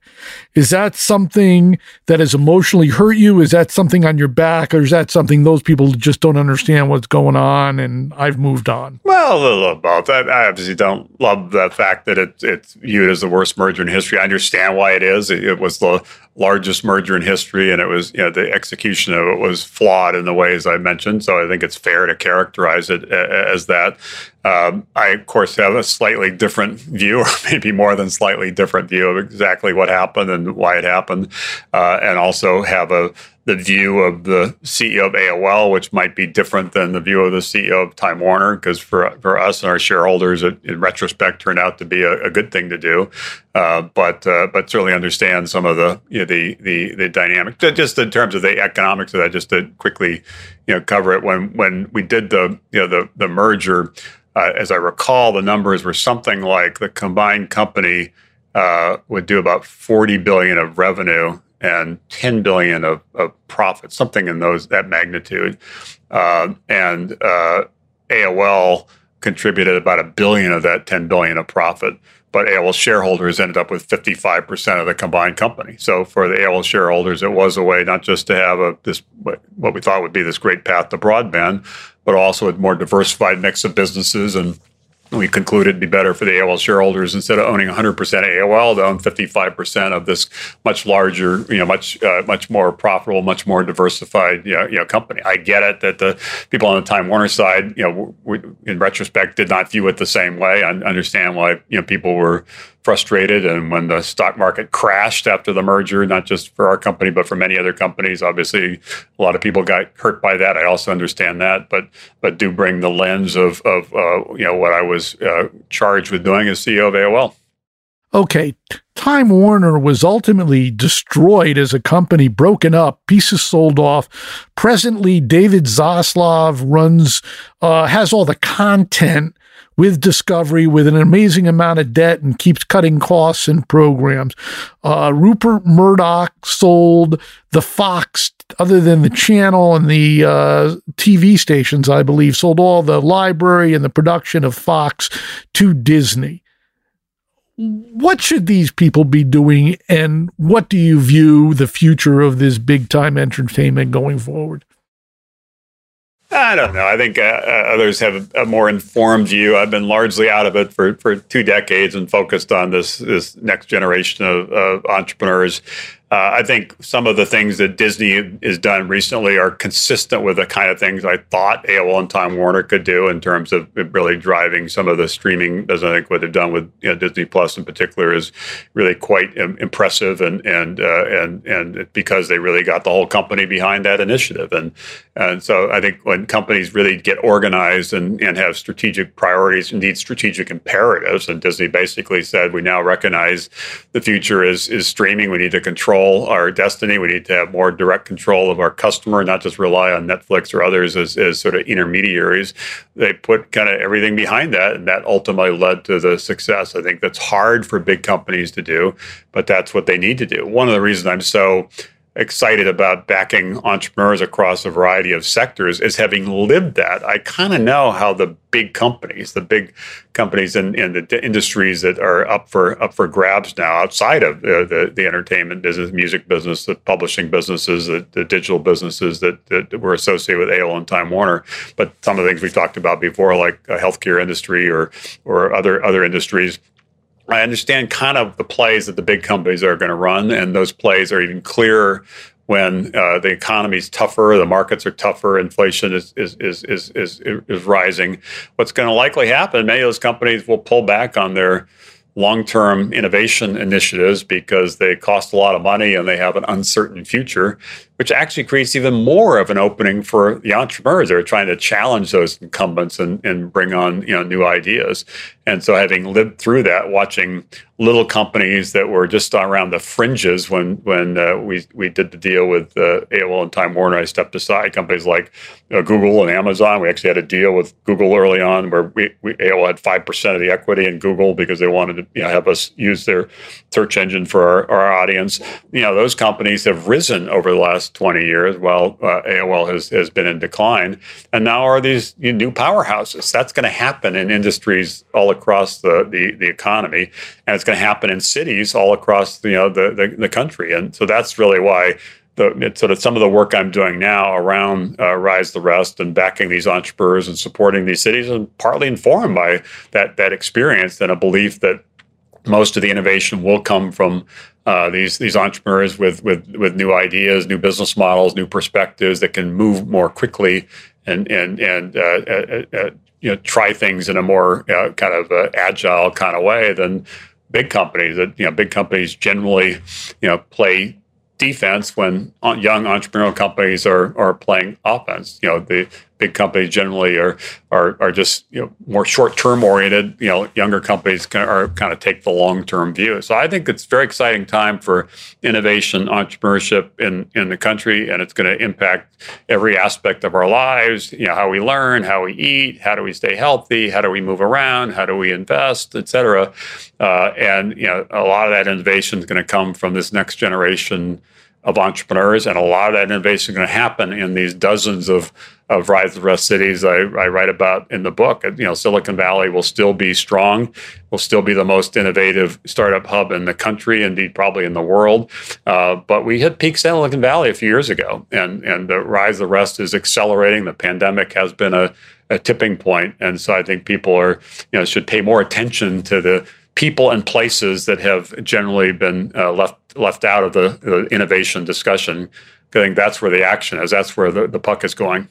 Is that something that has emotionally hurt you? Is that something on your back? Or is that something those people just don't understand what's going on and I've moved on? Well, a little both. I, I obviously don't love the fact that it, it's viewed as the worst merger in history. I understand why it is. It, it was the largest merger in history, and it was you know the execution of it was flawed in the ways I mentioned. So I think it's fair to characterize it as that. Um, I of course have a slightly different view, or maybe more than slightly different view of exactly what happened and why it happened, uh, and also have a the view of the CEO of AOL, which might be different than the view of the CEO of Time Warner, because for for us and our shareholders, it, in retrospect, turned out to be a, a good thing to do. Uh, but uh, but certainly understand some of the you know, the the the dynamic, just in terms of the economics of that. Just to quickly you know cover it when when we did the you know the the merger, uh, as I recall, the numbers were something like the combined company. Uh, would do about 40 billion of revenue and 10 billion of, of profit, something in those that magnitude. Uh, and uh, AOL contributed about a billion of that 10 billion of profit. But AOL shareholders ended up with 55% of the combined company. So for the AOL shareholders, it was a way not just to have a this what we thought would be this great path to broadband, but also a more diversified mix of businesses and we concluded it'd be better for the AOL shareholders instead of owning 100% of AOL to own 55% of this much larger, you know, much uh, much more profitable, much more diversified, you know, you know, company. I get it that the people on the Time Warner side, you know, we, in retrospect, did not view it the same way. I understand why you know people were frustrated. And when the stock market crashed after the merger, not just for our company, but for many other companies, obviously a lot of people got hurt by that. I also understand that, but but do bring the lens of of uh, you know what I was uh, charged with doing as CEO of AOL. Okay, Time Warner was ultimately destroyed as a company, broken up, pieces sold off. Presently, David Zaslav runs, uh, has all the content with Discovery with an amazing amount of debt and keeps cutting costs and programs. Uh, Rupert Murdoch sold the Fox, other than the channel and the uh, TV stations, I believe, sold all the library and the production of Fox to Disney. What should these people be doing, and what do you view the future of this big time entertainment going forward? I don't know. I think uh, uh, others have a more informed view. I've been largely out of it for, for two decades and focused on this this next generation of, of entrepreneurs. Uh, I think some of the things that Disney has done recently are consistent with the kind of things I thought AOL and Time Warner could do in terms of really driving some of the streaming. As I think what they've done with you know, Disney Plus in particular is really quite impressive, and and uh, and and because they really got the whole company behind that initiative, and and so I think when companies really get organized and and have strategic priorities, indeed strategic imperatives, and Disney basically said we now recognize the future is is streaming. We need to control control our destiny. We need to have more direct control of our customer, not just rely on Netflix or others as, as sort of intermediaries. They put kind of everything behind that, and that ultimately led to the success. I think that's hard for big companies to do, but that's what they need to do. One of the reasons I'm so excited about backing entrepreneurs across a variety of sectors is having lived that. I kind of know how the big companies, the big companies in, in the industries that are up for up for grabs now, outside of the, the, the entertainment business, music business, the publishing businesses, the, the digital businesses that, that were associated with AOL and Time Warner, but some of the things we talked about before, like healthcare industry or or other other industries I understand kind of the plays that the big companies are going to run, and those plays are even clearer when uh, the is tougher, the markets are tougher, inflation is is is is is, is rising. What's going to likely happen? Many of those companies will pull back on their long-term innovation initiatives because they cost a lot of money and they have an uncertain future which actually creates even more of an opening for the entrepreneurs that are trying to challenge those incumbents and, and bring on you know new ideas. And so, having lived through that, watching little companies that were just around the fringes when when uh, we we did the deal with uh, AOL and Time Warner, I stepped aside. Companies like uh, Google and Amazon. We actually had a deal with Google early on where we, we AOL had five percent of the equity in Google because they wanted to you know, have us use their search engine for our, our audience. You know, those companies have risen over the last 20 years while uh, AOL has, has been in decline. And now are these new powerhouses. That's going to happen in industries all across the, the, the, economy. And it's going to happen in cities all across you know, the, the, the country. And so that's really why the, sort of some of the work I'm doing now around uh, Rise the Rest and backing these entrepreneurs and supporting these cities, and partly informed by that that experience and a belief that most of the innovation will come from uh, these these entrepreneurs with with with new ideas, new business models, new perspectives that can move more quickly and and and uh, uh, uh you know try things in a more uh, kind of uh, agile kind of way than big companies. That you know big companies generally you know play defense when young entrepreneurial companies are are playing offense. You know the big companies generally are are are just you know more short term oriented. You know, younger companies are kind of take the long term view. So I think it's a very exciting time for innovation, entrepreneurship in in the country, and it's going to impact every aspect of our lives. You know, how we learn, how we eat, how do we stay healthy, how do we move around, how do we invest, et cetera. Uh, and you know, a lot of that innovation is going to come from this next generation of entrepreneurs, and a lot of that innovation is going to happen in these dozens of of Rise the Rest cities I, I, write about in the book. You know, Silicon Valley will still be strong, will still be the most innovative startup hub in the country, indeed probably in the world. Uh, but we hit peak Silicon Valley a few years ago, and and the Rise of the Rest is accelerating. The pandemic has been a, a tipping point, and so I think people are you know should pay more attention to the people and places that have generally been uh, left left out of the, the, innovation discussion. I think that's where the action is. That's where the, the puck is going.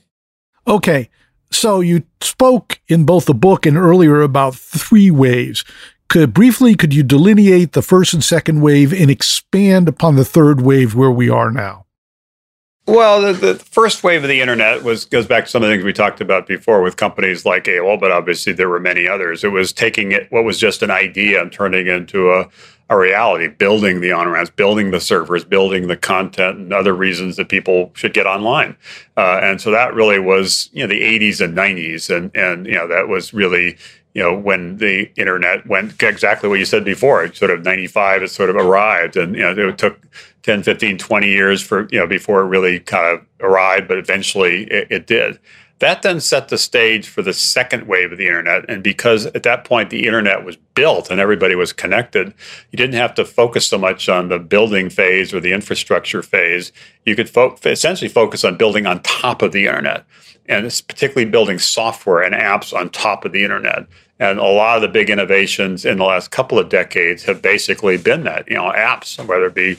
Okay, so you spoke in both the book and earlier about three waves. Could briefly could you delineate the first and second wave and expand upon the third wave where we are now? Well, the, the, first wave of the internet was goes back to some of the things we talked about before with companies like AOL, but obviously there were many others. It was taking it what was just an idea and turning it into a, a reality, building the on ramps, building the servers, building the content, and other reasons that people should get online. Uh, and so that really was you know the 80s and 90s, and and you know that was really you know, when the internet went exactly what you said before, sort of 95, it sort of arrived. And, you know, it took 10, 15, 20 years for, you know, before it really kind of arrived, but eventually it, it did. That then set the stage for the second wave of the internet. And because at that point the internet was built and everybody was connected, you didn't have to focus so much on the building phase or the infrastructure phase. You could fo- essentially focus on building on top of the internet. And it's particularly building software and apps on top of the internet. And a lot of the big innovations in the last couple of decades have basically been that, you know, apps, whether it be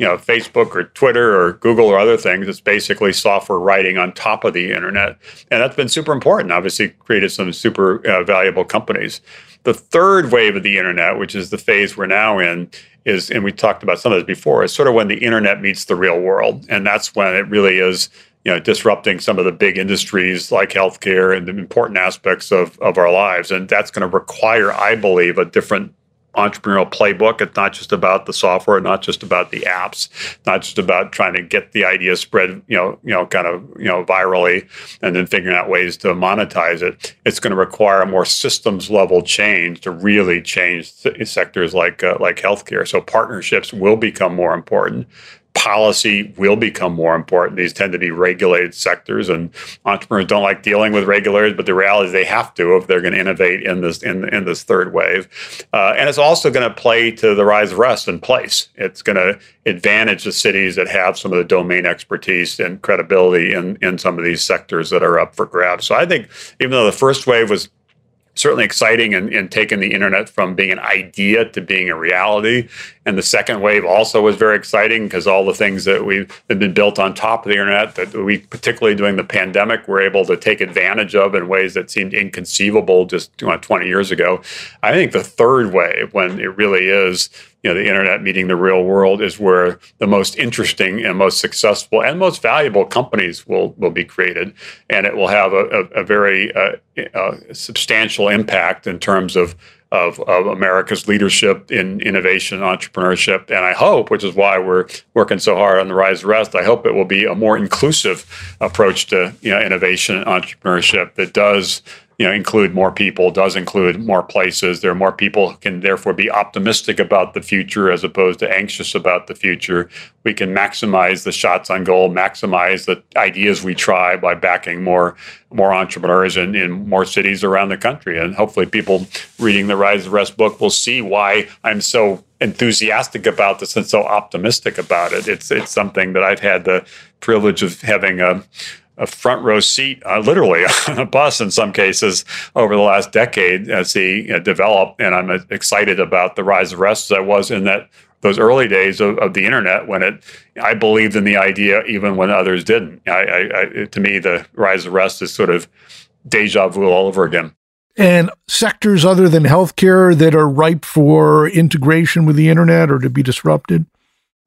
you know Facebook or Twitter or Google or other things. It's basically software writing on top of the internet, and that's been super important. Obviously, created some super uh, valuable companies. The third wave of the internet, which is the phase we're now in, is, and we talked about some of this before, is sort of when the internet meets the real world, and that's when it really is you know, disrupting some of the big industries like healthcare and the important aspects of, of our lives. And that's going to require, I believe, a different entrepreneurial playbook. It's not just about the software, not just about the apps, not just about trying to get the idea spread, you know, you know, kind of, you know, virally and then figuring out ways to monetize it. It's going to require a more systems level change to really change sectors like uh, like healthcare. So partnerships will become more important policy will become more important. These tend to be regulated sectors, and entrepreneurs don't like dealing with regulators. But the reality is they have to if they're going to innovate in this in, in this third wave. Uh, and it's also going to play to the rise of rest in place. It's going to advantage the cities that have some of the domain expertise and credibility in in some of these sectors that are up for grabs. So I think even though the first wave was certainly exciting and, and taking the internet from being an idea to being a reality. And the second wave also was very exciting because all the things that we've been built on top of the internet that we, particularly during the pandemic, were able to take advantage of in ways that seemed inconceivable just 20 years ago. I think the third wave, when it really is you know the internet meeting the real world is where the most interesting and most successful and most valuable companies will will be created. And it will have a, a, a very uh, uh, substantial impact in terms of, of of America's leadership in innovation and entrepreneurship. And I hope which is why we're working so hard on the rise rest I hope it will be a more inclusive approach to you know innovation and entrepreneurship that does you know include more people does include more places. There are more people who can therefore be optimistic about the future as opposed to anxious about the future. We can maximize the shots on goal maximize the ideas we try by backing more more entrepreneurs in, in more cities around the country. And hopefully people reading the rise of rest book will see why i'm so enthusiastic about this and so optimistic about it. It's it's something that i've had the privilege of having a a front row seat, uh, literally on a bus in some cases over the last decade as he know, developed. And I'm excited about the rise of rest as I was in that those early days of, of, the internet when it I believed in the idea even when others didn't. I, I, I, to me, the rise of rest is sort of deja vu all over again. And sectors other than healthcare that are ripe for integration with the internet or to be disrupted?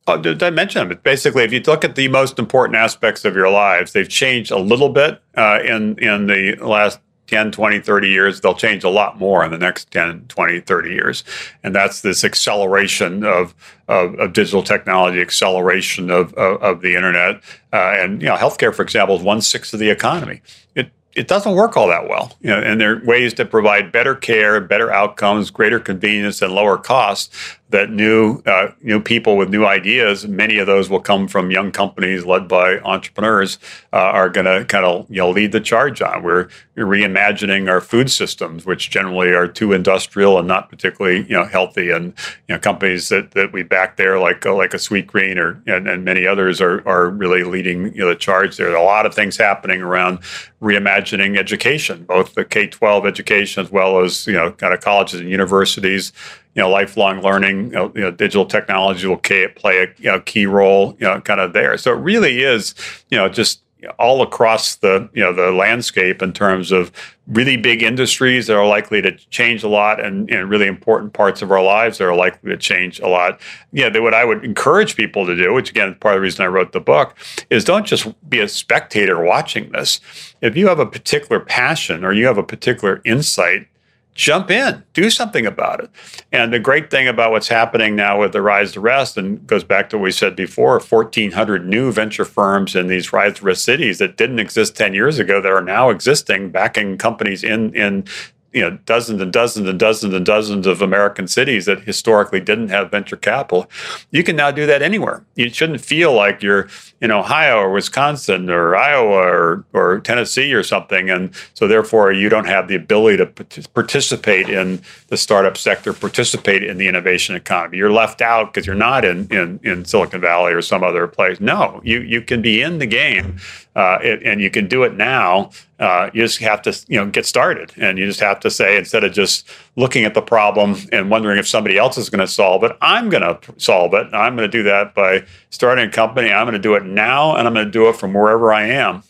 Oh, did I mention them? Basically, if you look at the most important aspects of your lives, they've changed a little bit uh, in in the last 10, 20, 30 years. They'll change a lot more in the next 10, 20, 30 years. And that's this acceleration of, of, of digital technology, acceleration of, of, of the internet. Uh, and, you know, healthcare, for example, is one sixth of the economy. It it doesn't work all that well. You know, and there are ways to provide better care, better outcomes, greater convenience, and lower costs that new uh, new people with new ideas, many of those will come from young companies led by entrepreneurs, uh, are going to kind of you know lead the charge on. We're, reimagining our food systems, which generally are too industrial and not particularly you know healthy. And you know companies that, that we back there, like uh, like a Sweetgreen or and, and many others, are are really leading you know, the charge. There are a lot of things happening around reimagining education, both the K twelve education as well as you know kind of colleges and universities you know, lifelong learning, you know, you know digital technology will play a you know, key role, you know, kind of there. So it really is, you know, just all across the you know the landscape in terms of really big industries that are likely to change a lot and, and really important parts of our lives that are likely to change a lot. Yeah, what I would encourage people to do, which again is part of the reason I wrote the book, is don't just be a spectator watching this. If you have a particular passion or you have a particular insight jump in, do something about it. And the great thing about what's happening now with the Rise to Rest, and goes back to what we said before 1,400 new venture firms in these Rise to Rest cities that didn't exist 10 years ago that are now existing, backing companies in, in you know dozens and dozens and dozens and dozens of American cities that historically didn't have venture capital. You can now do that anywhere. You shouldn't feel like you're in Ohio or Wisconsin or Iowa or, or Tennessee or something, and so therefore you don't have the ability to participate in the startup sector, participate in the innovation economy. You're left out because you're not in, in in Silicon Valley or some other place. No, you you can be in the game, uh, it, and you can do it now. Uh, you just have to you know get started, and you just have to say instead of just looking at the problem and wondering if somebody else is going to solve it, I'm going to solve it. I'm going to do that by starting a company. I'm going to do it now, and I'm going to do it from wherever I am.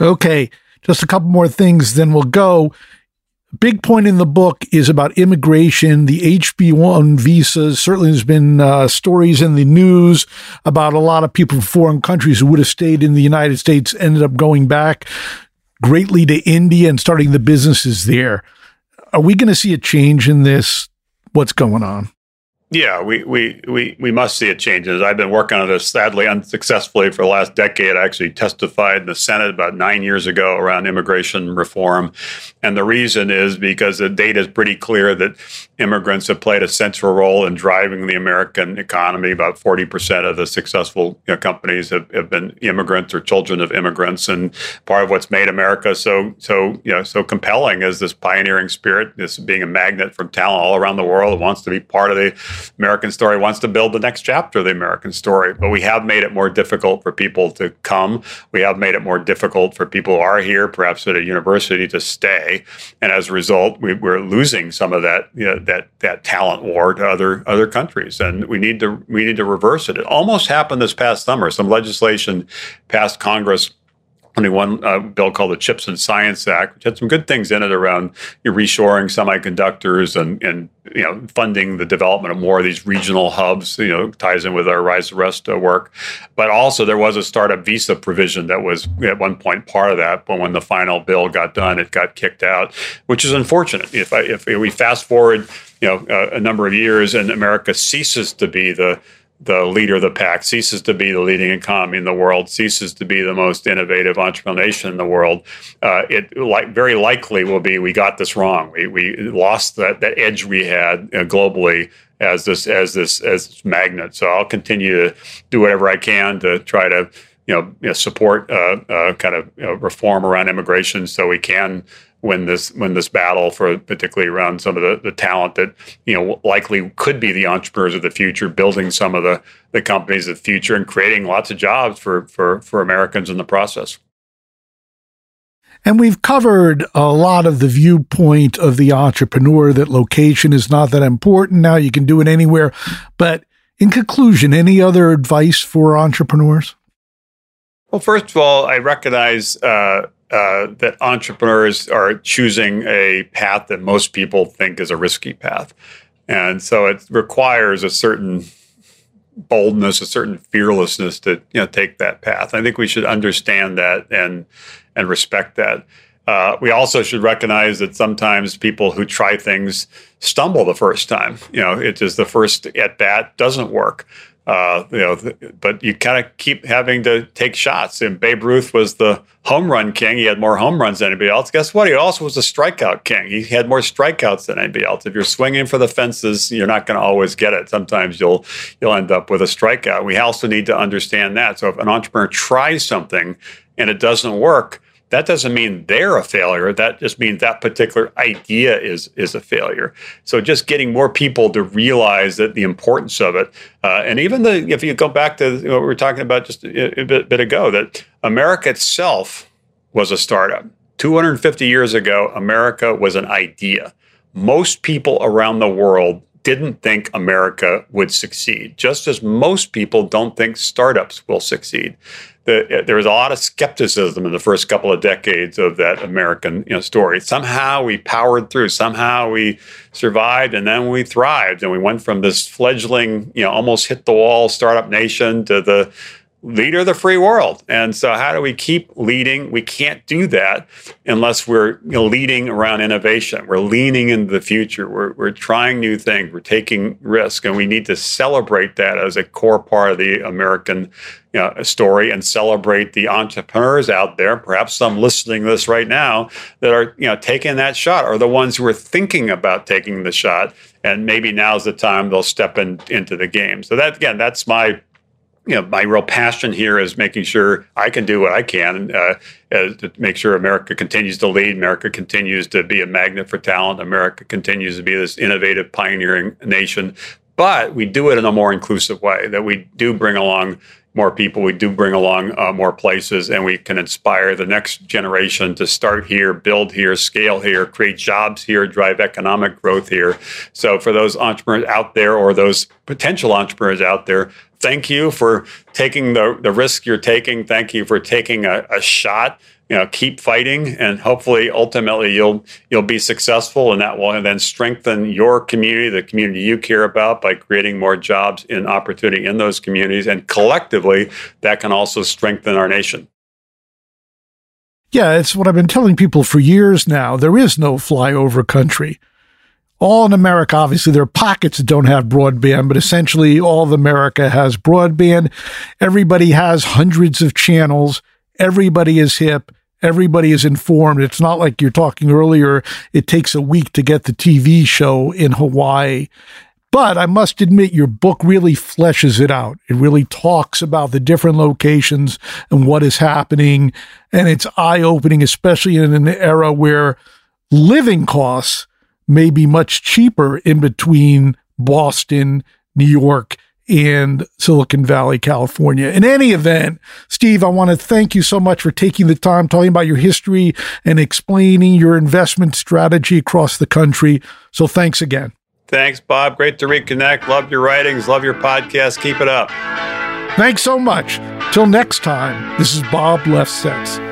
Okay, just a couple more things, then we'll go big point in the book is about immigration, the HB1 visas. Certainly, there's been uh, stories in the news about a lot of people from foreign countries who would have stayed in the United States ended up going back greatly to India and starting the businesses there. Are we going to see a change in this? What's going on? Yeah, we, we, we, we must see it changes. I've been working on this sadly unsuccessfully for the last decade. I actually testified in the Senate about nine years ago around immigration reform. And the reason is because the data is pretty clear that immigrants have played a central role in driving the American economy. About 40% of the successful you know, companies have, have been immigrants or children of immigrants. And part of what's made America so, so, you know, so compelling is this pioneering spirit, this being a magnet for talent all around the world that wants to be part of the American story wants to build the next chapter of the American story. But we have made it more difficult for people to come. We have made it more difficult for people who are here, perhaps at a university, to stay. And as a result, we, are losing some of that you know, that that talent war to other other countries. And we need to we need to reverse it. It almost happened this past summer. Some legislation passed Congress only one uh, bill called the Chips and Science Act, which had some good things in it around reshoring semiconductors and, and you know funding the development of more of these regional hubs. You know, ties in with our Rise to Rest uh, work. But also there was a startup visa provision that was at one point part of that. But when the final bill got done, it got kicked out, which is unfortunate. If I, if we fast forward, you know, uh, a number of years and America ceases to be the the leader of the pack, ceases to be the leading economy in the world, ceases to be the most innovative entrepreneurial nation in the world, uh, it like very likely will be we got this wrong. We, we lost that, that edge we had uh, globally as this as this as this magnet. So I'll continue to do whatever I can to try to you know, you know support uh, uh kind of you know, reform around immigration so we can win this win this battle for particularly around some of the, the talent that you know likely could be the entrepreneurs of the future, building some of the the companies of the future and creating lots of jobs for for for Americans in the process. And we've covered a lot of the viewpoint of the entrepreneur that location is not that important now. You can do it anywhere. But in conclusion, any other advice for entrepreneurs? Well, first of all, I recognize uh, uh, that entrepreneurs are choosing a path that most people think is a risky path. And so it requires a certain boldness, a certain fearlessness to you know take that path. I think we should understand that and and respect that. Uh, we also should recognize that sometimes people who try things stumble the first time. You know, it is the first at bat doesn't work. Uh, you know, but you kind of keep having to take shots. And Babe Ruth was the home run king. He had more home runs than anybody else. Guess what? He also was a strikeout king. He had more strikeouts than anybody else. If you're swinging for the fences, you're not going to always get it. Sometimes you'll you'll end up with a strikeout. We also need to understand that. So if an entrepreneur tries something and it doesn't work, that doesn't mean they're a failure. That just means that particular idea is is a failure. So just getting more people to realize that the importance of it, uh, and even the if you go back to what we were talking about just a, a bit, bit ago, that America itself was a startup. 250 years ago, America was an idea. Most people around the world didn't think America would succeed, just as most people don't think startups will succeed the, there was a lot of skepticism in the first couple of decades of that American you know, story. Somehow we powered through. Somehow we survived, and then we thrived, and we went from this fledgling, you know, almost hit the wall startup nation to the leader of the free world. And so, how do we keep leading? We can't do that unless we're you know, leading around innovation. We're leaning into the future. We're, we're trying new things. We're taking risk, and we need to celebrate that as a core part of the American you know, story and celebrate the entrepreneurs out there, perhaps some listening to this right now, that are you know taking that shot, or the ones who are thinking about taking the shot. And maybe now's the time they'll step in, into the game. So that again, that's my you know, my real passion here is making sure I can do what I can uh, to make sure America continues to lead. America continues to be a magnet for talent. America continues to be this innovative, pioneering nation. But we do it in a more inclusive way. That we do bring along more people. We do bring along uh, more places, and we can inspire the next generation to start here, build here, scale here, create jobs here, drive economic growth here. So, for those entrepreneurs out there or those potential entrepreneurs out there, thank you for taking the, the risk you're taking. Thank you for taking a, a shot. You know, keep fighting, and hopefully, ultimately, you'll you'll be successful, and that will then strengthen your community, the community you care about, by creating more jobs and opportunity in those communities, and collectively, that can also strengthen our nation. Yeah, it's what I've been telling people for years now. There is no flyover country all in America, obviously, there are pockets that don't have broadband, but essentially all of America has broadband. Everybody has hundreds of channels. Everybody is hip. Everybody is informed. It's not like you're talking earlier. It takes a week to get the TV show in Hawaii. But I must admit, your book really fleshes it out. It really talks about the different locations and what is happening. And it's eye opening, especially in an era where living costs may be much cheaper in between Boston, New York, and Silicon Valley, California. In any event, Steve, I want to thank you so much for taking the time talking about your history and explaining your investment strategy across the country. So thanks again. Thanks, Bob. Great to reconnect. Love your writings. Love your podcast. Keep it up. Thanks so much. Till next time, this is Bob Lefsetz.